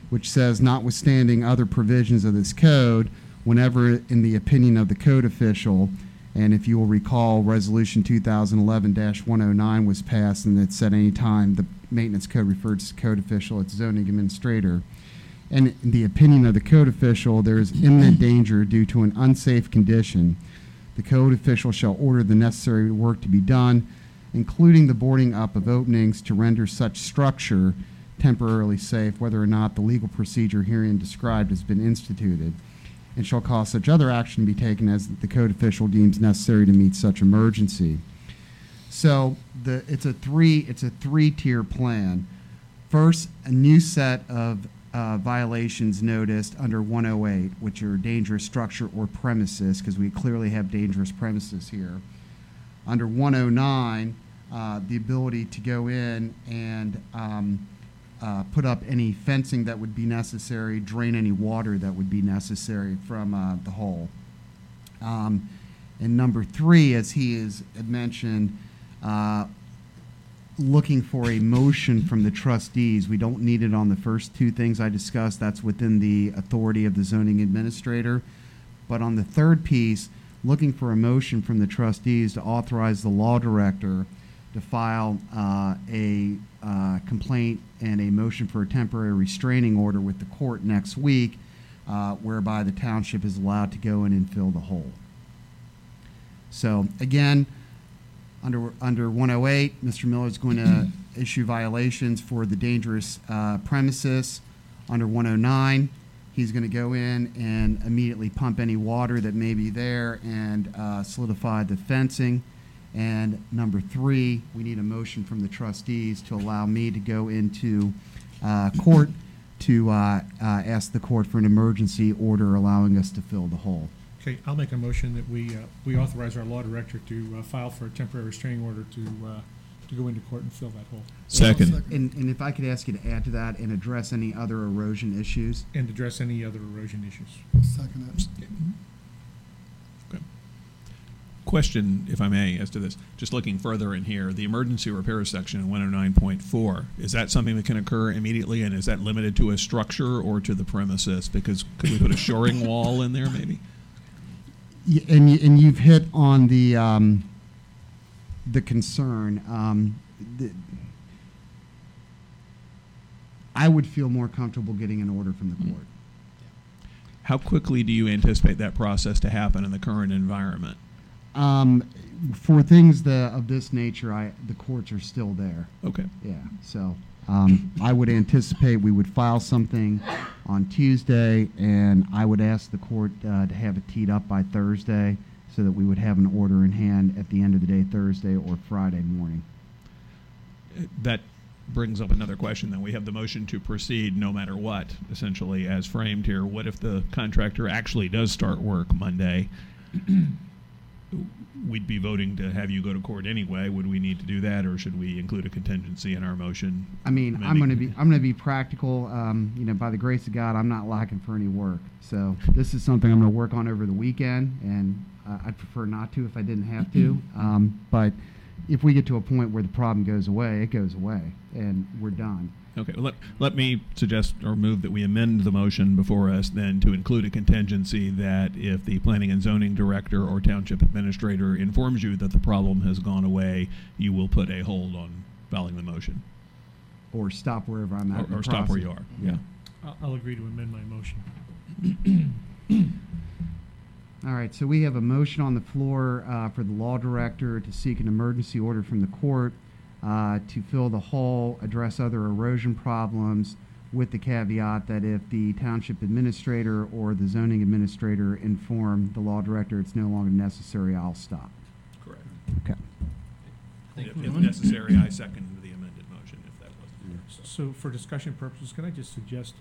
which says, notwithstanding other provisions of this code, whenever, in the opinion of the code official, and if you will recall, Resolution 2011-109 was passed, and it said any time the maintenance code referred to code official, it's zoning administrator. And in the opinion of the code official, there is imminent danger due to an unsafe condition. The code official shall order the necessary work to be done, including the boarding up of openings to render such structure temporarily safe, whether or not the legal procedure herein described has been instituted, and shall cause such other action to be taken as the code official deems necessary to meet such emergency. So the, it's a three, it's a three-tier plan. First, a new set of uh, violations noticed under 108, which are dangerous structure or premises, because we clearly have dangerous premises here. Under 109, uh, the ability to go in and um, uh, put up any fencing that would be necessary, drain any water that would be necessary from uh, the hole. Um, and number three, as he has mentioned, uh, looking for a motion from the trustees. We don't need it on the first two things I discussed. That's within the authority of the zoning administrator. But on the third piece, looking for a motion from the trustees to authorize the law director to file uh, a uh, complaint and a motion for a temporary restraining order with the court next week, uh, whereby the township is allowed to go in and fill the hole. So again, under, under 108, Mr. Miller is going to issue violations for the dangerous uh, premises. Under 109, he's going to go in and immediately pump any water that may be there and uh, solidify the fencing. And number three, we need a motion from the trustees to allow me to go into uh, court to uh, uh, ask the court for an emergency order allowing us to fill the hole. Okay, I'll make a motion that we, uh, we authorize our law director to uh, file for a temporary restraining order to, uh, to go into court and fill that hole. And, and if I could ask you to add to that and address any other erosion issues. And address any other erosion issues. Second it. Question, if I may, as to this. Just looking further in here, the emergency repair section in 109.4, is that something that can occur immediately, and is that limited to a structure or to the premises? Because could we put a shoring wall in there, maybe? Y- And, and you've hit on the, um, the concern. Um, the, I would feel more comfortable getting an order from the court. How quickly do you anticipate that process to happen in the current environment? Um, for things that, of this nature, I, the courts are still there. Okay. Yeah, so, um, I would anticipate we would file something on Tuesday, and I would ask the court, uh, to have it teed up by Thursday, so that we would have an order in hand at the end of the day, Thursday or Friday morning. That brings up another question then. We have the motion to proceed no matter what, essentially, as framed here. What if the contractor actually does start work Monday? We'd be voting to have you go to court anyway. Would we need to do that, or should we include a contingency in our motion? I mean, I'm gonna be, I'm gonna be practical, um, you know, by the grace of God, I'm not lacking for any work. So this is something I'm gonna work on over the weekend, and uh, I'd prefer not to if I didn't have to. Um, but if we get to a point where the problem goes away, it goes away, and we're done. Okay, well, let, let me suggest or move that we amend the motion before us then to include a contingency that if the planning and zoning director or township administrator informs you that the problem has gone away, you will put a hold on filing the motion. Or stop wherever I'm at. in Or, the or stop where you process. are, yeah. I'll- I'll agree to amend my motion. All right, so we have a motion on the floor uh, for the law director to seek an emergency order from the court uh, to fill the hole, address other erosion problems, with the caveat that if the township administrator or the zoning administrator inform the law director it's no longer necessary, I'll stop. Correct. Okay. If if necessary, I second the amended motion if that was. So for discussion purposes, can I just suggest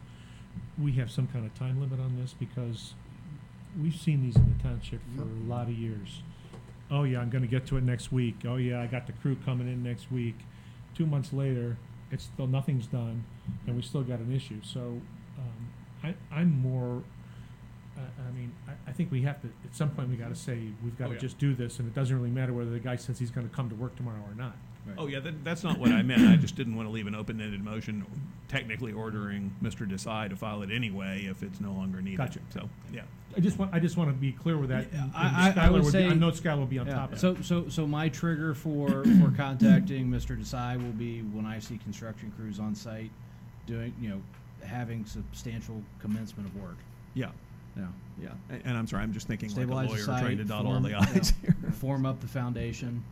we have some kind of time limit on this because we've seen these in the township for a lot of years. Oh yeah, I'm gonna get to it next week. Oh yeah, I got the crew coming in next week. Two months later, it's still, nothing's done and we still got an issue. So, um, I, I'm more, I, I mean, I, I think we have to, at some point, we gotta say, we've Oh, gotta yeah. just do this and it doesn't really matter whether the guy says he's gonna come to work tomorrow or not. Oh, yeah, that, that's not what I meant. I just didn't want to leave an open-ended motion technically ordering Mr. Desai to file it anyway if it's no longer needed. Gotcha. So, yeah. I just want, I just want to be clear with that. and- and I, I, I Skylar would be- say. I know Skylar will be on yeah. top of it. So, so, so my trigger for, for contacting Mr. Desai will be when I see construction crews on site doing, you know, having substantial commencement of work. Yeah. Yeah. Yeah, A- and I'm sorry, I'm just thinking like a Stabilize the lawyer site, trying to dot all form- the yeah, i's here. Form up the foundation,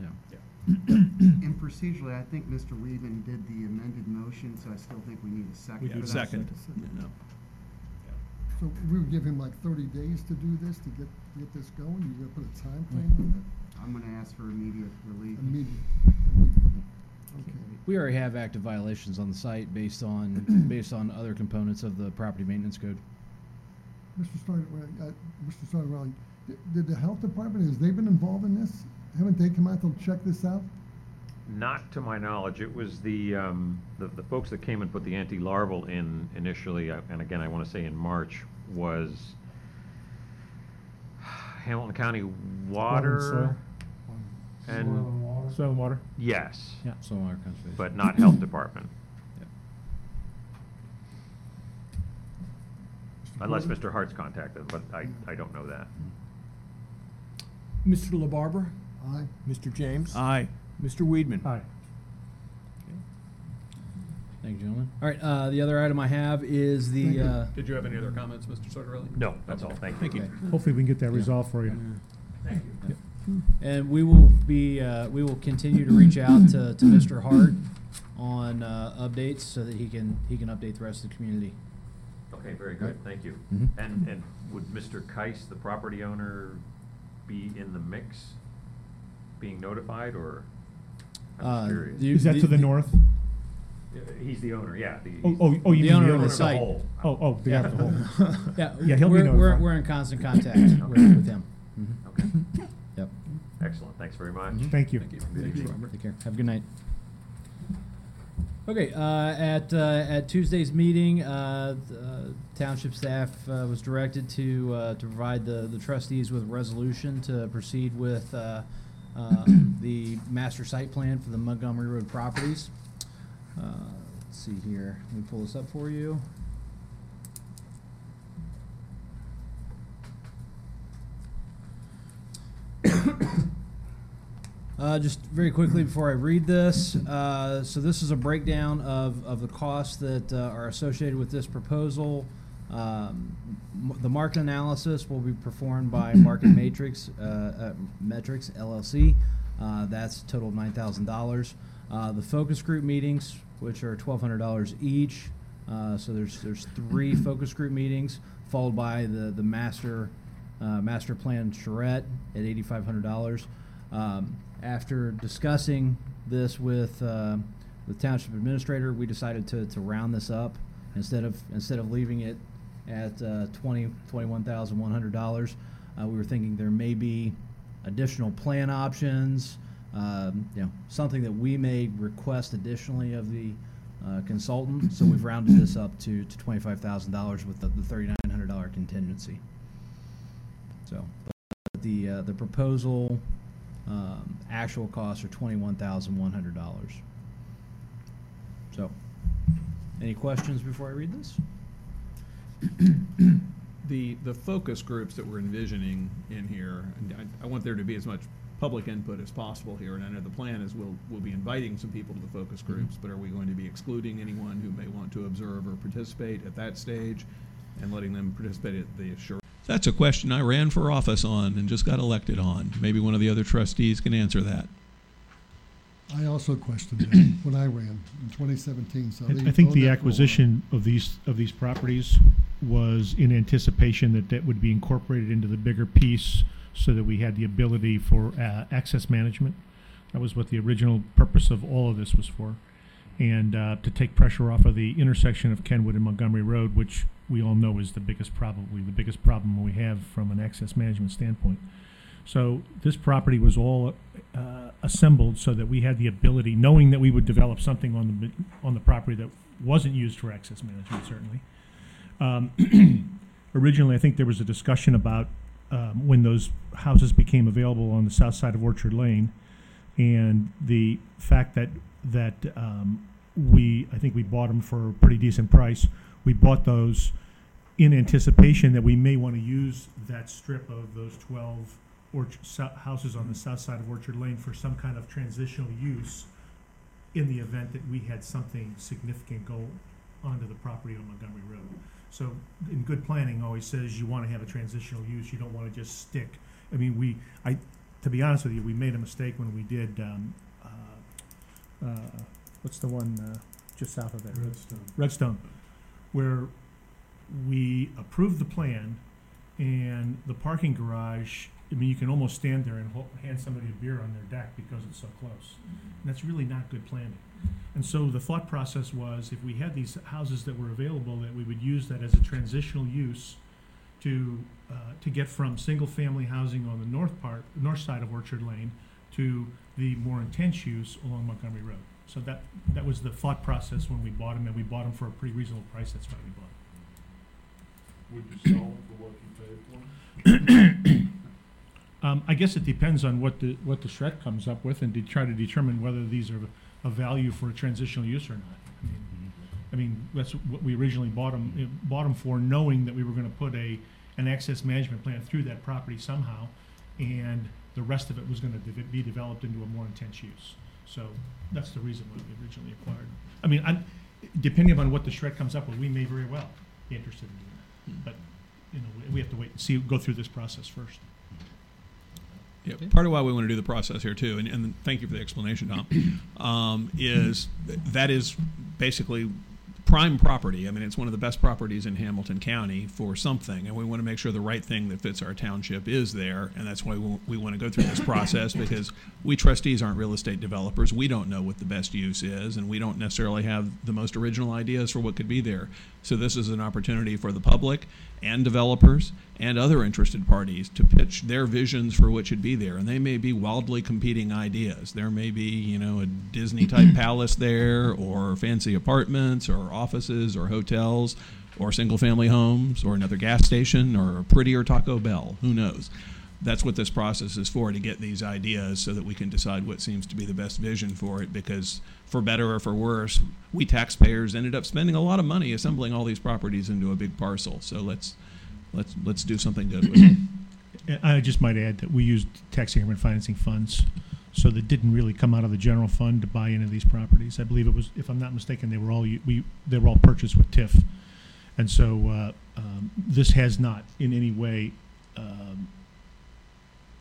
yeah. yeah. And procedurally, I think Mr. Weidman did the amended motion, so I still think we need a second for that. Second. No. So we would give him like thirty days to do this, to get, get this going? you're gonna put a time frame on I'm gonna ask for immediate relief. Immediate. Okay. We already have active violations on the site based on, based on other components of the property maintenance code. Mr. Stern, uh, Mr. Sternwell, did, did the health department, has they been involved in this? Haven't they come out to check this out? Not to my knowledge. It was the, um, the, the folks that came and put the anti-larval in initially, uh, and again, I want to say in March, was Hamilton County Water. And, Soil and water? yes. Yeah. Soil and water conservation. But not Health Department. Unless Mr. Hart's contacted, but I, I don't know that. Mr. LaBarbera? Aye. Mr. James? Aye. Mr. Weidman? Aye. Thank you, gentlemen. All right, uh, the other item I have is the, uh, Did you have any other comments, Mr. Sardarelli? No, that's all. Thank you. Thank you. Hopefully we can get that resolved for you. And we will be, uh, we will continue to reach out to, to Mr. Hart on, uh, updates so that he can, he can update the rest of the community. Okay, very good, thank you. Mhm. And, and would Mr. Keiss, the property owner, be in the mix, being notified, or? I'm Uh, just curious. the- Is that to the north? Uh, He's the owner, yeah. the- Oh, oh, oh, you The mean owner the of owner the site. whole. Oh, oh, the guy with the hole. Yeah, Yeah, he'll be we're, we're, notified. we're in constant contact with, with him. Okay, Yep. excellent, thanks very much. Thank you. Thank you, Robert. Take care. Have a good night. Okay, uh, at, uh, at Tuesday's meeting, uh, the, uh, township staff, uh, was directed to, uh, to provide the, the trustees with a resolution to proceed with, uh, uh, the master site plan for the Montgomery Road properties. Uh, let's see here, let me pull this up for you. Uh, just very quickly before I read this, uh, so this is a breakdown of, of the costs that uh, are associated with this proposal. Um, the market analysis will be performed by Market Matrix, uh, uh, Metrics LLC. Uh, that's a total of nine thousand dollars. Uh, the focus group meetings, which are twelve hundred dollars each. Uh, so there's there's three focus group meetings, followed by the the master uh, master plan charrette at eighty five hundred dollars. Um, after discussing this with uh, the township administrator, we decided to, to round this up instead of instead of leaving it at uh, twenty twenty one thousand one hundred dollars. Uh, we were thinking there may be additional plan options, um, you know, something that we may request additionally of the uh, consultant. So we've rounded this up to, to twenty five thousand dollars with the, the thirty nine hundred dollar contingency. So the uh, the proposal um, actual costs are twenty one thousand one hundred dollars. So Any questions before I read this? The, the focus groups that we're envisioning in here, I, I want there to be as much public input as possible here, and I know the plan is we'll, we'll be inviting some people to the focus mm-hmm. groups, but are we going to be excluding anyone who may want to observe or participate at that stage and letting them participate at the short? That's a question I ran for office on and just got elected on. Maybe one of the other trustees can answer that. I also questioned it when I ran in 2017, so. I- I think the that for a while. acquisition of these, of these properties was in anticipation that that would be incorporated into the bigger piece so that we had the ability for uh, access management. That was what the original purpose of all of this was for. And uh, to take pressure off of the intersection of Kenwood and Montgomery Road, which we all know is the biggest, probably the biggest problem we have from an access management standpoint. So this property was all uh, assembled so that we had the ability, knowing that we would develop something on the, on the property that wasn't used for access management, certainly. Um, Originally, I think there was a discussion about um, when those houses became available on the south side of Orchard Lane, and the fact that, that um, we, I think we bought them for a pretty decent price. We bought those in anticipation that we may want to use that strip of those 12 orch- sou- houses on the south side of Orchard Lane for some kind of transitional use in the event that we had something significant go onto the property on Montgomery Road. So in good planning always says you want to have a transitional use, you don't want to just stick. I mean, we, I, to be honest with you, we made a mistake when we did, um, uh, uh, what's the one, uh, just south of there? Redstone. Redstone, where we approved the plan and the parking garage, I mean, you can almost stand there and ho- hand somebody a beer on their deck because it's so close. And that's really not good planning. And so the thought process was, if we had these houses that were available, that we would use that as a transitional use to, uh, to get from single-family housing on the north part, north side of Orchard Lane to the more intense use along Montgomery Road. So that, that was the thought process when we bought them, and we bought them for a pretty reasonable price, that's why we bought them. Would you sell them for what you paid for them? Um, I guess it depends on what the, what the charrette comes up with and to try to determine whether these are of value for a transitional use or not. I mean, I mean, that's what we originally bought them, bought them for, knowing that we were gonna put a, an access management plan through that property somehow, and the rest of it was gonna de- be developed into a more intense use. So that's the reason why we originally acquired. them. I mean, I'm, depending upon what the charrette comes up with, we may very well be interested in doing that. But, you know, we- we have to wait and see, go through this process first. Yeah, part of why we want to do the process here too, and, and thank you for the explanation, Tom, um, is that is basically prime property. I mean, it's one of the best properties in Hamilton County for something, and we want to make sure the right thing that fits our township is there, and that's why we, we want to go through this process because we trustees aren't real estate developers. We don't know what the best use is, and we don't necessarily have the most original ideas for what could be there. So this is an opportunity for the public and developers and other interested parties to pitch their visions for what should be there. And they may be wildly competing ideas. There may be, you know, a Disney type palace there, or fancy apartments, or offices, or hotels, or single family homes, or another gas station, or a prettier Taco Bell. Who knows? That's what this process is for to get these ideas so that we can decide what seems to be the best vision for it. Because, for better or for worse, we taxpayers ended up spending a lot of money assembling all these properties into a big parcel. So let's let's let's do something good with it. I just might add that we used tax increment financing funds, so that didn't really come out of the general fund to buy into these properties. I believe it was, if I'm not mistaken, they were all, we, they were all purchased with TIF. And so, uh, um, this has not in any way, um,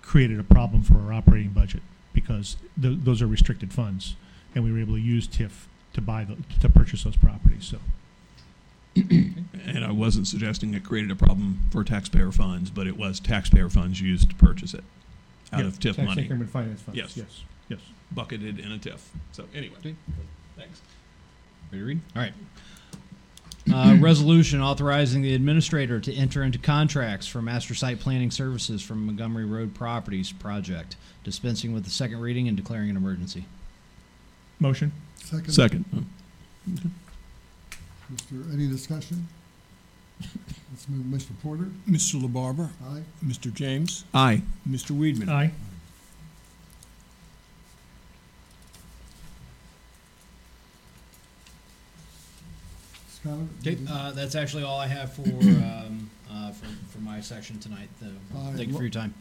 created a problem for our operating budget, because th- those are restricted funds, and we were able to use TIF to buy the, to purchase those properties, so. And I wasn't suggesting it created a problem for taxpayer funds, but it was taxpayer funds used to purchase it out Yeah, of TIF tax money. increment finance funds, Yes. yes, yes. Bucketed in a TIF. So anyway, thanks. Ready to read? All right. Uh, resolution authorizing the administrator to enter into contracts for master site planning services from Montgomery Road Properties Project, dispensing with the second reading and declaring an emergency. Motion? Second. Second. Mr., any discussion? Let's move, Mr. Porter. Mr. LaBarbera? Aye. Mr. James? Aye. Mr. Weidman? Aye. Tyler? Okay, uh, that's actually all I have for, um, uh, for, for my section tonight, though. All right, Thank you for your time.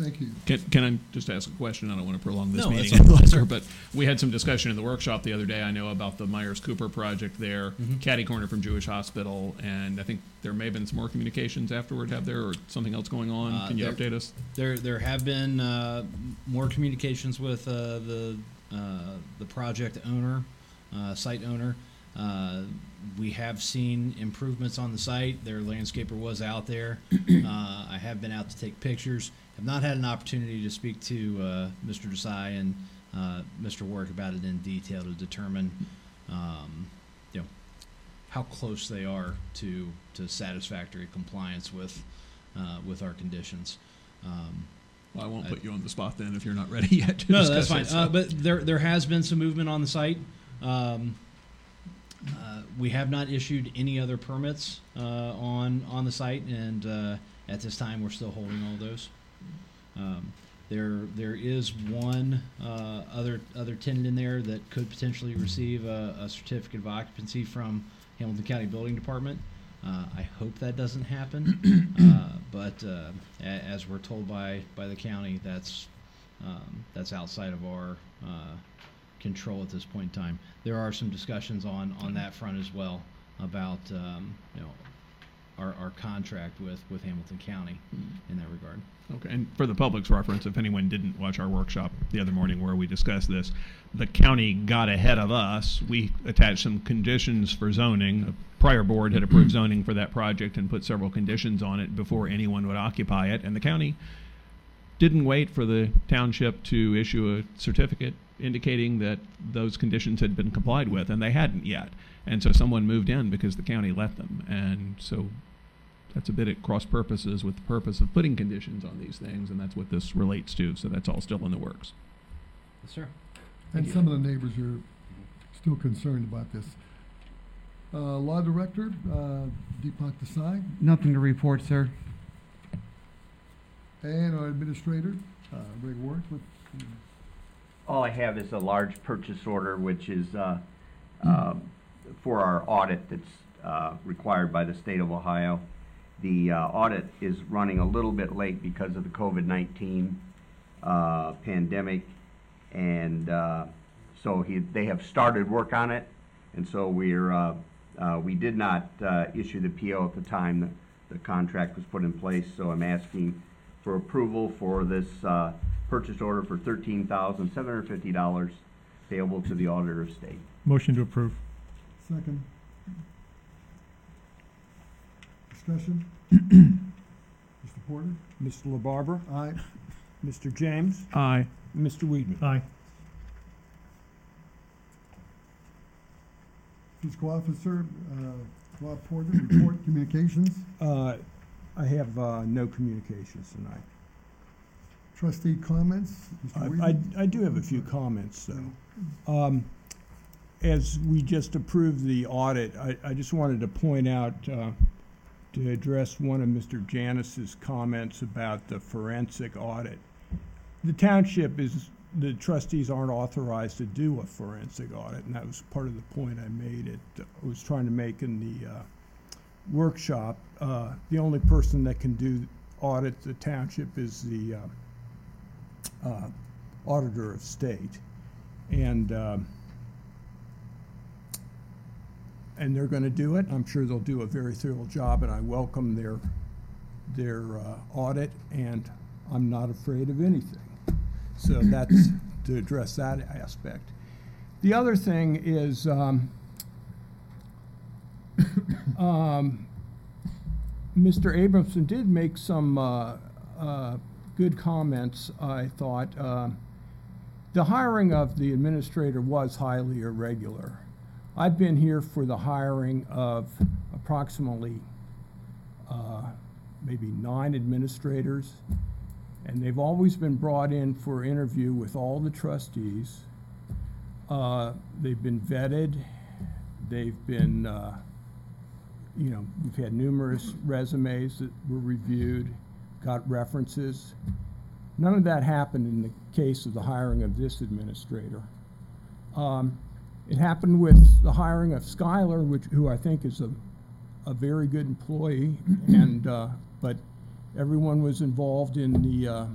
Thank you. Can, can I just ask a question? I don't want to prolong this No, that's meeting any longer, but we had some discussion in the workshop the other day, I know, about the Myers Cooper project there, Mhm. catty corner from Jewish Hospital, and I think there may have been some more communications afterward, have there, or something else going on? Uh, Can you there- update us? There, there have been uh, more communications with uh, the uh, the project owner, uh, site owner. Uh, we have seen improvements on the site. Their landscaper was out there. uh, I have been out to take pictures. Have not had an opportunity to speak to uh, Mr. Desai and uh, Mr. Work about it in detail to determine, um, you know, how close they are to to satisfactory compliance with uh, with our conditions. Um, Well, I won't I- put you on the spot then if you're not ready yet to no, that's fine. it, so- Uh, but there there has been some movement on the site. Um, uh, we have not issued any other permits uh, on on the site, and uh, at this time, we're still holding all those. Um, there there is one uh, other other tenant in there that could potentially receive a, a certificate of occupancy from Hamilton County Building Department. Uh, I hope that doesn't happen, uh, but uh, a- as we're told by by the county, that's um, that's outside of our uh, control at this point in time. There are some discussions on on that front as well about um, you know our, our contract with with Hamilton County in that regard. Okay, and for the public's reference, if anyone didn't watch our workshop the other morning where we discussed this, the county got ahead of us. We attached some conditions for zoning. A prior board had approved zoning for that project and put several conditions on it before anyone would occupy it, and the county didn't wait for the township to issue a certificate indicating that those conditions had been complied with, and they hadn't yet. And so someone moved in because the county let them, and so that's a bit at cross purposes with the purpose of putting conditions on these things, and that's what this relates to. So that's all still in the works. Yes, sir. And some of the neighbors are still concerned about this. Uh, Law Director, uh, Deepak Desai, Nothing to report, sir. And our Administrator, uh, Ray Warrick with All I have is a large purchase order, which is uh, um, for our audit that's uh, required by the state of Ohio. The uh, audit is running a little bit late because of the COVID-19 uh, pandemic, and uh, so he, they have started work on it, and so we're, uh, uh, we did not uh, issue the PO at the time that the contract was put in place, so I'm asking for approval for this uh, purchase order for thirteen thousand seven hundred fifty dollars payable to the auditor of state. Motion to approve. second. Discussion? Mr. Porter? Mr. LaBarbera? Aye. Mr. James? Aye. Mr. Weidman? Aye. Fiscal Officer, uh, Rob Porter, report communications. Uh, I have uh, no communications tonight. Trustee comments? Mr. I, I, I do have a few comments, though. Um, as we just approved the audit, I, I just wanted to point out, uh, to address one of Mr. Janis's comments about the forensic audit. The township is, the trustees aren't authorized to do a forensic audit, and that was part of the point I made it, I was trying to make in the, uh, workshop. Uh, the only person that can do audit the township is the, uh, uh, auditor of state. And, um, and they're going to do it. I'm sure they'll do a very thorough job, and I welcome their, their uh, audit, and I'm not afraid of anything. So that's to address that aspect. The other thing is, um, um, Mr. Abramson did make some uh, uh, good comments, I thought. Uh, the hiring of the administrator was highly irregular. I've been here for the hiring of approximately uh, maybe nine administrators, and they've always been brought in for interview with all the trustees. Uh, They've been vetted, they've been, uh, you know, we've had numerous resumes that were reviewed, got references. None of that happened in the case of the hiring of this administrator. Um, it happened with the hiring of Skylar, which, who I think is a, a very good employee, and, uh, but everyone was involved in the, uh,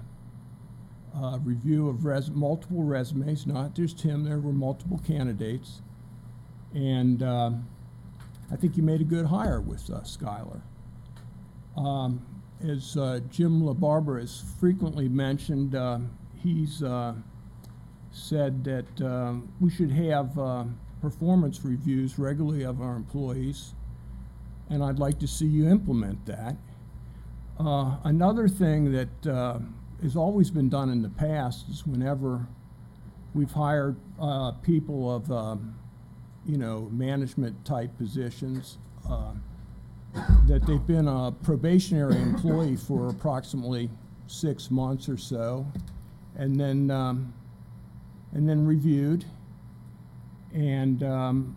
uh, review of res, multiple resumes, not just him, there were multiple candidates. And, um, I think you made a good hire with, uh, Skylar. Um, as, uh, Jim LaBarbera has frequently mentioned, uh, he's, uh, said that um, we should have uh, performance reviews regularly of our employees, and I'd like to see you implement that. Uh, another thing that has always been done in the past is whenever we've hired people of, um, you know, management type positions, uh, that they've been a probationary employee for approximately six months or so, and then um, and then reviewed, and um,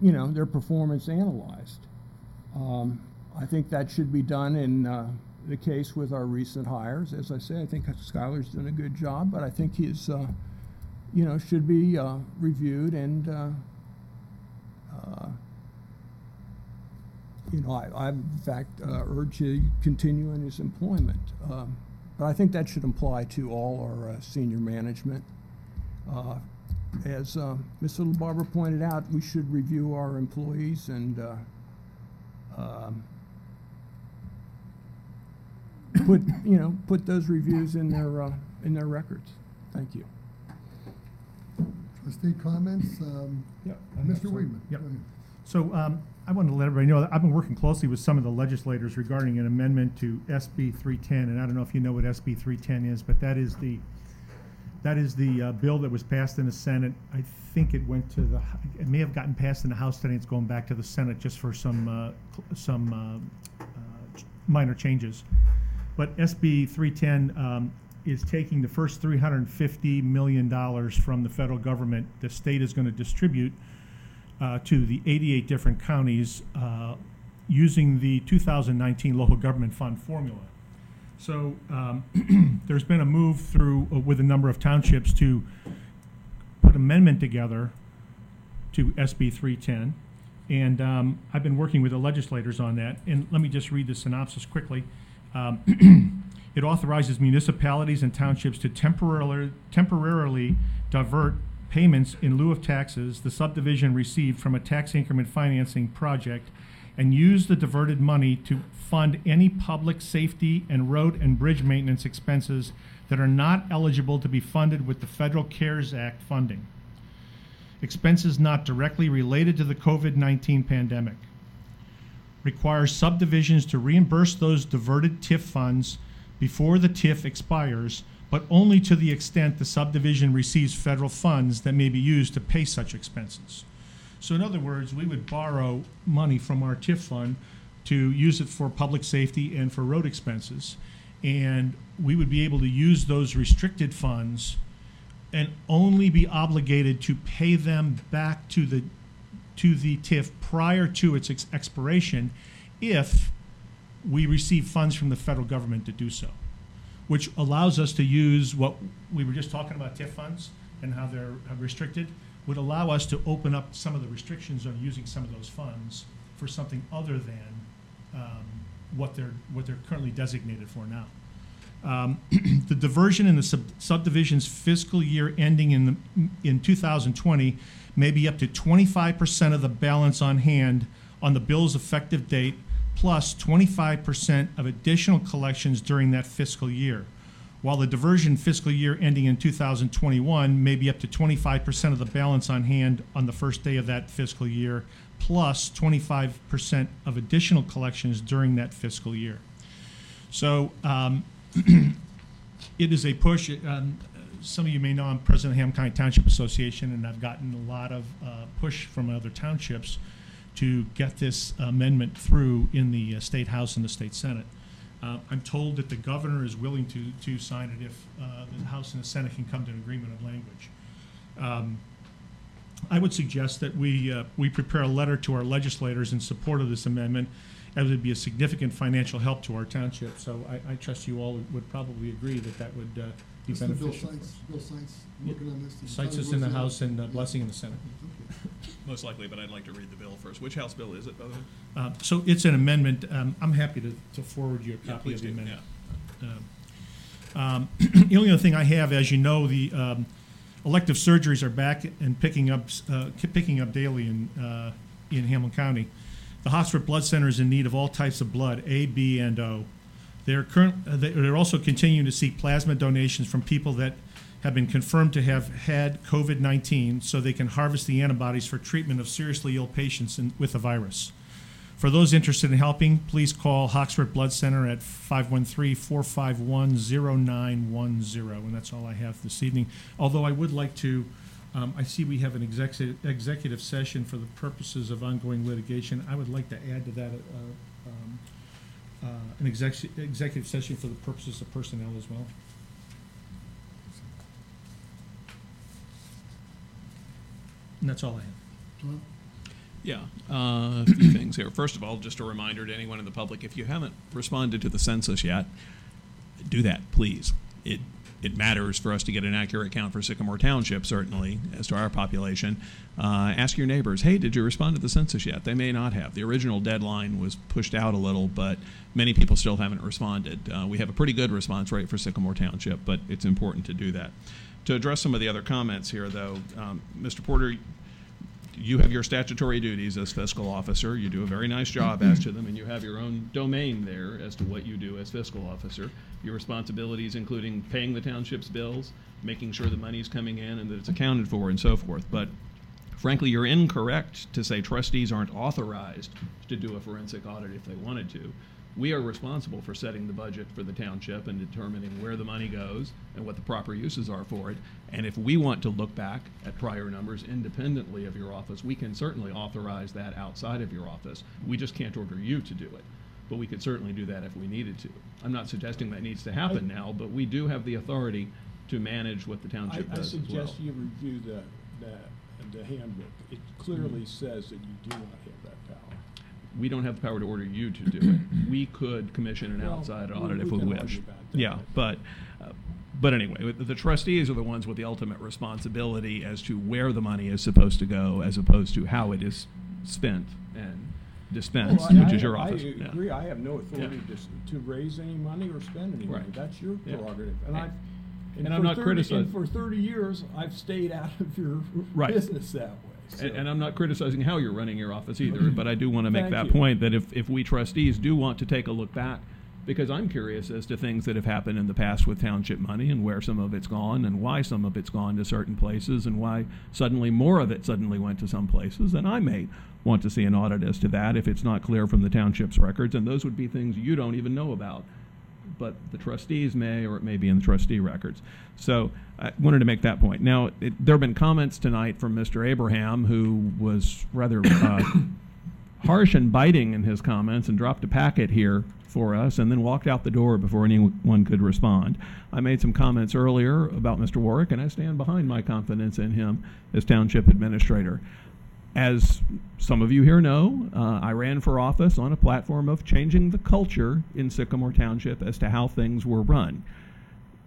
you know their performance analyzed. Um, I think that should be done in uh, the case with our recent hires. As I say, I think Skylar's done a good job, but I think he's, uh, you know, should be uh, reviewed and. Uh, uh, you know, I, I in fact uh, urge you to continue in his employment. Um, but I think that should apply to all our uh, senior management. Uh, as uh, Ms. Little Barber pointed out, we should review our employees and um, put, you know, put those reviews in their, in their records. Thank you. Trustee comments? Um, Yeah, I have Mr. some. Weidman. Yep. So um, I wanted to let everybody know that I've been working closely with some of the legislators regarding an amendment to SB 310, and I don't know if you know what SB 310 is, but that is the that is the uh, bill that was passed in the Senate. I think it went to the it may have gotten passed in the House today. It's going back to the Senate just for some uh, cl- some uh, uh, minor changes. But SB 310 um, is taking the first 350 million dollars from the federal government. The state is going to distribute uh, to the 88 different counties uh, using the 2019 local government fund formula. So um, there's been a move through uh, with a number of townships to put amendment together to SB 310. And um, I've been working with the legislators on that. And let me just read the synopsis quickly. Um, it authorizes municipalities and townships to temporarily, temporarily divert payments in lieu of taxes the subdivision received from a tax increment financing project and use the diverted money to fund any public safety and road and bridge maintenance expenses that are not eligible to be funded with the federal CARES Act funding. Expenses not directly related to the COVID 19 pandemic. Requires subdivisions to reimburse those diverted TIF funds before the TIF expires, but only to the extent the subdivision receives federal funds that may be used to pay such expenses. So in other words, we would borrow money from our TIF fund to use it for public safety and for road expenses. And we would be able to use those restricted funds and only be obligated to pay them back to the to the TIF prior to its ex- expiration if we receive funds from the federal government to do so, which allows us to use what we were just talking about TIF funds and how they're restricted, would allow us to open up some of the restrictions on using some of those funds for something other than um, what they're what they're currently designated for now. Um, the diversion in the sub- subdivision's fiscal year ending in the, in 2020 may be up to 25% of the balance on hand on the bill's effective date, plus 25% of additional collections during that fiscal year. While the diversion fiscal year ending in 2021 may be up to 25% of the balance on hand on the first day of that fiscal year, plus 25% of additional collections during that fiscal year. So um, it is a push. Um, some of you may know I'm president of Ham County Township Association, and I've gotten a lot of uh, push from other townships to get this amendment through in the uh, state house and the state senate. Uh, I'm told that the governor is willing to to sign it if uh, the house and the senate can come to an agreement of language. Um, I would suggest that we uh, we prepare a letter to our legislators in support of this amendment, as it would be a significant financial help to our township. So I, I trust you all would probably agree that that would uh, be This is Bill beneficial. for us. Bill Seitz working on this. and Cites Connie is in the House and uh, Blessing in the Senate. Most likely, but I'd like to read the bill first. Which House bill is it, by the way? Uh, So it's an amendment. Um, I'm happy to, to forward you a Yeah, copy please of the do, amendment. Um, um, The only other thing I have, as you know, the um, elective surgeries are back and picking up, uh, ki- picking up daily in, uh, in Hamilton County. The Hoxworth Blood Center is in need of all types of blood, A, B, and O. They're current, uh, they- they're also continuing to seek plasma donations from people that have been confirmed to have had COVID-19 so they can harvest the antibodies for treatment of seriously ill patients in, with the virus. For those interested in helping, please call Hoxworth Blood Center at 513-451-0910. And that's all I have this evening. Although I would like to, um, I see we have an executive, executive session for the purposes of ongoing litigation. I would like to add to that uh, um, uh, an exec- executive session for the purposes of personnel as well. And that's all I have. Yeah, uh, a few things here. First of all, just a reminder to anyone in the public, if you haven't responded to the census yet, do that, please. It, it matters for us to get an accurate count for Sycamore Township, certainly, as to our population. Uh, ask your neighbors, hey, did you respond to the census yet? They may not have. The original deadline was pushed out a little, but many people still haven't responded. Uh, we have a pretty good response rate for Sycamore Township, but it's important to do that. To address some of the other comments here, though, um, Mr. Porter, you have your statutory duties as fiscal officer. You do a very nice job as to them, and you have your own domain there as to what you do as fiscal officer. Your responsibilities, including paying the township's bills, making sure the money's coming in and that it's accounted for, and so forth. But frankly, you're incorrect to say trustees aren't authorized to do a forensic audit if they wanted to. We are responsible for setting the budget for the township and determining where the money goes and what the proper uses are for it. And if we want to look back at prior numbers independently of your office, we can certainly authorize that outside of your office. We just can't order you to do it. But we could certainly do that if we needed to. I'm not suggesting that needs to happen now, but we do have the authority to manage what the I, township I does as well. suggest you review the, the, the handbook. It clearly says that you do not have. We don't have the power to order you to do it. We could commission an Well, outside we- audit if we we wish. argue about that, Yeah, but, uh, but anyway, the trustees are the ones with the ultimate responsibility as to where the money is supposed to go as opposed to how it is spent and dispensed, Well, I- which is your I- office. I Yeah. agree, I have no authority to, to raise any money or spend any money, that's your Yeah. prerogative. And And- I've, and and I'm not 30 criticizing- for thirty years, I've stayed out of your Right. business that way. So. And, and I'm not criticizing how you're running your office either, but I do want to make that you. point that if, if we trustees do want to take a look back, because I'm curious as to things that have happened in the past with township money and where some of it's gone and why some of it's gone to certain places and why suddenly more of it suddenly went to some places, and I may want to see an audit as to that if it's not clear from the township's records, and those would be things you don't even know about but the trustees may, or it may be in the trustee records. So I wanted to make that point. Now, it, there have been comments tonight from Mr. Abraham, who was rather uh, harsh and biting in his comments and dropped a packet here for us and then walked out the door before anyone could respond. I made some comments earlier about Mr. Warrick, and I stand behind my confidence in him as township administrator. As some of you here know, uh, I ran for office on a platform of changing the culture in Sycamore Township as to how things were run.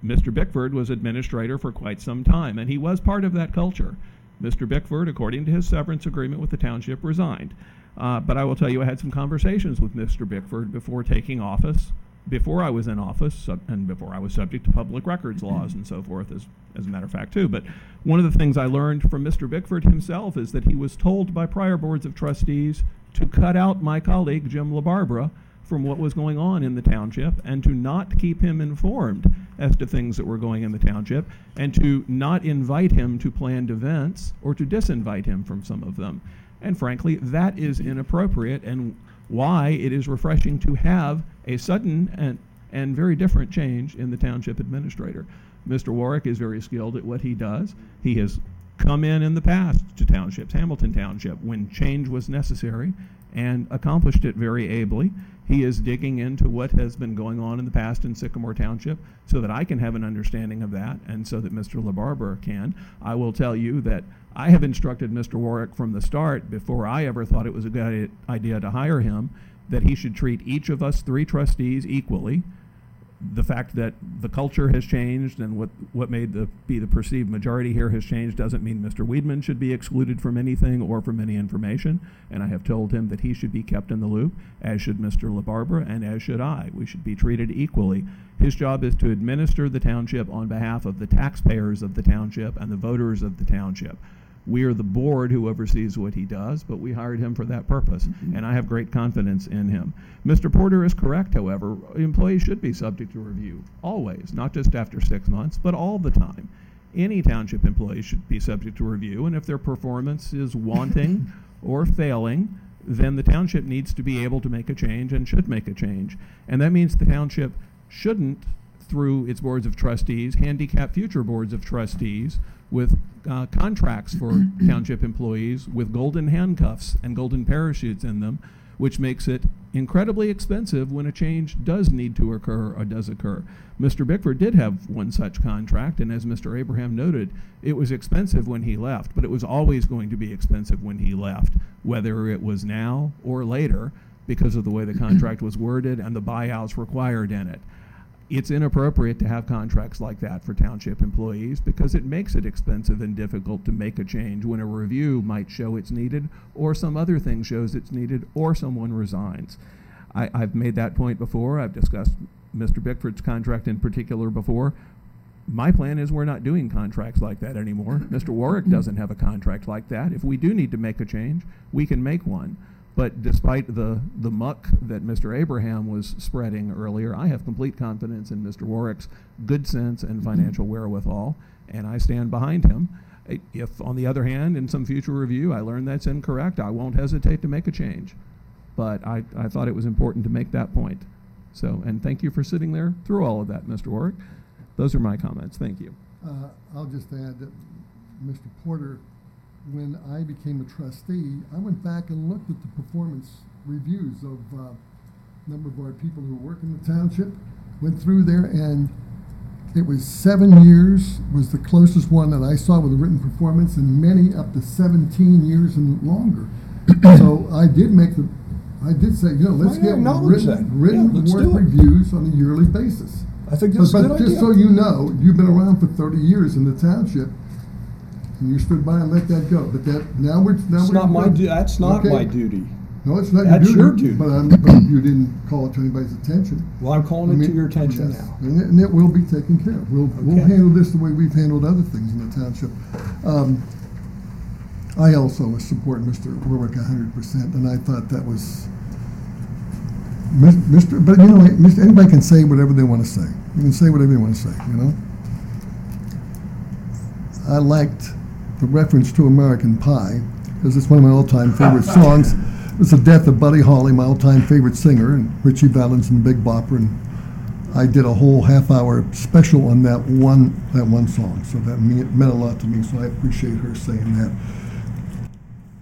Mr. Bickford was administrator for quite some time, and he was part of that culture. Mr. Bickford, according to his severance agreement with the township, resigned. Uh, but I will tell you, I had some conversations with Mr. Bickford before taking office, before I was in office, sub- and before I was subject to public records laws and so forth, as, as a matter of fact, too. But one of the things I learned from Mr. Bickford himself is that he was told by prior boards of trustees to cut out my colleague, Jim LaBarbera, from what was going on in the township and to not keep him informed as to things that were going in the township and to not invite him to planned events or to disinvite him from some of them. And frankly, that is inappropriate and why it is refreshing to have a sudden and, and very different change in the township administrator. Mr. Warrick is very skilled at what he does. He has come in in the past to townships, Hamilton Township, when change was necessary and accomplished it very ably. He is digging into what has been going on in the past in Sycamore Township so that I can have an understanding of that and so that Mr. LaBarbera can. I will tell you that I have instructed Mr. Warrick from the start, before I ever thought it was a good idea to hire him, that he should treat each of us three trustees equally, the fact that the culture has changed and what, what the, be the perceived majority here has changed doesn't mean Mr. Weidman should be excluded from anything or from any information. And I have told him that he should be kept in the loop, as should Mr. LaBarbera and as should I. We should be treated equally. His job is to administer the township on behalf of the taxpayers of the township and the voters of the township. We are the board who oversees what he does, but we hired him for that purpose, mm-hmm. and I have great confidence in him. Mr. Porter is correct, however. Employees should be subject to review, always, not just after six months, but all the time. Any township employee should be subject to review, and if their performance is wanting or failing, then the township needs to be able to make a change and should make a change. And that means the township shouldn't, through its boards of trustees, handicap future boards of trustees with uh, contracts for township employees with golden handcuffs and golden parachutes in them, which makes it incredibly expensive when a change does need to occur or does occur. Mr. Bickford did have one such contract, and as Mr. Abraham noted, it was expensive when he left, but it was always going to be expensive when he left, whether it was now or later, because of the way the contract was worded and the buyouts required in it it's inappropriate to have contracts like that for township employees because it makes it expensive and difficult to make a change when a review might show it's needed or some other thing shows it's needed or someone resigns. I, I've made that point before. I've discussed Mr. Bickford's contract in particular before. My plan is we're not doing contracts like that anymore. Mr. Warrick mm-hmm. doesn't have a contract like that. If we do need to make a change, we can make one. But despite the, the muck that Mr. Abraham was spreading earlier, I have complete confidence in Mr. Warrick's good sense and financial wherewithal, and I stand behind him. If, on the other hand, in some future review, I learn that's incorrect, I won't hesitate to make a change. But I, I thought it was important to make that point. So, and thank you for sitting there through all of that, Mr. Warrick. Those are my comments. Thank you. Uh, I'll just add that Mr. Porter, when I became a trustee, I went back and looked at the performance reviews of uh, a number of our people who work in the township, went through there, and it was seven years was the closest one that I saw with a written performance, and many up to 17 years and longer. so I did make the, I did say, you know, let's I get written, that. written Yeah, work reviews on a yearly basis. I think that's a but good just idea. so you know, you've been around for 30 years in the township, you stood by and let that go. But that now we're now It's we're not my, du- that's not Okay. my duty. No, it's not That's your your duty. duty. But, I'm, but you didn't call it to anybody's attention. Well, I'm calling I it to your attention yes, now. And it, and it will be taken care of. We'll, we'll handle this the way we've handled other things in the township. Um, I also support Mr. Warrick hundred percent, and I thought that was, Mr., but you know, anybody can say whatever they want to say. You can say whatever you want to say, you know? I liked the reference to American Pie, because it's one of my all-time favorite songs. It was the death of Buddy Holly, my all-time favorite singer, and Ritchie Valens and Big Bopper, and I did a whole half-hour special on that one, that one song, so that me- meant a lot to me, so I appreciate her saying that.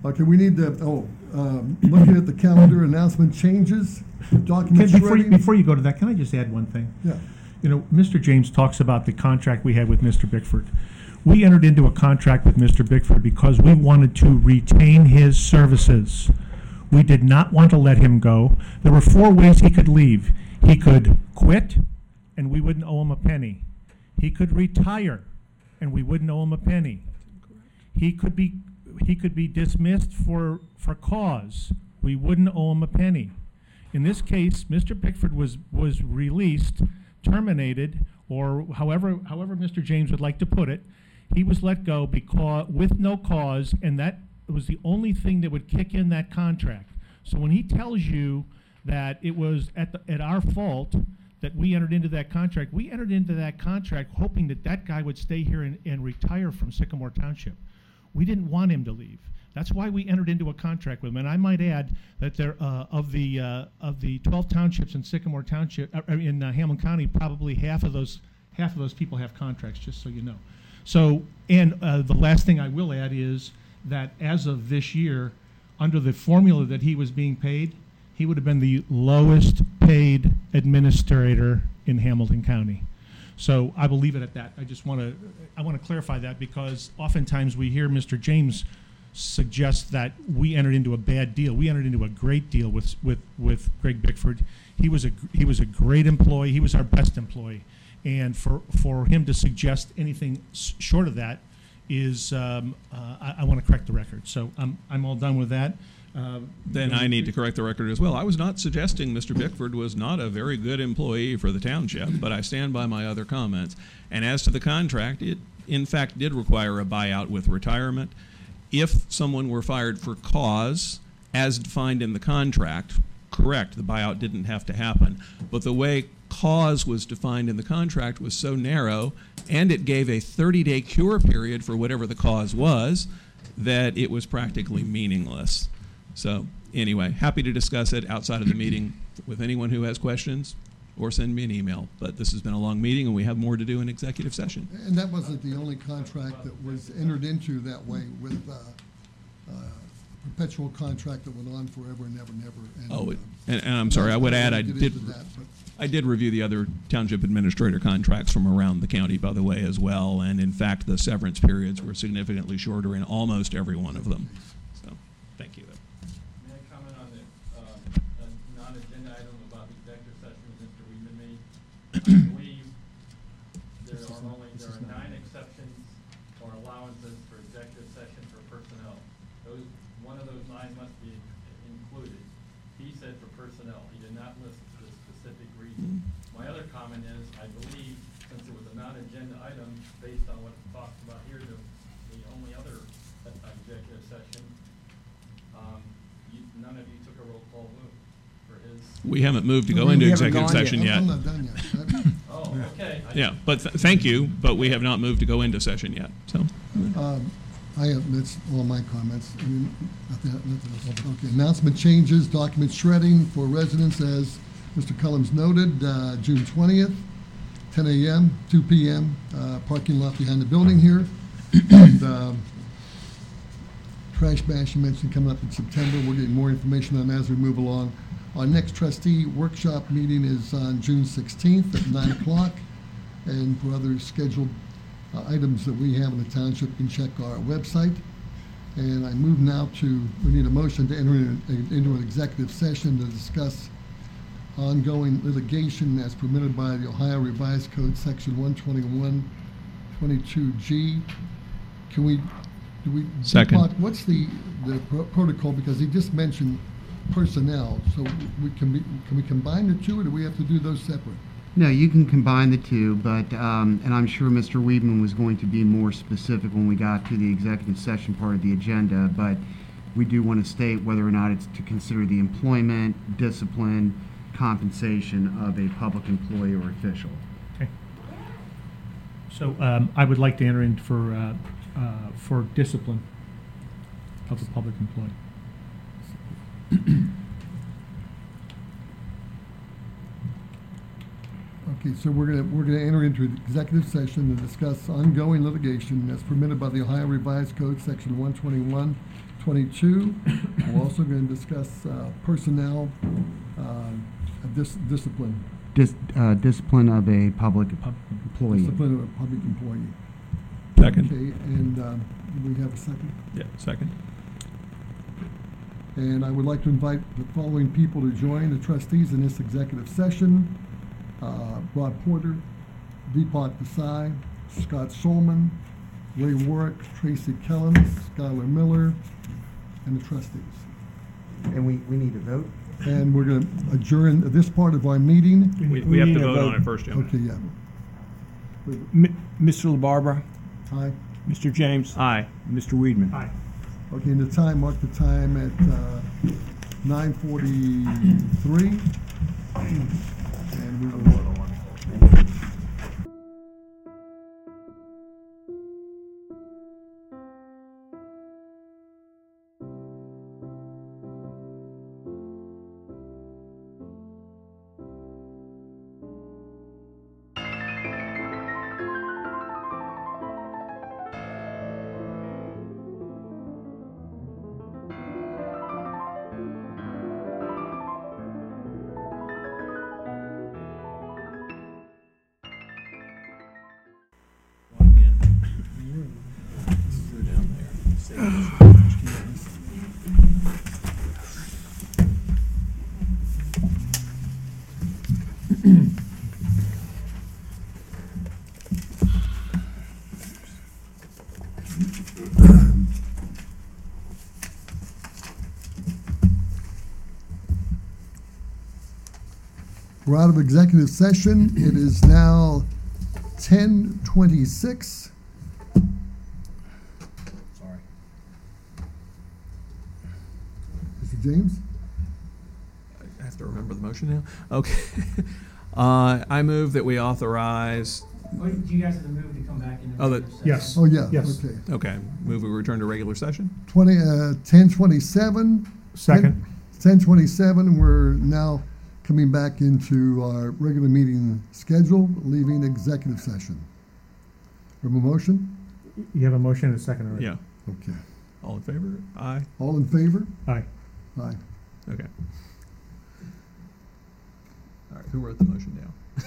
Okay, we need to, oh, um, looking at the calendar, announcement changes, documents before you, before you go to that, can I just add one thing? Yeah. You know, Mr. James talks about the contract we had with Mr. Bickford. We entered into a contract with Mr. Bickford because we wanted to retain his services. We did not want to let him go. There were four ways he could leave. He could quit, and we wouldn't owe him a penny. He could retire, and we wouldn't owe him a penny. He could be, he could be dismissed for, for cause. We wouldn't owe him a penny. In this case, Mr. Bickford was, was released, terminated, or however, however Mr. James would like to put it. He was let go because, with no cause, and that was the only thing that would kick in that contract. So when he tells you that it was at, the, at our fault that we entered into that contract, we entered into that contract hoping that that guy would stay here and, and retire from Sycamore Township. We didn't want him to leave. That's why we entered into a contract with him. And I might add that there, uh, of the, uh, of the 12 townships in Sycamore Township, uh, in uh, Hamilton County, probably half of those, half of those people have contracts, just so you know. So, and uh, the last thing I will add is that as of this year, under the formula that he was being paid, he would have been the lowest paid administrator in Hamilton County. So I will leave it at that. I just want to, I want to clarify that because oftentimes we hear Mr. James suggest that we entered into a bad deal. We entered into a great deal with with with Greg Bickford. He was a he was a great employee. He was our best employee, and for for him to suggest anything s- short of that is um, uh, I, I want to correct the record. So I'm I'm all done with that. Uh, Then I need to correct the record as well. I was not suggesting Mr. Bickford was not a very good employee for the township, but I stand by my other comments. And as to the contract, it in fact did require a buyout with retirement. If someone were fired for cause, as defined in the contract, correct, the buyout didn't have to happen. But the way cause was defined in the contract was so narrow, and it gave a 30 day cure period for whatever the cause was, that it was practically meaningless. So, anyway, happy to discuss it outside of the meeting with anyone who has questions or send me an email. But this has been a long meeting, and we have more to do in executive session. And that wasn't the only contract that was entered into that way with uh, uh, perpetual contract that went on forever and ever and ever. And, Oh, uh, it- and, and I'm sorry, I would add, I did, that, I did review the other township administrator contracts from around the county, by the way, as well. And in fact, the severance periods were significantly shorter in almost every one of them. So, thank you. May I comment on the, uh, a non-agenda item about the executive session Mr. Weidman made? I believe there are only, there are nine exceptions or allowances for executive session for personnel. Those, one of those nine must be included. He said for personnel, he did not list the specific reason. My other comment is, I believe, since it was a non-agenda item, based on what talked about here, the, the only other uh, executive session, um, you, none of you took a roll call vote for his. We haven't moved to go We into executive gone yet. session I'm- yet. I'm not done yet. Oh, okay. Yeah, but th- thank you, but we have not moved to go into session yet, so. Um, I have, that's all my comments. I mean, nothing- nothing else. Okay, announcement changes, document shredding for residents as Mr. Kellums noted, uh, June twentieth, ten AM, two PM, uh, parking lot behind the building here. And, um, Trash bash you mentioned coming up in September. We're getting more information on that as we move along. Our next trustee workshop meeting is on June sixteenth at nine o'clock. And for other scheduled uh, items that we have in the township, you can check our website. And I move now to, we need a motion to enter in- into an executive session to discuss ongoing litigation as permitted by the Ohio Revised Code, Section 121, 22G. Can we, do we? Second. Deepak, What's the, the pro- protocol, because he just mentioned personnel, so we, can we, can we combine the two, or do we have to do those separate? No, you can combine the two, but, um, and I'm sure Mr. Weidman was going to be more specific when we got to the executive session part of the agenda, but we do want to state whether or not it's to consider the employment, discipline, compensation of a public employee or official. Okay. So um, I would like to enter in for, uh, uh, for discipline of a public employee. Okay, so we're gonna, we're gonna enter into an executive session to discuss ongoing litigation as permitted by the Ohio Revised Code, section one twenty-one, twenty-two. We're also gonna discuss, uh, personnel, uh, dis- discipline. Dis, uh, discipline of a public employee. Discipline of a public employee. Second. Okay, and, um, we have a second? Yeah, second. And I would like to invite the following people to join the trustees in this executive session. Uh, Rod Porter, Deepak Desai, Scott Solzman, Ray Warrick, Tracy Kellums, Skylar Miller, and the trustees. And we, we need a vote? And we're going to adjourn this part of our meeting. We- we have to vote on it first, Jim. Okay, yeah. M- Mr. LaBarbera? Aye. Mr. James? Aye. Mr. Weidman? Aye. Okay, and the time, mark the time at uh, 9:43. And we will... We're out of executive session. It is now ten twenty-six. Sorry. Mr. James? I have to remember the motion now. Okay. Uh, I move that we authorize. Oh, Do you guys have to move to come back into Oh, that, regular session? Oh, yeah, Yes. okay. Okay, move we return to regular session? Twenty, uh, ten twenty-seven. Second. Ten twenty-seven, we're now coming back into our regular meeting schedule, leaving executive session. We have a motion? You have a motion and a second already? Yeah. Okay. All in favor? Aye. All in favor? Aye. Aye. Okay. All right, who wrote the motion now?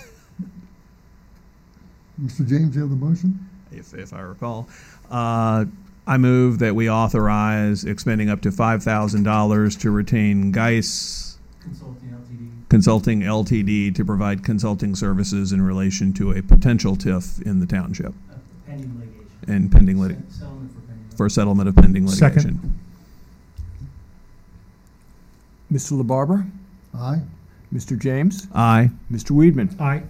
Mr. James, you have the motion? If, if I recall. Uh, I move that we authorize expending up to five thousand dollars to retain Geis Consulting LTD. Consulting LTD to provide consulting services in relation to a potential TIF in the township uh, Pending litigation. and pending lit- Se- Settlement for pending. for settlement of pending Second. litigation. Mr. LaBarbera? Aye. Mr. James? Aye. Mr. Weidman? Aye.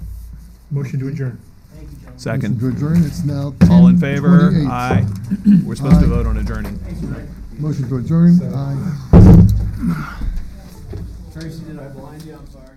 Motion to adjourn. Thank you, gentlemen. Second. Motion to adjourn, it's now All in favor? 10:28. Aye. We're supposed to Aye. vote on adjourning. Motion to adjourn, aye. Tracy, did I blind you? I'm sorry.